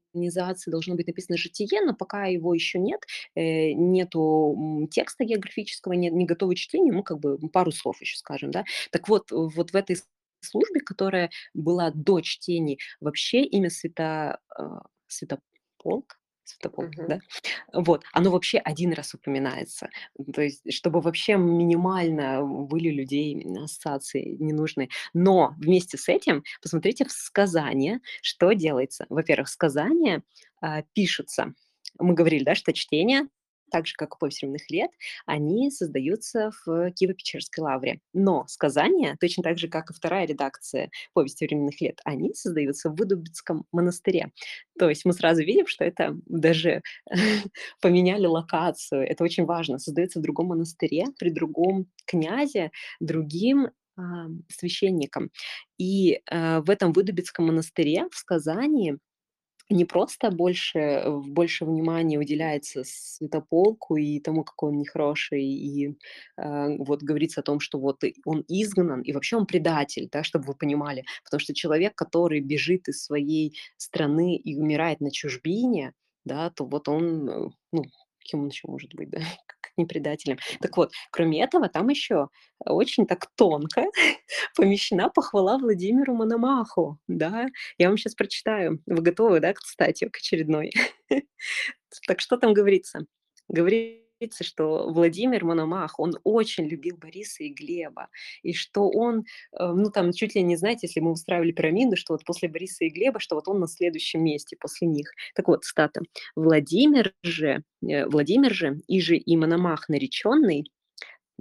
должно быть написано житие, но пока его ещё нет, э, нету, текста географического, не не готовы к чтению, мы как бы пару слов ещё скажем, да. Так вот, вот в этой службе, которая была до чтений, вообще имя Свято а, Святополк Святополк, Мгм. да, вот, оно вообще 1 раз упоминается. То есть чтобы вообще минимально были людей ассоциации ненужные. Но вместе с этим посмотрите в сказание, что делается. Во-первых, сказание, а, пишется. Мы говорили, да, что чтение, так же как "Повесть временных лет", они создаются в Киево-Печерской лавре. Но сказания, точно так же, как и 2 редакция "Повести временных лет", они создаются в Выдубицком монастыре. То есть мы сразу видим, что это даже <laughs> поменяли локацию. Это очень важно. Создается в другом монастыре, при другом князе, другим, священником. И, э, в этом Выдубицком монастыре, в сказании не просто больше больше внимания уделяется Святополку и тому, какой он нехороший, и, а, вот говорится о том, что вот он изгнан, и вообще он предатель, да, чтобы вы понимали. Потому что человек, который бежит из своей страны и умирает на чужбине, да, то вот он, э, ну, кем он ещё может быть, да, не предателем. Так вот, кроме этого, там ещё очень так тонко <laughs> помещена похвала Владимиру Мономаху, да. Я вам щас прочитаю. Вы готовы, да, к цитате, к очередной? <laughs> Так что там говорится? Говорится, что Владимир Мономах, он очень любил Бориса и Глеба, и что он, э, ну, там чуть ли не, знаете, если мы устраивали пирамиду, что вот после Бориса и Глеба, что вот он на следующем месте после них. Так вот, цитата: "Владимир же, э, Владимир же, иже и Мономах нареченный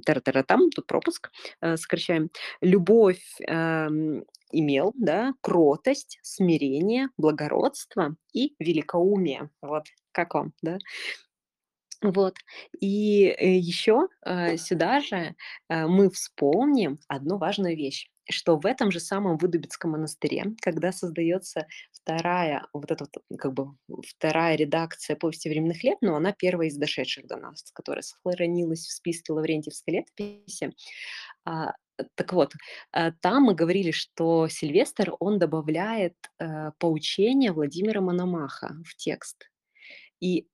тара-тара-там, тут пропуск, э, сокращаем. Любовь, эм, имел, да, кротость, смирение, благородство и великоумие. Вот как вам, да? Вот. И, э, еще, э, сюда же, э, мы вспомним одну важную вещь, что в этом же самом Выдубицком монастыре, когда создается вторая, вот эта вот, как бы, вторая редакция "Повести временных лет", но она первая из дошедших до нас, которая сохранилась в списке Лаврентьевской летописи. А, так вот, там мы говорили, что Сильвестр, он добавляет, поучения Владимира Мономаха в текст. И,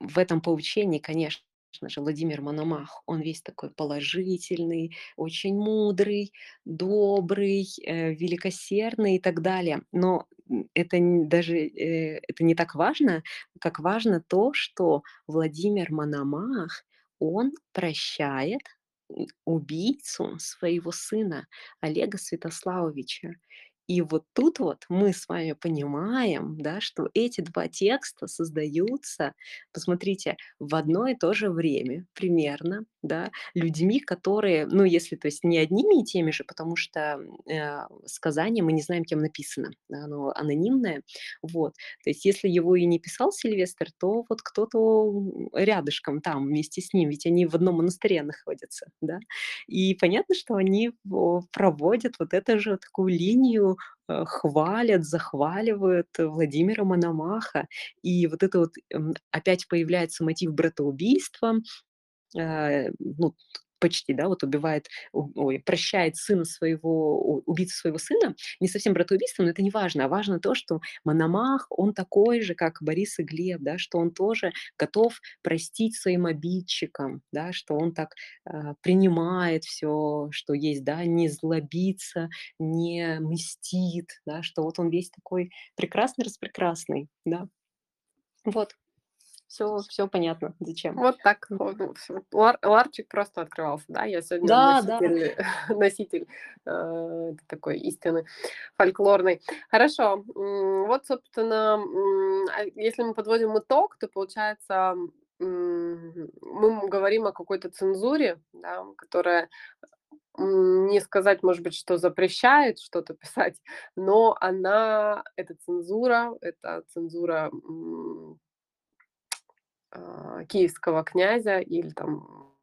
в этом поучении, конечно же, Владимир Мономах, он весь такой положительный, очень мудрый, добрый, э, великосердный и так далее. Но, это даже, э, это не так важно, как важно то, что Владимир Мономах, он прощает, убийцу своего сына Олега Святославовича. И вот тут вот мы с вами понимаем, да, что эти 2 текста создаются, посмотрите, в одно и то же время примерно, да, людьми, которые, ну, если, то есть не одними и теми же, потому что, э, сказание мы не знаем, кем написано, да, оно анонимное. Вот. То есть если его и не писал Сильвестр, то вот кто-то, рядышком там вместе с ним, ведь они в одном монастыре находятся, да. И понятно, что они во проводят вот эту же такую линию, э, хвалят, захваливают Владимира Мономаха. И вот это вот, м, опять появляется мотив братоубийства. Э, ну, почти, да, вот убивает, ой, прощает сына своего, убийцу своего сына. Не совсем братоубийство, но это не важно, а важно то, что Мономах, он такой же, как Борис и Глеб, да, что он тоже готов простить своим обидчикам, да, что он так, э, принимает всё, что есть, да, не злобится, не мстит, да, что вот он весь такой прекрасный-распрекрасный, да. Вот. Всё всё понятно, зачем. Вот так ну, всё. Лар ларчик просто открывался, да. Я сегодня Да, да. носитель <laughs> носитель, э, такой истины фольклорной. Хорошо, вот, собственно, а если мы подводим итог, то получается, мы говорим о какой-то цензуре, да, которая, не сказать, может быть, что запрещает что-то писать, но она, эта цензура, это цензура, киевского князя или там,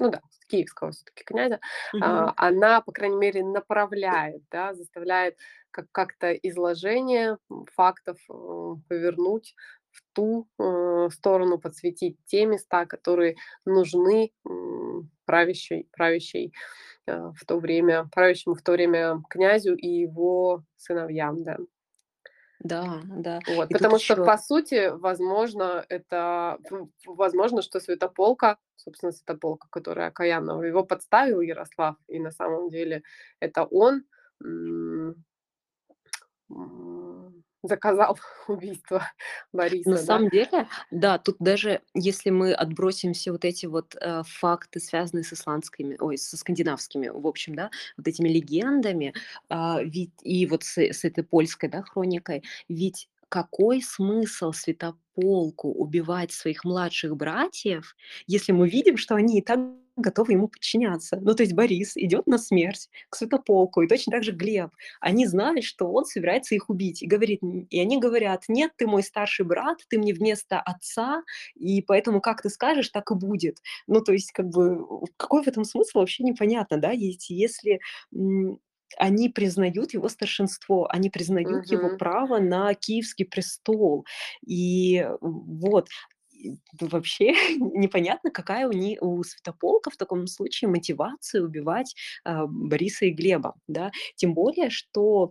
ну да, киевского всё-таки князя, Мгм. а, она, по крайней мере, направляет, да, заставляет как как-то изложение, фактов, э, повернуть в ту, э, сторону, подсветить те места, которые нужны, м, правящей правящей, э, в то время правящему в то время князю и его сыновьям, да. Да, да. Вот, И потому что, еще по сути, возможно, это, возможно, что Святополка, собственно, Святополка, который окаянного, его подставил Ярослав, и на самом деле это он, заказал <laughs> убийство На Бориса, да. самом деле, да, тут даже если мы отбросим все вот эти вот, э, факты, связанные с исландскими, ой, со скандинавскими, в общем, да, вот этими легендами, а, ведь и вот с с этой польской, да, хроникой, ведь какой смысл Святополку убивать своих младших братьев, если мы видим, что они и так готовы ему подчиняться? Ну, то есть Борис идет на смерть к Святополку, и точно так же Глеб. Они знают, что он собирается их убить, и говорит и они говорят: "Нет, ты мой старший брат, ты мне вместо отца, и поэтому как ты скажешь, так и будет". Ну, то есть, как бы, какой в этом смысл, вообще непонятно, да. Если, они признают его старшинство, они признают его Мгм. право на киевский престол. И вот, и вообще <laughs> непонятно, какая у ни у Святополка в таком случае мотивация убивать, а, Бориса и Глеба, да. Тем более, что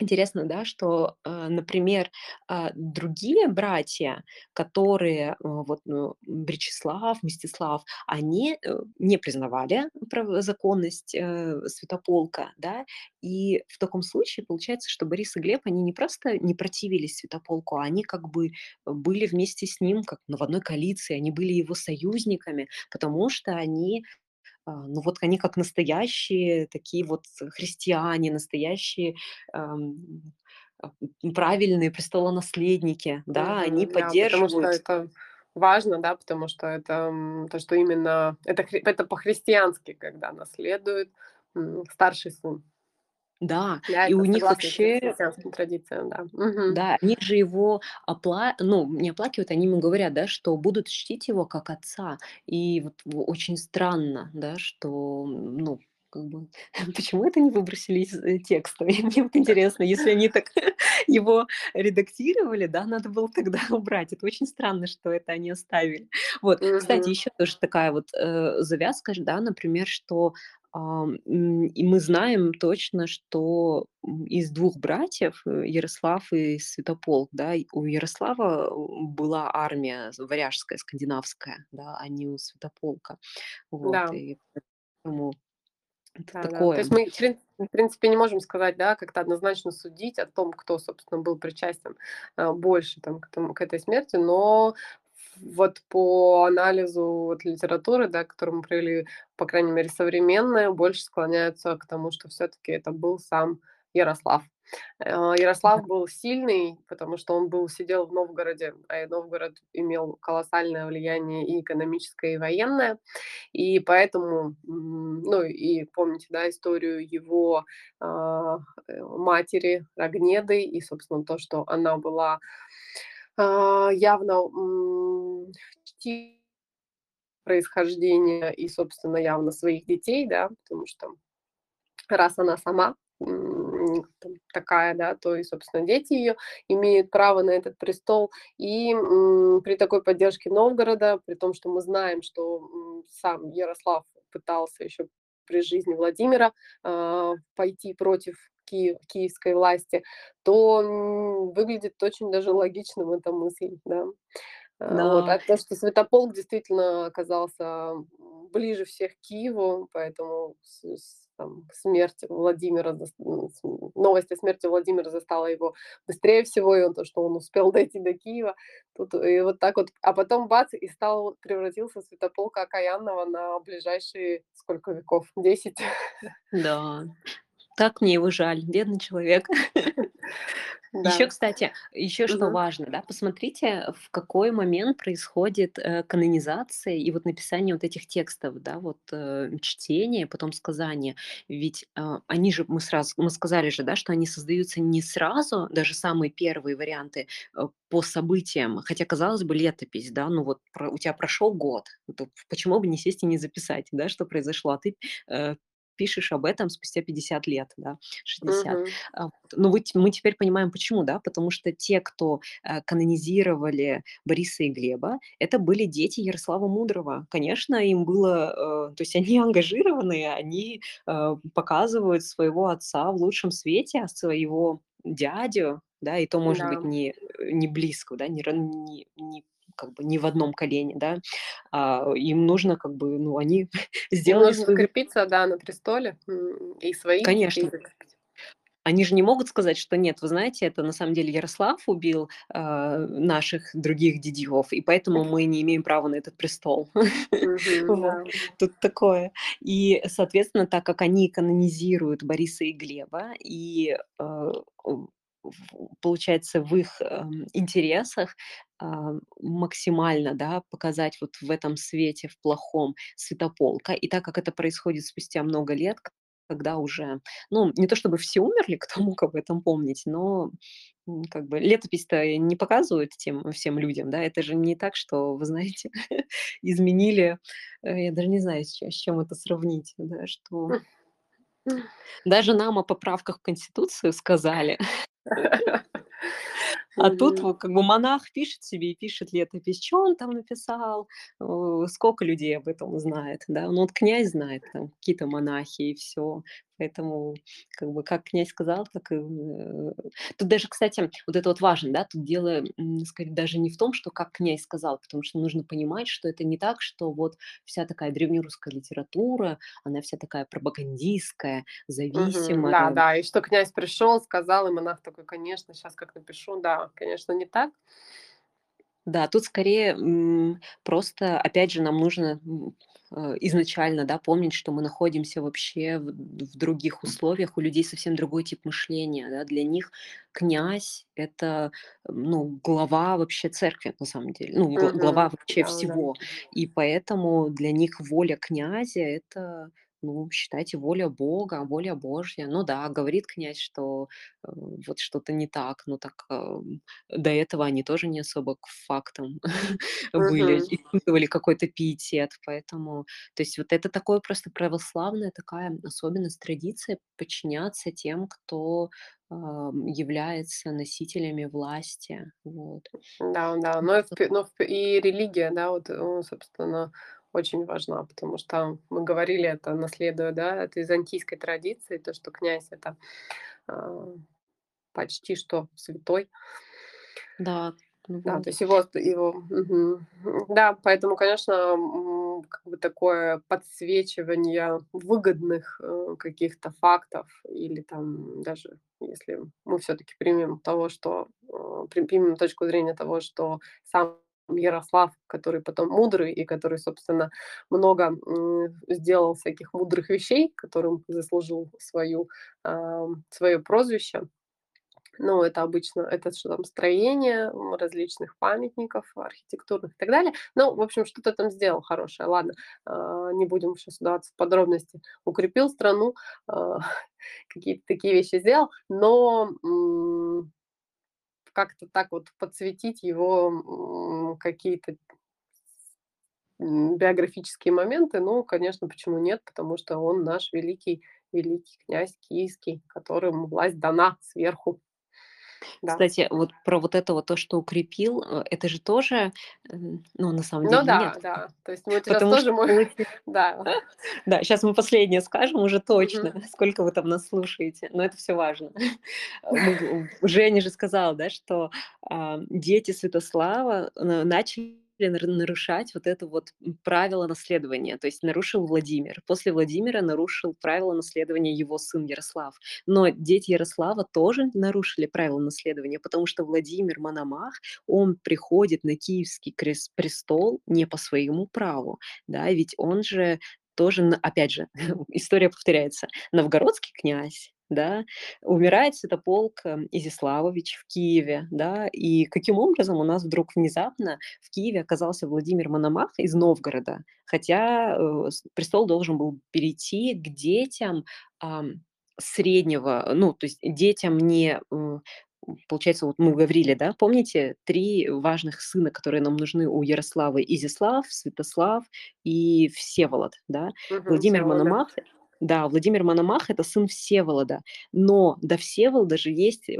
интересно, да, что, э, например, а, другие братья, которые, э, вот, ну, Бречеслав, Мстислав, они, э, не признавали законность, э, Святополка, да. И в таком случае получается, что Борис и Глеб, они не просто не противились Святополку, а они как бы были вместе с ним, как, ну, в одной коалиции, они были его союзниками, потому что они, ну, вот они как настоящие такие вот христиане, настоящие, ам, а, правильные престолонаследники, да, они Мгм. Да, потому что поддерживают это важно, да, потому что это, то, что именно это это по-христиански, когда наследует, старший сын. Да, Да, и это у них согласно вообще христианским традициям, да. Мгм. Да, они же его опла ну, не оплакивают, они ему говорят, да, что будут чтить его как отца. И вот в очень странно, да, что, м, ну, как бы, <laughs> почему это не выбросили из, э, текста? <laughs> И мне вот интересно, если они так <laughs> его редактировали, да, надо было тогда убрать. Это очень странно, что это они оставили. Вот, кстати, Мгм. еще тоже такая вот, э, завязка ж, да, например, что, и мы знаем точно, что, из двух братьев, э, Ярослав и Святополк, да, у Ярослава, э, была армия варяжская, скандинавская, да, а не у Святополка. Вот, Да. и поэтому это Да-да. То есть такое. мы, в прин в принципе, не можем сказать, да, как-то однозначно судить о том, кто, собственно, был причастен, а, больше там к этому к этой смерти, но вот по анализу вот литературы, да, которую мы провели, по крайней мере, современная, больше склоняются к тому, что всё-таки это был сам Ярослав. Да. Ярослав был сильный, потому что он был сидел в Новгороде, а, Новгород имел колоссальное влияние и экономическое, и военное. И поэтому, ну, и помните, да, историю его, а, э, матери Рогнеды и, собственно, то, что она была, явно, м, чти происхождения и, собственно, явно своих детей, да, потому что раз она сама, такая, да, то и, собственно, дети её имеют право на этот престол. И, при такой поддержке Новгорода, при том, что мы знаем, что, сам Ярослав пытался ещё при жизни Владимира, а, пойти против ки киевской власти, то, выглядит очень даже логичным эта мысль, да. А, вот, Да. а то, что Святополк действительно оказался, ближе всех к Киеву, поэтому там смерть Владимира новость о смерти Владимира застала его быстрее всего, и он то, что он успел <laughs> дойти до Киева. Тут и вот так вот, а потом бац, и стал превратился Святополка окаянного на ближайшие сколько веков? 10. <laughs> Да, так мне его жаль, бедный человек. Еще, <laughs> Да. кстати, еще что Мгм. важно, да, посмотрите, в какой момент происходит, э, канонизация и вот написание вот этих текстов, да, вот, э, чтение, потом сказание. Ведь, а, они же, мы сразу мы сказали же, да, что они создаются не сразу, даже самые первые варианты, э, по событиям. Хотя, казалось бы, летопись, да, ну вот про у тя прошел год, то почему бы не сесть и не записать, да, что произошло, а ты, э, пишешь об этом спустя 50 лет, да, 60. Мгм. А, вот, но вы мы теперь понимаем почему, да, потому что те, кто, э, канонизировали Бориса и Глеба, это были дети Ярослава Мудрого. Конечно, им было, э, то есть они <laughs> ангажированные, они, э, показывают своего отца в лучшем свете, а своего дядю, да, и то, может быть, Да. не, э, не близкого, да, не не не как бы не в одном колене, да, а, им нужно как бы, ну, они <laughs> сделали нужно свой вы закрепиться, да, на престоле, и своих детей Конечно. Они же не могут сказать, что нет, вы знаете, это на самом деле Ярослав убил, а, наших других дядьев, и поэтому мы не имеем права на этот престол. <laughs> Тут такое. И, соответственно, так как они канонизируют Бориса и Глеба, и, э, в получается, в их, эм, интересах, а, максимально, да, показать вот в этом свете, в плохом, Святополка. И так как это происходит спустя много лет, когда уже, ну, не то чтобы все умерли, <laughs> кто мог об этом помнить, но, как бы летопись-то не показывают тем всем людям, да. Это же не так, что, вы знаете, <laughs> изменили, э, я даже не знаю, с чем с чем это сравнить, да, что даже нам о поправках в Конституцию сказали. <laughs> <laughs> А тут как бы монах пишет себе и пишет летопись. Чё он там написал? Сколько людей об этом знает, да? Ну, вот князь знает, там какие-то монахи и всё. Поэтому как бы как князь сказал, так и, э Тут даже, кстати, вот это вот важно, да, тут дело, скорее даже не в том, что как князь сказал, потому что нужно понимать, что это не так, что вот вся такая древнерусская литература, она вся такая пропагандистская, зависимая. Да, да, и что князь пришел, сказал, и монах такой: "Конечно, щас как напишу". Да, конечно, не так. Да, тут скорее, м, просто, опять же, нам нужно, м, э, изначально, да, помнить, что мы находимся вообще в в других условиях, у людей совсем другой тип мышления, да. Для них князь- это, ну, глава вообще церкви, на самом деле, ну, гла глава вообще всего. И поэтому для них воля князя- это, ну, считайте, воля Бога, воля Божья. Ну да, говорит князь, что, э, вот что-то не так, ну так, ам, до этого они тоже не особо к фактам <laughs> были, Мгм. испытывали какой-то пиетет. Поэтому, то есть вот это такое просто православная такая особенность, традиция подчиняться тем, кто, ам, является носителями власти. Вот. Да, да, но и в пе но в пе и религия, да, вот, э, собственно, очень важна, потому что мы говорили это, наследуя, да, от византийской традиции, то, что князь- это, а, почти что святой. Да, ну Да, то есть его его мгм. Да, поэтому, конечно, как бы такое подсвечивание выгодных, э, каких-то фактов или там даже если мы всё-таки примем того, что, э, при примем точку зрения того, что сам Ярослав, который потом мудрый и который, собственно, много, сделал всяких мудрых вещей, которым заслужил свою, свое прозвище. Ну, это обычно это что там, строение, различных памятников архитектурных и так далее. Ну, в общем, что-то там сделал хорошее. Ладно, а, не будем щас вдаваться в подробности. Укрепил страну, а, <laughs> какие-то такие вещи сделал, но, как-то так вот подсветить его, какие-то биографические моменты, ну, конечно, почему нет? Потому что он наш великий великий князь киевский, которому власть дана сверху. Да. Кстати, вот про вот это вот то, что укрепил, э, это же тоже, м, ну, на самом Ну деле да, нет. да. То есть щас Потому что тоже мой получи <laughs> да. <laughs> Да, щас мы последнее скажем уже точно, Мгм. сколько вы там нас слушаете, но это всё важно. <laughs> Мы г Женя же сказала, да, что, а, дети Святослава на начали нарушать вот это вот, правило наследования. То есть нарушил Владимир. После Владимира нарушил правила наследования его сын Ярослав. Но дети Ярослава тоже нарушили правила наследования, потому что Владимир Мономах, он приходит на киевский крес престол не по своему праву, да, ведь он же тоже, опять же, <laughs> история повторяется: новгородский князь, да, умирает Святополк, э, Изяславович в Киеве, да, и каким образом у нас вдруг внезапно в Киеве оказался Владимир Мономах из Новгорода, хотя, э, престол должен был перейти к детям, среднего, ну, то есть детям не, м, получается, вот мы говорили, да, помните 3 важных сына, которые нам нужны у Ярослава: Изяслав, Святослав и Всеволод, да. Мгм. Владимир Всеволод, да. Мономах да, Владимир Мономах- это сын Всеволода, но до Всеволода же есть, э,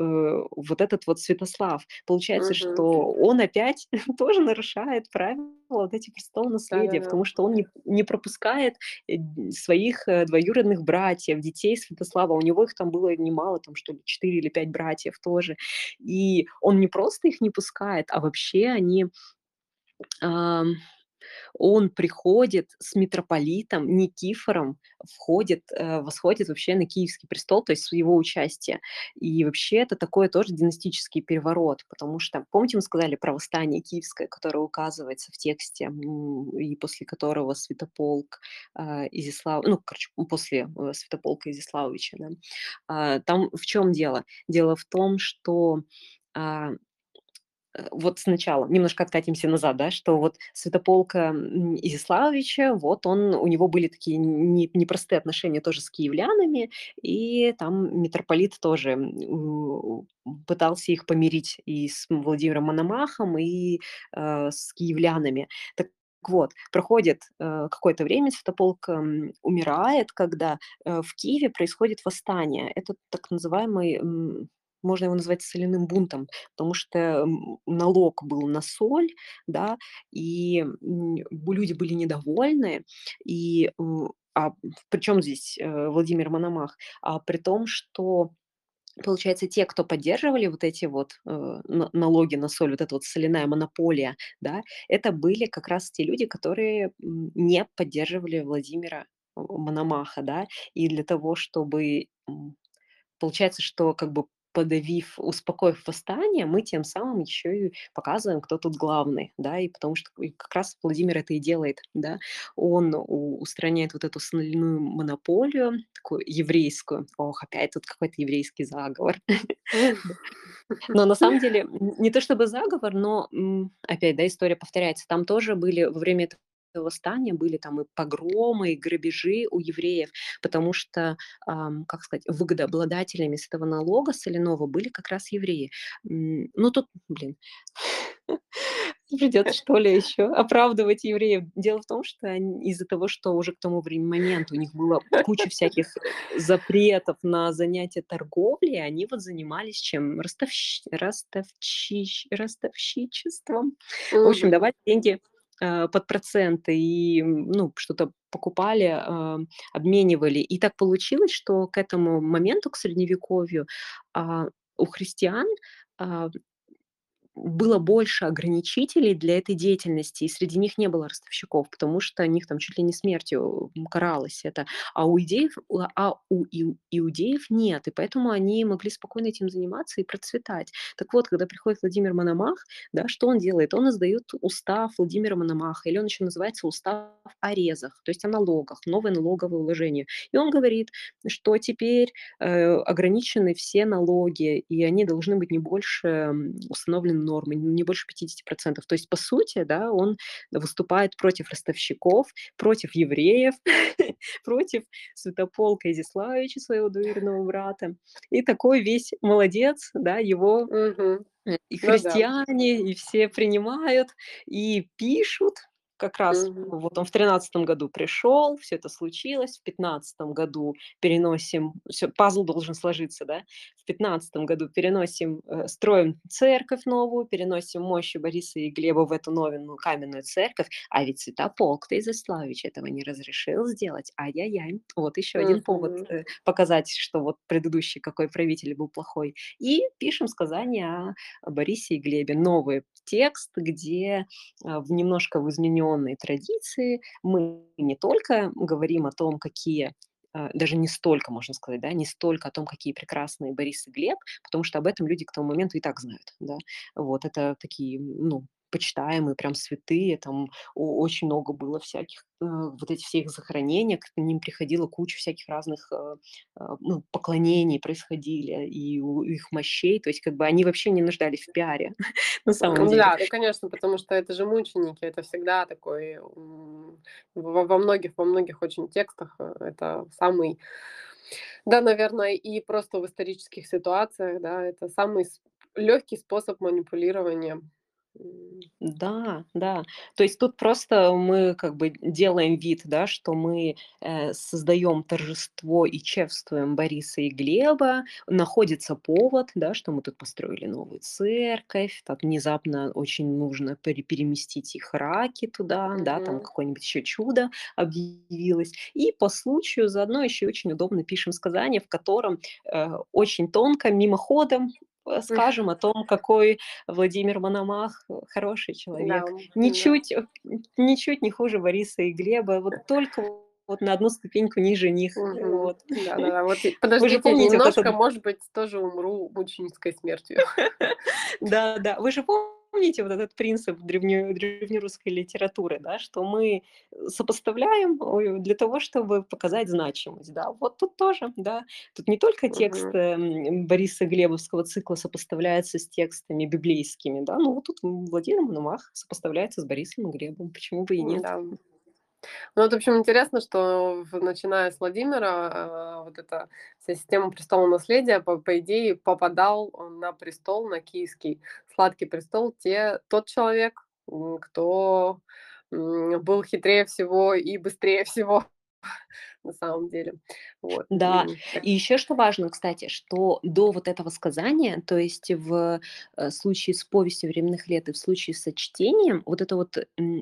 вот этот вот Святослав. Получается, Мгм. что он опять <laughs> тоже нарушает правила вот эти престола наследия, Да-да-да. потому что он не не пропускает, э, своих, э, двоюродных братьев, детей Святослава. У него их там было немало, там что ли 4 или 5 братьев тоже. И он не просто их не пускает, а вообще они ам, он приходит с митрополитом Никифором, входит, э, восходит вообще на киевский престол, то есть с его участия. И вообще это такой тоже династический переворот, потому что, помните, мы сказали про восстание киевское, которое указывается в тексте, и после которого Святополк, а, Изяслав ну, короче, после, э, Святополка Изяславовича, да. А, там в чём дело? Дело в том, что, а, э, вот сначала немножко откатимся назад, да, что вот Святополка, м, Изяславовича, вот он у него были такие не непростые отношения тоже с киевлянами, и там митрополит тоже, пытался их помирить и с Владимиром Мономахом, и, э, с киевлянами. Так вот, проходит, э, какое-то время, Святополк, м, умирает, когда, э, в Киеве происходит восстание. Это так называемый, можно его назвать соляным бунтом, потому что, налог был на соль, да, и, люди были недовольны. И, а причём здесь, э, Владимир Мономах? А при том, что, получается, те, кто поддерживали вот эти вот, э, на налоги на соль, вот эта вот соляная монополия, да, это были как раз те люди, которые, не поддерживали Владимира Мономаха, да. И для того, чтобы, получается, что как бы подавив, успокоив восстание, мы тем самым еще и показываем, кто тут главный, да, и потому что как раз Владимир это и делает, да. Он устраняет вот эту соляную монополию, такую еврейскую. Ох, опять тут какой-то еврейский заговор. <laughs> Но на самом деле не то чтобы заговор, но, опять, да, история повторяется. Там тоже были во время этого восстания были там и погромы, и грабежи у евреев, потому что, как сказать, выгодообладателями с этого налога соляного были как раз евреи. Ну тут, блин, <laughs> придется что ли еще оправдывать евреев. Дело в том, что из-за того, что уже к тому времени моменту у них было куча всяких э, запретов на занятия торговлей, они вот занимались чем? Ростовщ... Ростовщич... Ростовщичеством. В общем, давать деньги э, под проценты и, ну, что-то покупали, а, обменивали. И так получилось, что к этому моменту, к Средневековью, а, у христиан, а, было больше ограничителей для этой деятельности, и среди них не было ростовщиков, потому что них там чуть ли не смертью, каралось это. А у идеев, у а у иу иудеев нет, и поэтому они могли спокойно этим заниматься и процветать. Так вот, когда приходит Владимир Мономах, да, что он делает? Он издает устав Владимира Мономаха, или он еще называется устав о резах, то есть о налогах, новое налоговое уложение. И он говорит, что теперь э, ограничены все налоги, и они должны быть не больше м, установленной нормы, не больше 50%. То есть, по сути, да, он выступает против ростовщиков, против евреев, <laughs> против Святополка Изяславича, своего двоюродного брата. И такой весь молодец, да, его э, и Ну да. христиане, и все принимают, и пишут. Как раз Мгм. вот он в тринадцатом году пришел, все это случилось, в пятнадцатом году переносим, всё, пазл должен сложиться, да, в пятнадцатом году переносим, э, строим церковь новую, переносим мощи Бориса и Глеба в эту новенную каменную церковь, а ведь Святополк-то Изяславич этого не разрешил сделать. Ай-яй-яй. Вот еще один повод э, показать, что вот предыдущий какой правитель был плохой. И пишем сказания о Борисе и Глебе. Новый текст, где а, в немножко измененной традиции мы не только говорим о том, какие а, даже не столько, можно сказать, да, не столько о том, какие прекрасные Борис и Глеб, потому что об этом люди к тому моменту и так знают, да. Вот это такие, ну, почитаемые, прям святые, там очень много было всяких, э, вот эти все их захоронения, к ним приходила куча всяких разных, э, э, ну, поклонений происходили, и у их мощей, то есть как бы они вообще не нуждались в пиаре <laughs> на самом деле. да, конечно, потому что это же мученики, это всегда такой, во многих во многих очень текстах, э, это самый, да, наверное, и просто в исторических ситуациях, да, это самый легкий способ манипулирования. Да, да. То есть тут просто мы как бы делаем вид, да, что мы э, создаем торжество и чествуем Бориса и Глеба. Находится повод, да, что мы тут построили новую церковь, так внезапно очень нужно пере- переместить их раки туда, да, там какое-нибудь еще чудо объявилось. И по случаю заодно еще очень удобно пишем сказание, в котором э, очень тонко, мимоходом скажем о том, какой Владимир Мономах, э, хороший Да, человек, да. ничуть, э, ничуть не хуже Бориса и Глеба, вот только вот на одну ступеньку ниже них. Мгм. Вот. Да-да-да. <laughs> Вот и Вы же подождите помните вот этот немножко, может быть, тоже умру мученической смертью. <laughs> Да-да, вы же помните вот этот принцип древне древнерусской литературы, да, что мы, сопоставляем, для того, чтобы показать значимость, да. Вот тут тоже, да. Тут не только текст, эм, Бориса Глебовского цикла сопоставляется с текстами библейскими, да, ну вот тут Владимир Мономах сопоставляется с Борисом Глебом, почему бы и нет. Да. Ну, вот, в общем, интересно, что начиная с Владимира, а, вот эта вся система престола наследия, по по идее, попадал на престол, на киевский сладкий престол, те тот человек, кто, был хитрее всего и быстрее всего <laughs> на самом деле. Вот, Да, и еще что важно, кстати, что до вот этого сказания, то есть в, э, случае с "Повестью временных лет" и в случае со "Чтением", вот эта вот,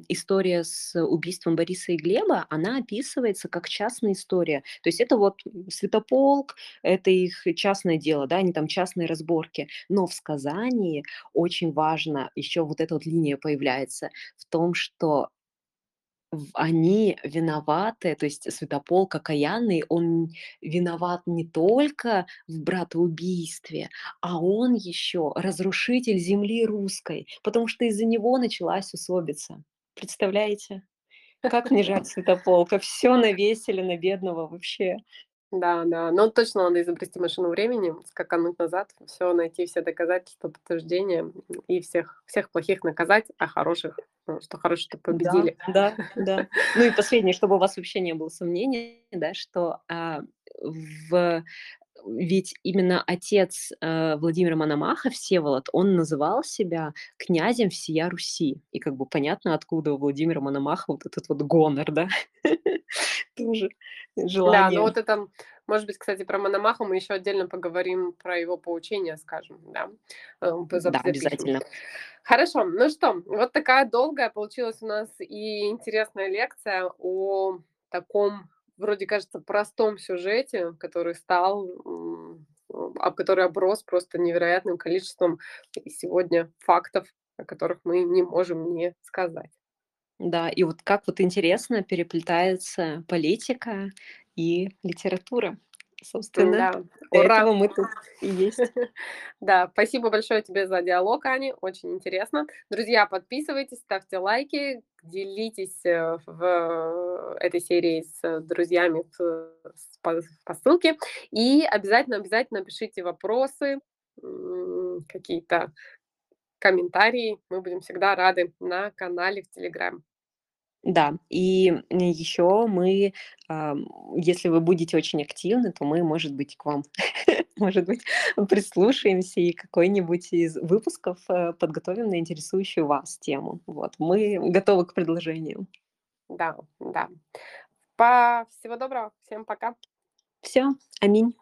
история с убийством Бориса и Глеба, она описывается как частная история. То есть это вот, Святополк, это их частное дело, да, они там частные разборки. Но в сказании очень важно, еще вот эта вот линия появляется в том, что Они виноваты, то есть Святополк Окаянный, он виноват не только в братоубийстве, а он еще разрушитель земли русской, потому что из-за него началась усобица. Представляете? Как мне жаль Святополка, всё навесили на бедного вообще. Да, да, но точно надо изобрести машину времени, скакануть назад, всё найти, все доказательства, подтверждения и всех всех плохих наказать, а хороших, ну, что хорошие-то Да, победили. да, <laughs> да. Ну и последнее, чтобы у вас вообще не было сомнений, да, что, а, в ведь именно отец, э, Владимира Мономаха, Всеволод, он называл себя князем всея Руси. И как бы понятно, откуда у Владимира Мономаха вот этот вот гонор, да, <laughs> тоже Да, ну желание. вот это, может быть, кстати, про Мономаха мы еще отдельно поговорим, про его поучения скажем, да, э, Да, обязательно. Хорошо, ну что, вот такая долгая получилась у нас и интересная лекция о таком, вроде кажется, простом сюжете, который стал, который оброс просто невероятным количеством сегодня фактов, о которых мы не можем не сказать. Да, и вот как вот интересно переплетается политика и литература. Собственно, для ура! этого мы тут и есть. <laughs> Да, спасибо большое тебе за диалог, Аня, очень интересно. Друзья, подписывайтесь, ставьте лайки, делитесь, э, в этой серии с друзьями по ссылке. И обязательно обязательно пишите вопросы, какие-то комментарии. Мы будем всегда рады на канале в "Телеграм". Да, и, еще мы, ам, если вы будете очень активны, то мы, может быть, к вам, <laughs> может быть, прислушаемся и какой-нибудь из выпусков, э, подготовим на интересующую вас тему. Вот, мы готовы к предложениям. Да, да. Па всего доброго, всем пока. Всё, аминь.